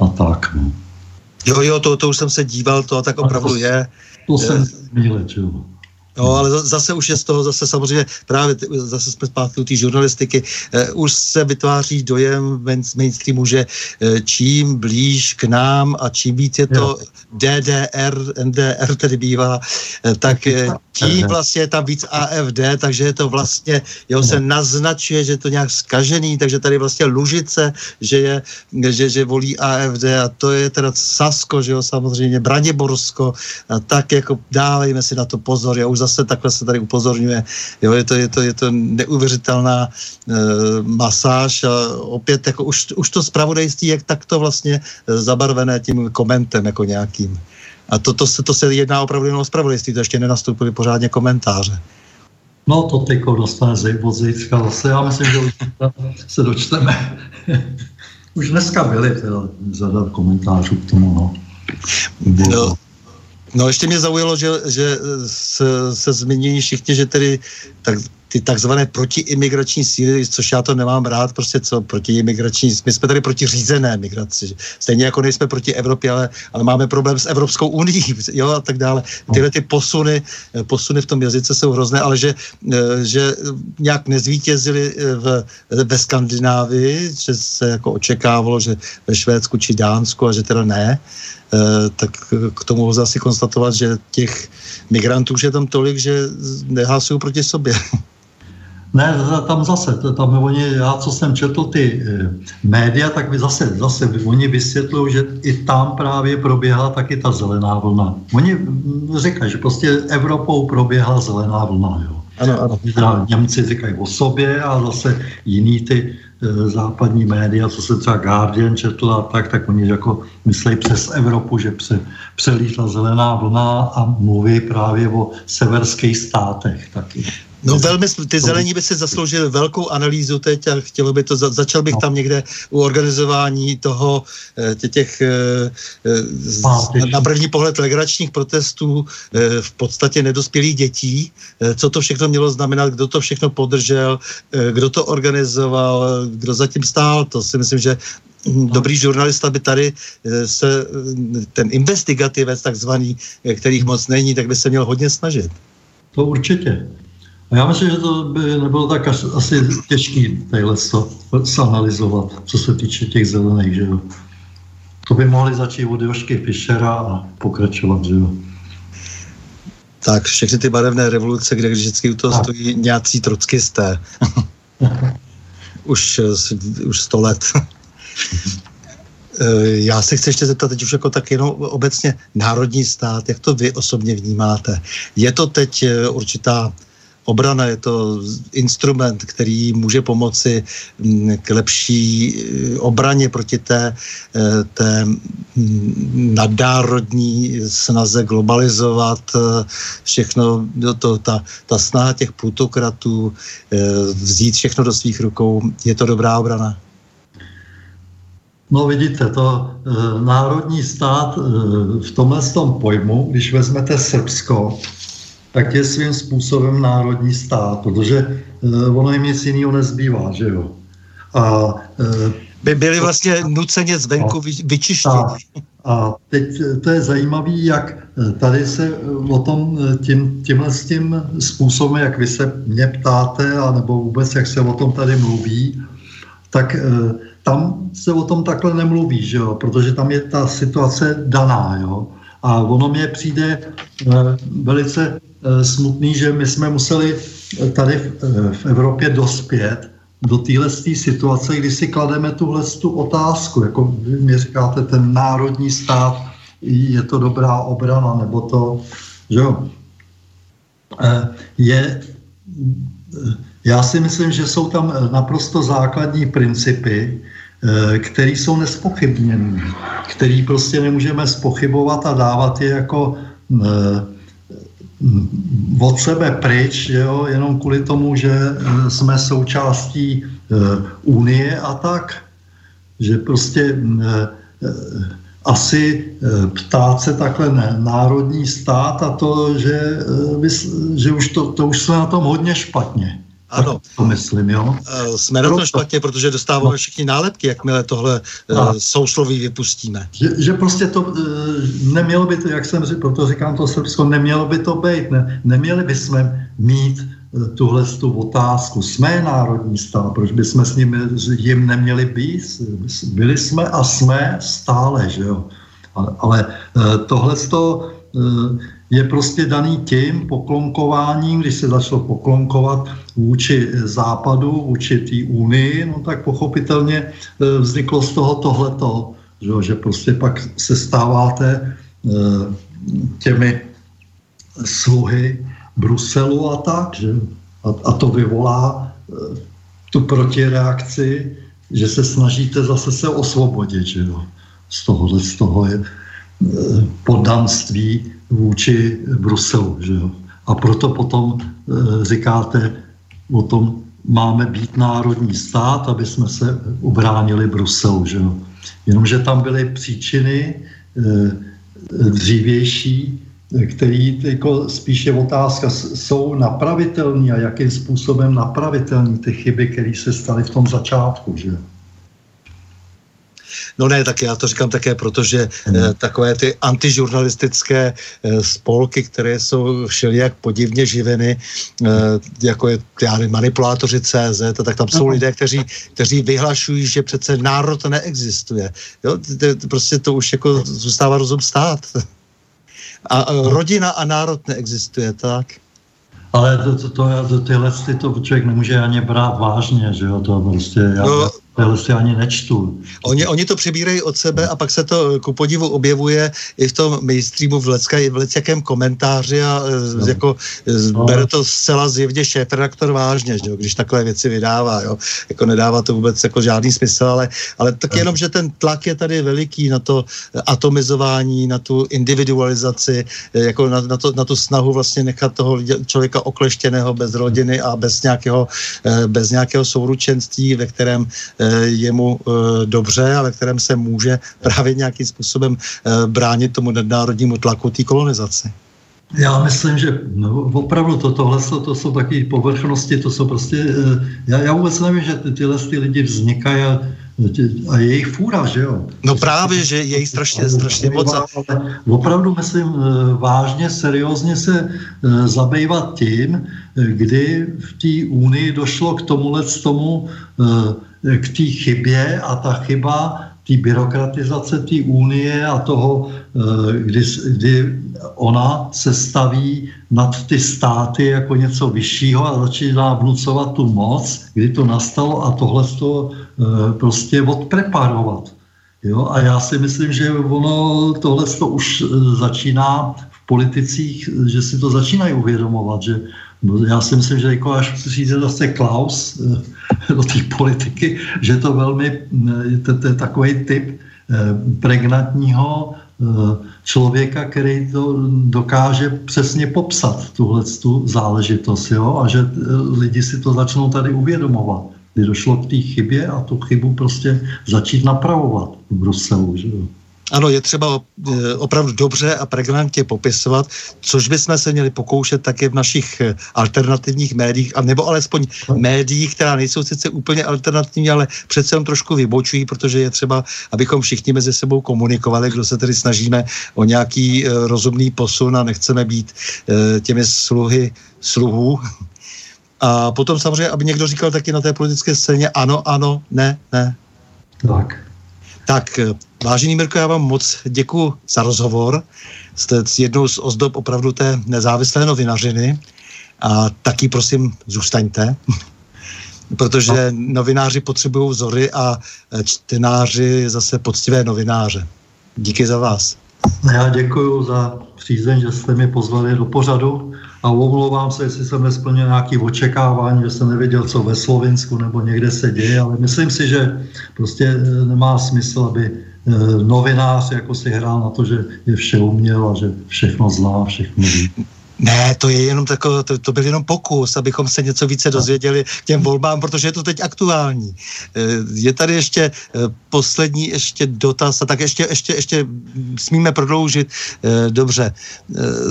B: A tak, no.
A: Jo, jo, to, to už jsem se díval, to tak opravdu
B: to,
A: je.
B: To jsem zmíle, že jo.
A: No, ale zase už je z toho, zase samozřejmě právě, zase jsme zpátky u té žurnalistiky, eh, už se vytváří dojem v mainstreamu, že eh, čím blíž k nám a čím víc je to jo. DDR, NDR tedy bývá, eh, tak eh, tím vlastně je tam víc AFD, takže je to vlastně, jeho se naznačuje, že je to nějak skažený, takže tady vlastně Lužice, že, je, že, že volí AFD a to je teda Sasko, že jo, samozřejmě, Braniborsko, a tak jako dávejme si na to pozor, já už zase takhle se tady upozorňuje, jo, je to, je to, je to neuvěřitelná e, masáž a opět jako už, už to zpravodajství je takto vlastně zabarvené tím komentem jako nějakým. A to, to, se, to se jedná opravdu jenom o spravodajství, to ještě nenastoupily pořádně komentáře.
B: No to teď dostane od Zejcka zase. Já myslím, že už se dočteme. už dneska byly teda komentářů k tomu, no.
A: No, no ještě mě zaujalo, že, že se, se změní všichni, že tedy tak ty takzvané protiimigrační síly, což já to nemám rád, prostě co protiimigrační, my jsme tady proti řízené migraci, stejně jako nejsme proti Evropě, ale, ale máme problém s Evropskou unii, jo, a tak dále. Tyhle ty posuny, posuny v tom jazyce jsou hrozné, ale že, že nějak nezvítězili v, ve Skandinávii, že se jako očekávalo, že ve Švédsku či Dánsku a že teda ne, tak k tomu lze asi konstatovat, že těch migrantů už je tam tolik, že nehlasují proti sobě.
B: Ne, tam zase, tam oni, já co jsem četl ty e, média, tak by zase, zase oni vysvětlují, že i tam právě proběhla taky ta zelená vlna. Oni mm, říkají, že prostě Evropou proběhla zelená vlna, jo.
A: Ano, ano.
B: Teda Němci říkají o sobě a zase jiný ty západní média, co se třeba Guardian četl a tak, tak oni jako myslí přes Evropu, že pře, přelítla zelená vlna a mluví právě o severských státech taky.
A: No velmi, ty zelení by si zasloužili velkou analýzu teď a chtělo by to, začal bych no. tam někde u organizování toho, eh, těch eh, eh, na první pohled legračních protestů v podstatě nedospělých dětí, co to všechno mělo znamenat, kdo to všechno podržel, kdo to organizoval, kdo zatím stál, to si myslím, že hm, dobrý žurnalista by tady se, ten investigativec takzvaný, kterých moc není, tak by se měl hodně snažit.
B: To určitě. A já myslím, že to by nebylo tak asi těžký tadyhle to analyzovat, co se týče těch zelených, že jo. To by mohli začít od Jošky Fischera a pokračovat, že jo.
A: Tak všechny ty barevné revoluce, kde vždycky u toho tak. stojí nějací trockisté. už, už sto let. Já se chci ještě zeptat teď už jako tak jenom obecně národní stát, jak to vy osobně vnímáte? Je to teď eh, určitá obrana je to instrument, který může pomoci mm, k lepší eh, obraně proti té, eh, té mm, nadnárodní snaze globalizovat eh, všechno, to, ta, ta snaha těch plutokratů vzít všechno do svých rukou. Je to dobrá obrana?
B: No vidíte, to e, národní stát e, v tomhle tom pojmu, když vezmete Srbsko, tak je svým způsobem národní stát, protože ono jim nic jiného nezbývá, že jo.
A: A by byli vlastně nuceně zvenku vyčištěni.
B: A teď to je zajímavé, jak tady se o tom tím, tímhle s tím způsobem, jak vy se mě ptáte, anebo vůbec jak se o tom tady mluví, tak tam se o tom takhle nemluví, že jo? protože tam je ta situace daná. Jo? A ono mě přijde velice smutný, že my jsme museli tady v Evropě dospět do téhle situace, kdy si klademe tuhle tu otázku, jako vy mi říkáte, ten národní stát, je to dobrá obrana, nebo to, že jo, eh, je, eh, já si myslím, že jsou tam naprosto základní principy, eh, které jsou nespochybněné, které prostě nemůžeme spochybovat a dávat je jako od sebe pryč, jo, jenom kvůli tomu, že eh, jsme součástí Unie a tak, že prostě asi ptát se takhle ne, národní stát a to, že, že už to, to už jsme na tom hodně špatně.
A: Ano.
B: To myslím, jo.
A: Eh, jsme na tom špatně, protože dostáváme no. všichni nálepky, jakmile tohle uh, sousloví vypustíme.
B: Že, že prostě to uh, nemělo by to, jak jsem říkal, proto říkám to Srbsko, nemělo by to být. Ne, neměli bychom mít tuhle tu otázku. Jsme národní stát, proč bychom s ním jim neměli být? Byli jsme a jsme stále, že jo. Ale, ale tohle to je prostě daný tím poklonkováním, když se začalo poklonkovat vůči západu, vůči té unii, no tak pochopitelně e, vzniklo z toho tohleto, že, že prostě pak se stáváte e, těmi sluhy Bruselu a tak, že? A, a to vyvolá e, tu protireakci, že se snažíte zase se osvobodit, že jo? Z tohohle, z toho je poddanství vůči Bruselu. Že jo? A proto potom e, říkáte o tom, máme být národní stát, aby jsme se ubránili Bruselu. Že jo? Jenomže tam byly příčiny e, dřívější, který jako spíš je otázka, jsou napravitelní a jakým způsobem napravitelní ty chyby, které se staly v tom začátku. Že?
A: No ne, tak já to říkám také, protože hmm. eh, takové ty antižurnalistické eh, spolky, které jsou všelijak podivně živeny, eh, jako je já nevím, manipulátoři CZ, tak tam jsou lidé, kteří, kteří vyhlašují, že přece národ neexistuje. Jo, prostě to už jako zůstává rozum stát. A rodina a národ neexistuje, tak?
B: Ale to, to, to, tyhle to člověk nemůže ani brát vážně, že jo, to prostě, já, no, já si ani nečtu.
A: Oni, oni to přebírají od sebe a pak se to ku podivu objevuje i v tom mainstreamu v, lecka, v komentáři a e, no. jako e, no. bere to zcela zjevně šéf redaktor vážně, že jo, když takové věci vydává, jo. Jako nedává to vůbec jako žádný smysl, ale, ale tak no. jenom, že ten tlak je tady veliký na to atomizování, na tu individualizaci, jako na, na, to, na tu snahu vlastně nechat toho člověka okleštěného bez rodiny a bez nějakého, bez nějakého souručenství, ve kterém je mu eh, dobře a ve kterém se může právě nějakým způsobem eh, bránit tomu nadnárodnímu tlaku té kolonizace.
B: Já myslím, že no, opravdu to, tohle to, to jsou takové povrchnosti, to jsou prostě, eh, já, já vůbec nevím, že ty, tyhle ty lidi vznikají a, a je jich fůra, že jo?
A: No právě, že je jich strašně, strašně moc.
B: Ale opravdu myslím vážně, seriózně se zabývat tím, kdy v té únii došlo k tomuhle z tomu k té chybě a ta chyba té byrokratizace té unie a toho, eh, kdy, kdy ona se staví nad ty státy jako něco vyššího a začíná vnucovat tu moc, kdy to nastalo a tohle to eh, prostě odpreparovat. Jo? A já si myslím, že ono tohle to už eh, začíná v politicích, že si to začínají uvědomovat, že já si myslím, že jako až přijde zase Klaus do té politiky, že to velmi, eh, to, to je takový typ eh, pregnantního člověka, který to dokáže přesně popsat, tuhle tu záležitost, jo? a že lidi si to začnou tady uvědomovat. Kdy došlo k té chybě a tu chybu prostě začít napravovat v Bruselu. Že jo?
A: Ano, je třeba eh, opravdu dobře a pregnantně popisovat, což bychom se měli pokoušet také v našich eh, alternativních médiích, a nebo alespoň médiích, která nejsou sice úplně alternativní, ale přece jen trošku vybočují, protože je třeba, abychom všichni mezi sebou komunikovali, kdo se tedy snažíme o nějaký eh, rozumný posun a nechceme být těmi sluhy sluhů. A potom samozřejmě, aby někdo říkal taky na té politické scéně ano, ano, ne, ne.
B: Tak.
A: Tak, vážený Mirko, já vám moc děkuji za rozhovor. Jste jednou z ozdob opravdu té nezávislé novinařiny a taky prosím zůstaňte, protože no. novináři potřebují vzory a čtenáři zase poctivé novináře. Díky za vás.
B: Já děkuji za přízeň, že jste mě pozvali do pořadu a omlouvám se, jestli jsem nesplnil nějaké očekávání, že jsem nevěděl, co ve Slovinsku nebo někde se děje, ale myslím si, že prostě eh, nemá smysl, aby eh, novinář jako si hrál na to, že je vše uměl a že všechno zná, všechno ví.
A: Ne, to je jenom tako, to, to byl jenom pokus, abychom se něco více dozvěděli k těm volbám, protože je to teď aktuální. Eh, je tady ještě eh, poslední ještě dotaz, a tak ještě, ještě, ještě smíme prodloužit. Eh, dobře,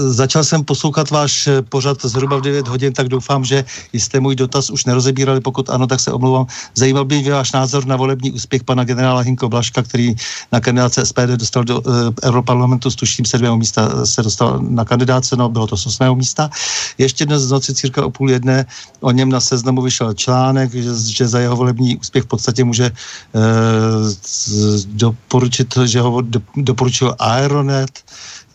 A: začal jsem poslouchat váš pořad zhruba v 9 hodin, tak doufám, že jste můj dotaz už nerozebírali, pokud ano, tak se omlouvám. Zajímal by mě váš názor na volební úspěch pana generála Hinko Blaška, který na kandidáce SPD dostal do Europarlamentu s tuším sedmého místa se dostal na kandidáce, no bylo to osmého místa. Ještě dnes v noci cirka o půl jedné o něm na seznamu vyšel článek, že, že za jeho volební úspěch v podstatě může e, doporučit, že ho do, doporučil Aeronet,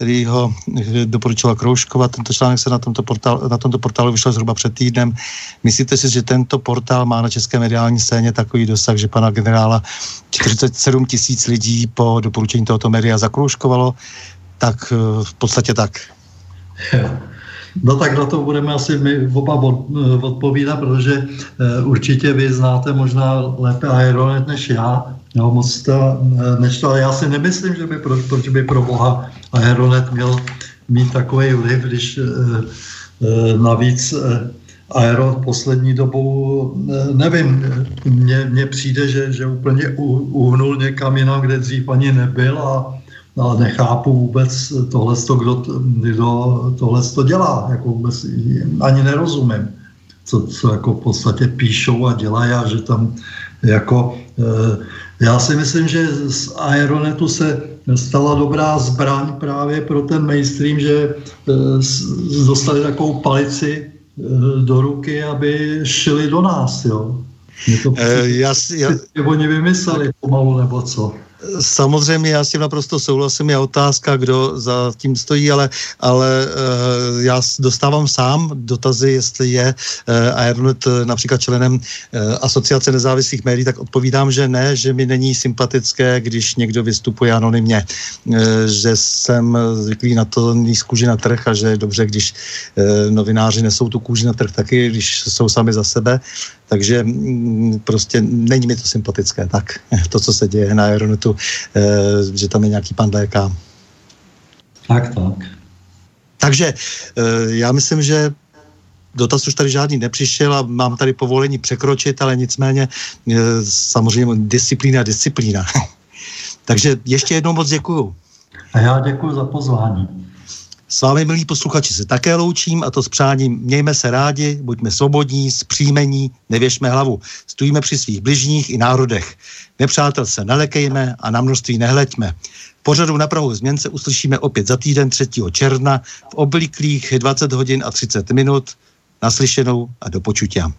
A: který ho eh, doporučila Krouškova. Tento článek se na tomto, portálu, na tomto portálu vyšel zhruba před týdnem. Myslíte si, že tento portál má na české mediální scéně takový dosah, že pana generála 47 tisíc lidí po doporučení tohoto média zakrouškovalo? Tak eh, v podstatě tak.
B: No tak na to budeme asi my oba odpovídat, protože eh, určitě vy znáte možná lépe Aeronet než já. Jo, moc to eh, nečto, ale já si nemyslím, že by proč, proč by pro boha Aeronet měl mít takový vliv, když eh, navíc Aero poslední dobou, nevím, mně přijde, že, že úplně uhnul někam jinam, kde dřív ani nebyl a nechápu vůbec tohle, kdo, kdo tohle to dělá. Jako vůbec ani nerozumím, co, co jako v podstatě píšou a dělají a že tam jako... Eh, já si myslím, že z Aeronetu se stala dobrá zbraň právě pro ten mainstream, že eh, dostali takovou palici eh, do ruky, aby šili do nás, jo. Mě to e, já, já, oni vymysleli pomalu nebo co.
A: Samozřejmě já s tím naprosto souhlasím, je otázka, kdo za tím stojí, ale, ale uh, já dostávám sám dotazy, jestli je uh, Aeronet uh, například členem uh, asociace nezávislých médií, tak odpovídám, že ne, že mi není sympatické, když někdo vystupuje anonymně, uh, že jsem zvyklý na to níz kůži na trh a že je dobře, když uh, novináři nesou tu kůži na trh taky, když jsou sami za sebe, takže mm, prostě není mi to sympatické. Tak to, co se děje na Aeronetu, eh, že tam je nějaký pan léka.
B: Tak, tak.
A: Takže eh, já myslím, že dotaz už tady žádný nepřišel a mám tady povolení překročit, ale nicméně eh, samozřejmě disciplína, disciplína. Takže ještě jednou moc děkuju.
B: A já děkuji za pozvání.
A: S vámi, milí posluchači, se také loučím a to s přáním mějme se rádi, buďme svobodní, zpříjmení, nevěšme hlavu. Stojíme při svých bližních i národech. Nepřátel se nelekejme a na množství nehleďme. Pořadu na Prahu změn se uslyšíme opět za týden 3. června v obliklých 20 hodin a 30 minut. Naslyšenou a do počutia.